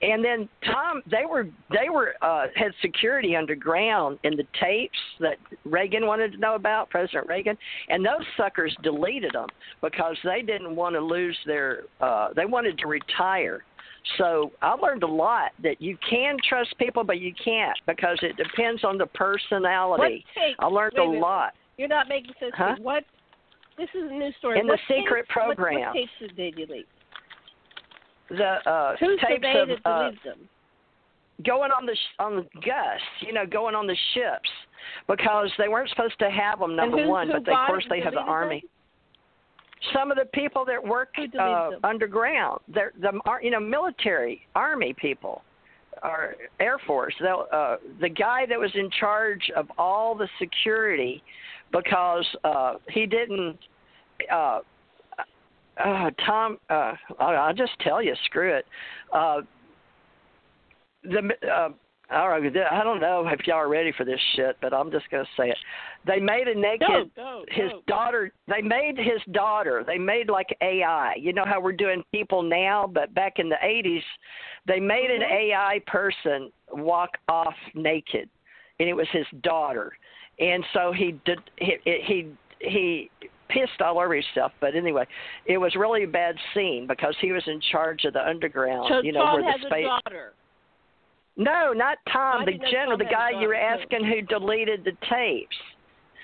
and then Tom, they were they were uh, had security underground in the tapes that Reagan wanted to know about, President Reagan, and those suckers deleted them because they didn't want to lose their. Uh, they wanted to retire. So I learned a lot that you can trust people, but you can't because it depends on the personality. I learned a minute. lot. You're not making sense. Huh? What? This is a new story. In the secret tapes, program. What, tapes did they delete? The uh, Who tapes surveyed of uh, them? going on the sh- on the Gus, you know, going on the ships because they weren't supposed to have them. Number who, one, who but they, of course they have the army. them? Some of the people that work uh, underground, they're the you know military army people or air force. They'll, uh, the guy that was in charge of all the security because uh, he didn't. Uh, uh, Tom, uh, I'll I'll just tell you, screw it. Uh, the uh, all right, I don't know if y'all are ready for this shit, but I'm just gonna say it. They made a naked Go, go, his go. daughter. They made his daughter. They made like AI. You know how we're doing people now, but back in the '80s, they made an Mhm. AI person walk off naked, and it was his daughter. And so he did. He he he pissed all over himself. But anyway, it was really a bad scene because he was in charge of the underground. So you know Tom where the has space. a daughter. No, not Tom. I the general, Tom the guy you were asking who deleted the tapes.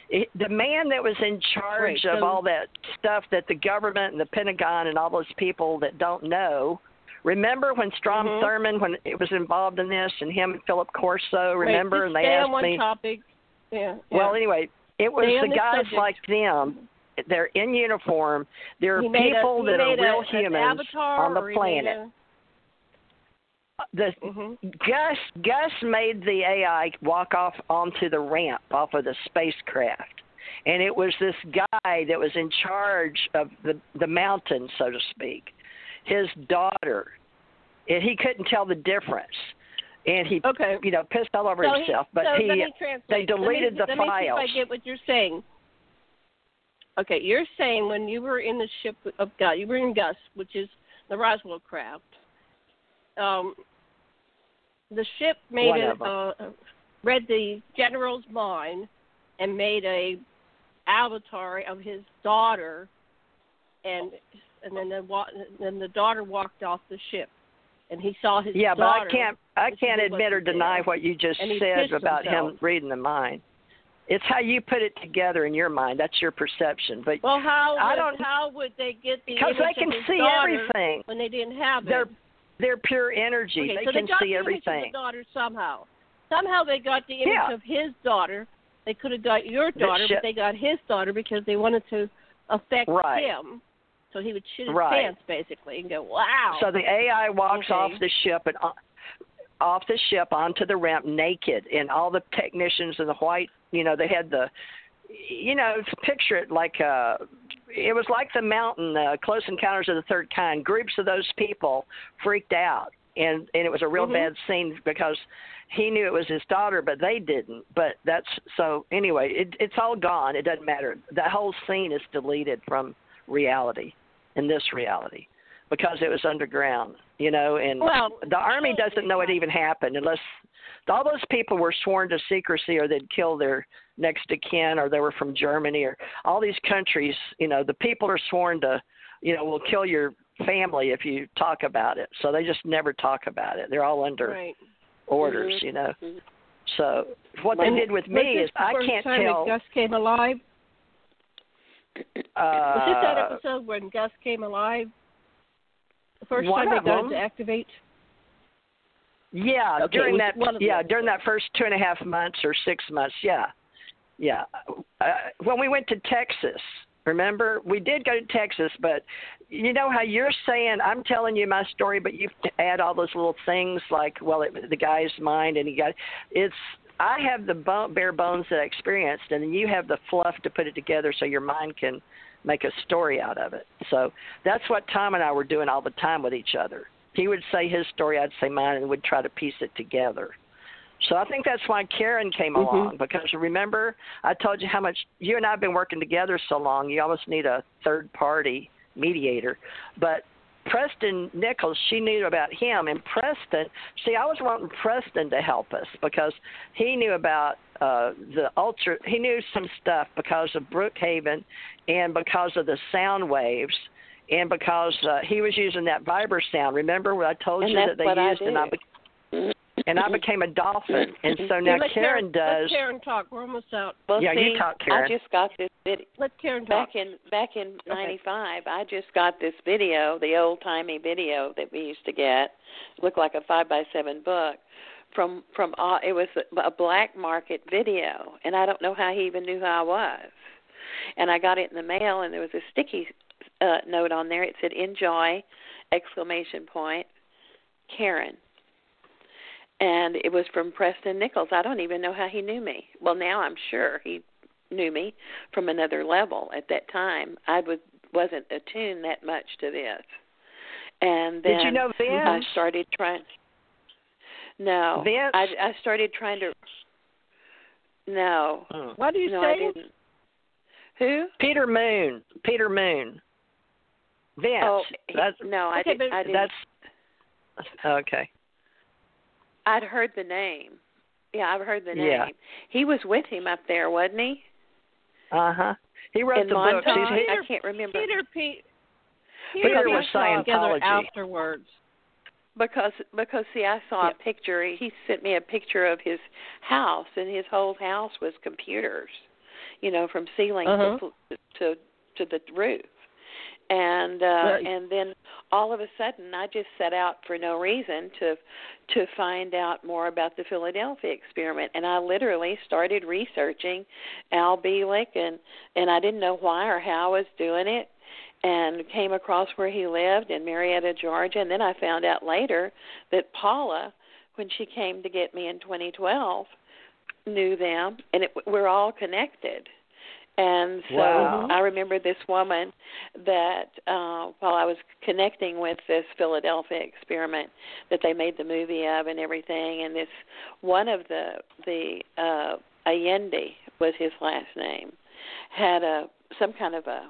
It, the man that was in charge of so- all that stuff that the government and the Pentagon and all those people that don't know Remember when Strom Mhm. Thurmond when it was involved in this, and him and Philip Corso. Remember, Wait, and they asked on one me. topic. Yeah. Well, anyway, it was the guys subject. like them. They're in uniform. They're He made a- people that are a- real humans on the planet. The mhm. Gus Gus made the AI walk off onto the ramp off of the spacecraft, and it was this guy that was in charge of the the mountain, so to speak. His daughter, and he couldn't tell the difference, and he Okay. you know pissed all over so himself. he, but so he they deleted me, the let files. Me see if I get what you're saying. Okay, you're saying when you were in the ship of God, you were in Gus, which is the Roswell craft. Um, the ship made One a, uh, read the general's mind and made a avatar of his daughter, and and then the wa- then the daughter walked off the ship, and he saw his yeah, but. I can't I can't admit or wasn't there. deny what you just And said about him reading the mind. It's how you put it together in your mind. That's your perception. But Well, how I would, don't- how would they get the because they can see everything. when they didn't have They're it? they're pure energy. okay, they so can they got see the image of the daughter somehow. Somehow they got the image Yeah. of his daughter. They could have got your daughter, but they got his daughter because they wanted to affect Right. him. So he would shoot his Right. pants basically and go, "Wow." So the AI walks Okay. off the ship and uh, off the ship onto the ramp naked, and all the technicians in the white, you know, they had the, you know, picture it like uh it was like the mountain, uh, Close Encounters of the Third Kind. Groups of those people freaked out, and and it was a real Mhm. bad scene because he knew it was his daughter, but they didn't. But that's so anyway. It, it's all gone. It doesn't matter. The whole scene is deleted from reality, in this reality, because it was underground. You know, and well, the army doesn't know it even happened unless all those people were sworn to secrecy or they'd kill their next of kin or they were from Germany or all these countries, you know, the people are sworn to, you know, will kill your family if you talk about it. So they just never talk about it. They're all under right. orders, Mhm. you know. Mhm. So what they did with me is I can't time tell Gus came alive. uh Was this that episode when Gus came alive? The first time they got it to activate. Yeah, Okay, during that yeah them. during that first two and a half months or six months. Yeah, yeah. Uh, when we went to Texas, remember we did go to Texas, but you know how you're saying I'm telling you my story, but you add all those little things like well it, the guy's mind and he got it's. I have the bone, bare bones that I experienced, and then you have the fluff to put it together so your mind can make a story out of it. So that's what Tom and I were doing all the time with each other he would say his story, I'd say mine, and we'd try to piece it together. So I think that's why Karen came Mhm. along because remember I told you how much you and I have been working together so long. You almost need a third party mediator, but Preston Nichols, she knew about him, and Preston. See, I was wanting Preston to help us because he knew about uh the ultra. He knew some stuff because of Brookhaven, and because of the sound waves and because uh, he was using that vibra sound. Remember what I told And you that they what I used, and I do. be- and I became a dolphin. And so now let Karen does. Let Karen talk. We're almost out. Well, Yeah, you see, talk, I just got this video Let Karen talk. back in back in '95. I just got this video, the old timey video that we used to get, looked like a five by seven book. From from uh, it was a, a black market video, and I don't know how he even knew who I was. And I got it in the mail, and there was a sticky uh, note on there. It said "Enjoy!" exclamation point, Karen. And it was from Preston Nichols. I don't even know how he knew me. Well, now I'm sure he knew me from another level. At that time, I was wasn't attuned that much to this. And then Did you know Vince? I started trying. No, Vince? I I started trying to. No. What do you no, say? Who? Peter Moon. Peter Moon. Vince. Oh, that's no, I Okay, didn't. but I didn't. that's okay. I'd heard the name. Yeah, I've heard the name. Yeah. He was with him up there, wasn't he? Uh huh. He wrote In the book. Montauk? He's, I can't remember Peter Pete. Peter Peter was got together Scientology. afterwards. because because see, I saw a picture. He sent me a picture of his house, and his whole house was computers, you know, from ceiling Uh-huh. to to to the roof. And uh and then all of a sudden I just set out for no reason to to find out more about the Philadelphia experiment. And I literally started researching Al Bielek and and I didn't know why or how I was doing it and came across where he lived in Marietta, Georgia. And then I found out later that Paula when she came to get me in 2012 knew them and it, we're all connected and so wow. I remember this woman that uh while I was connecting with this Philadelphia experiment that they made the movie of and everything and this one of the the uh Allende was his last name had a some kind of a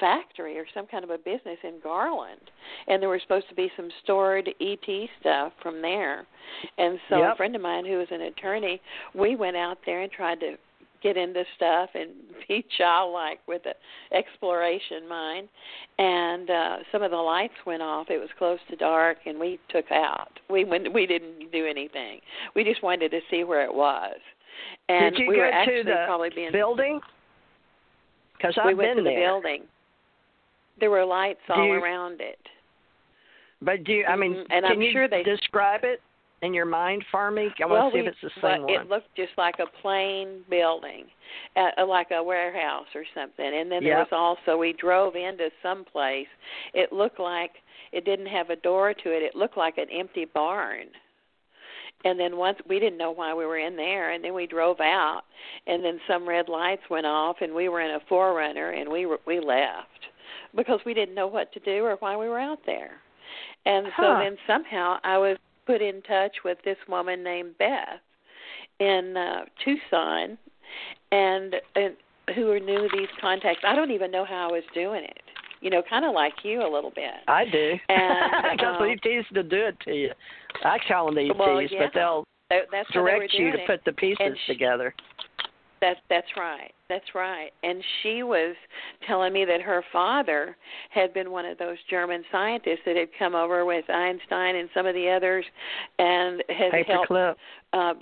factory or some kind of a business in Garland and there was supposed to be some stored ET stuff from there. And so yep. a friend of mine who was an attorney, we went out there and tried to get into stuff and be childlike with the exploration mind. And uh some of the lights went off. It was close to dark and we took out. We went we didn't do anything. We just wanted to see where it was. And Did you we go were actually to the probably being building? Because I've we went been to the there. building. There were lights Do all you- around it. But do you, I mean, Mhm, and can I'm you sure they- describe it in your mind for me? I well, want to see we, if it's the same one. it looked just like a plain building, uh, like a warehouse or something. And then there was also we drove into some place. It looked like it didn't have a door to it. It looked like an empty barn. And then once we didn't know why we were in there, and then we drove out, and then some red lights went off, and we were in a 4Runner, and we were, we left because we didn't know what to do or why we were out there. And so then somehow I was put in touch with this woman named Beth in uh, Tucson, and, and who knew these contacts. I don't even know how I was doing it. You know, kind of like you a little bit. I do. And, Because um, ETs to do it to you. I call them ETs, Well, yeah. but they'll That's direct you to put the pieces she- together. That's that's right. That's right. And she was telling me that her father had been one of those German scientists that had come over with Einstein and some of the others, and had helped uh,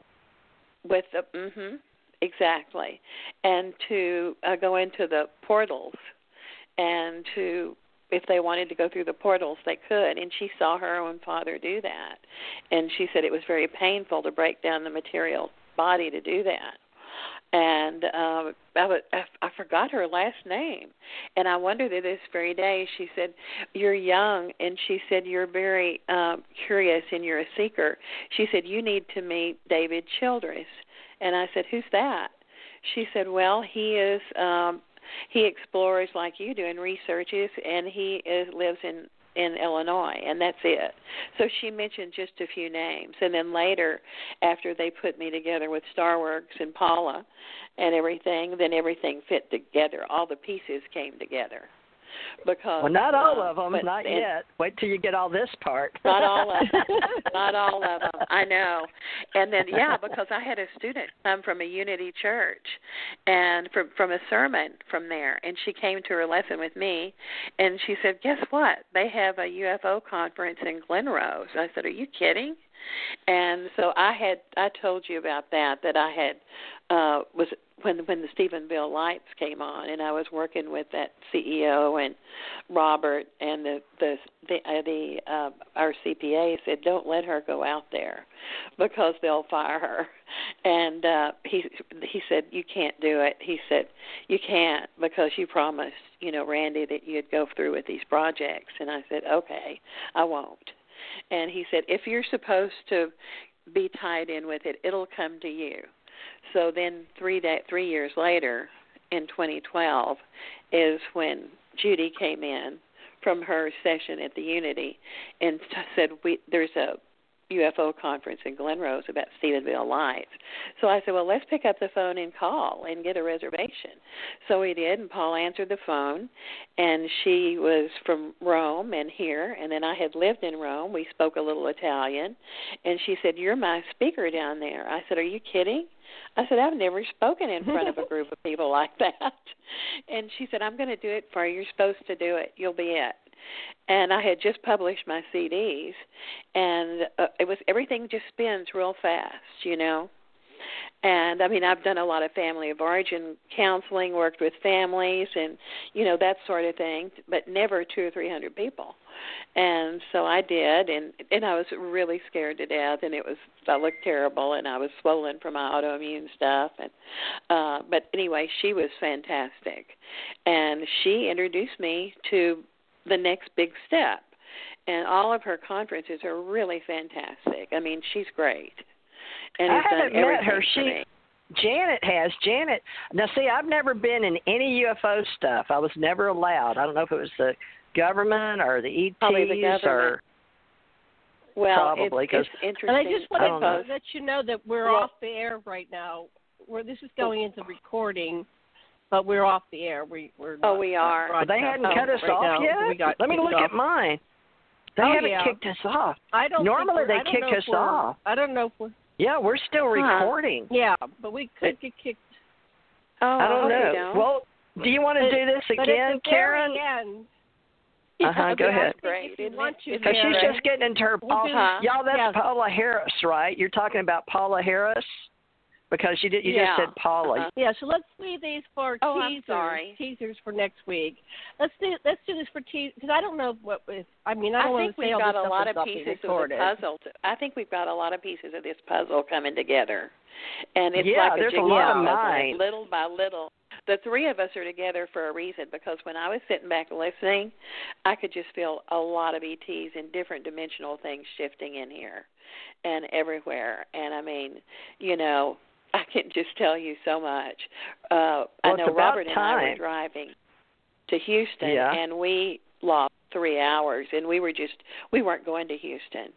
with the mhm exactly, and to uh, go into the portals, and to if they wanted to go through the portals they could and she saw her own father do that and she said it was very painful to break down the material body to do that and um I, I forgot her last name. And I wondered to this very day. She said you're young. And she said you're very um curious and you're a seeker. She said you need to meet David Childress. And I said who's that? She said well he is um he explores like you do and researches and he is lives in in Illinois and that's it. So she mentioned just a few names and then later after they put me together with Starworks and Paula and everything, then everything fit together. All the pieces came together. Because Well, not all um, of them, not yet. Wait till you get all this part. not all of them. Not all of them. I know. And then yeah, because I had a student come from a Unity church and from from a sermon from there and she came to her lesson with me and she said, "Guess what? They have a UFO conference in Glen Rose." I said, "Are you kidding?" And so I had I told you about that that I had uh was when when the Stephenville lights came on and I was working with that CEO and Robert and the the the, uh, the uh, our CPA said don't let her go out there because they'll fire her. And uh he he said you can't do it. He said you can't because you promised you know Randy that you'd go through with these projects. And I said okay I won't and he said if you're supposed to be tied in with it it'll come to you. So then three day, three years later in 2012 is when Judy came in from her session at the Unity and said we there's a UFO conference in Glen Rose about Stephenville lights. So I said, well, let's pick up the phone and call and get a reservation. So we did, and Paul answered the phone, and she was from Rome and here, and then I had lived in Rome. We spoke a little Italian, and she said, "You're my speaker down there." I said, "Are you kidding?" I said, I've never spoken in front of a group of people like that. And she said, I'm going to do it for you. You're supposed to do it. You'll be it. And I had just published my CDs, and uh, it was everything just spins real fast, you know. and I mean I've done a lot of family of origin counseling, worked with families, and you know that sort of thing, but never two or three hundred people. And so I did, and and I was really scared to death, and it was I looked terrible, and I was swollen from my autoimmune stuff, and uh, but anyway, she was fantastic, and she introduced me to the next big step, and all of her conferences are really fantastic. I mean, she's great, and I haven't met her. She me. Janet has. Janet. Now, see, I've never been in any UFO stuff. I was never allowed. I don't know if it was the government or the ETs Probably the government. or. Well, Probably, it's, 'cause- it's interesting. And I just I don't wanted know. to let you know that we're Well- off the air right now. Where this is going into recording, but we're off the air. We we're Oh, we are. But they hadn't broadcasting cut us right off now. yet. We got Let me look off. at mine. They Oh, haven't yeah. kicked us off. I don't. Normally think they don't kick us off. I don't know if we're. Yeah, we're still Huh. recording. Yeah, but we could get kicked. oh, I don't hope you know. don't. Well, do you want to But- do this again, at the Karen? very end. Uh-huh, go ahead. Great, If you isn't want it? to, Isn't Because she's just getting into her. We'll y'all, that's Yes. Paula Harris, right? You're talking about Paula Harris because you did. You Yeah. just said Paula. Uh-huh. Yeah, so let's leave these for Oh, I'm teasers. sorry. Teasers for next week. Let's do let's do this for teasers because I don't know what if I mean I I don't want think we've got a lot of pieces of the puzzle. To, I think we've got a lot of pieces of this puzzle coming together, and it's Yeah, like a there's a lot of mine. little by little. The three of us are together for a reason because when I was sitting back listening, I could just feel a lot of ETs and different dimensional things shifting in here and everywhere. And I mean, you know, I can just tell you so much. Uh, I Well, it's know Robert and I were driving to Houston, Yeah. and we lost three hours, and we were just we weren't going to Houston,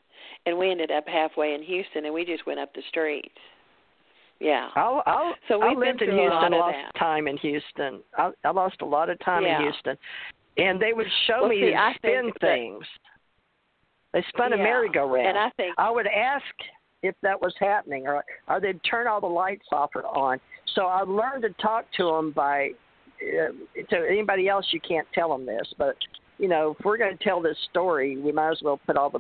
and we ended up halfway in Houston, and we just went up the street. Yeah. I'll, I'll, So I we've lived in a Houston. lost that. time in Houston. I, I lost a lot of time Yeah. in Houston, and they would show Well, me see, spin think that- things. They spun a merry-go-round. And I think I would ask if that was happening, or or they'd turn all the lights off or on. So I learned to talk to them by. Uh, to anybody else, you can't tell them this, but you know, if we're going to tell this story, we might as well put all the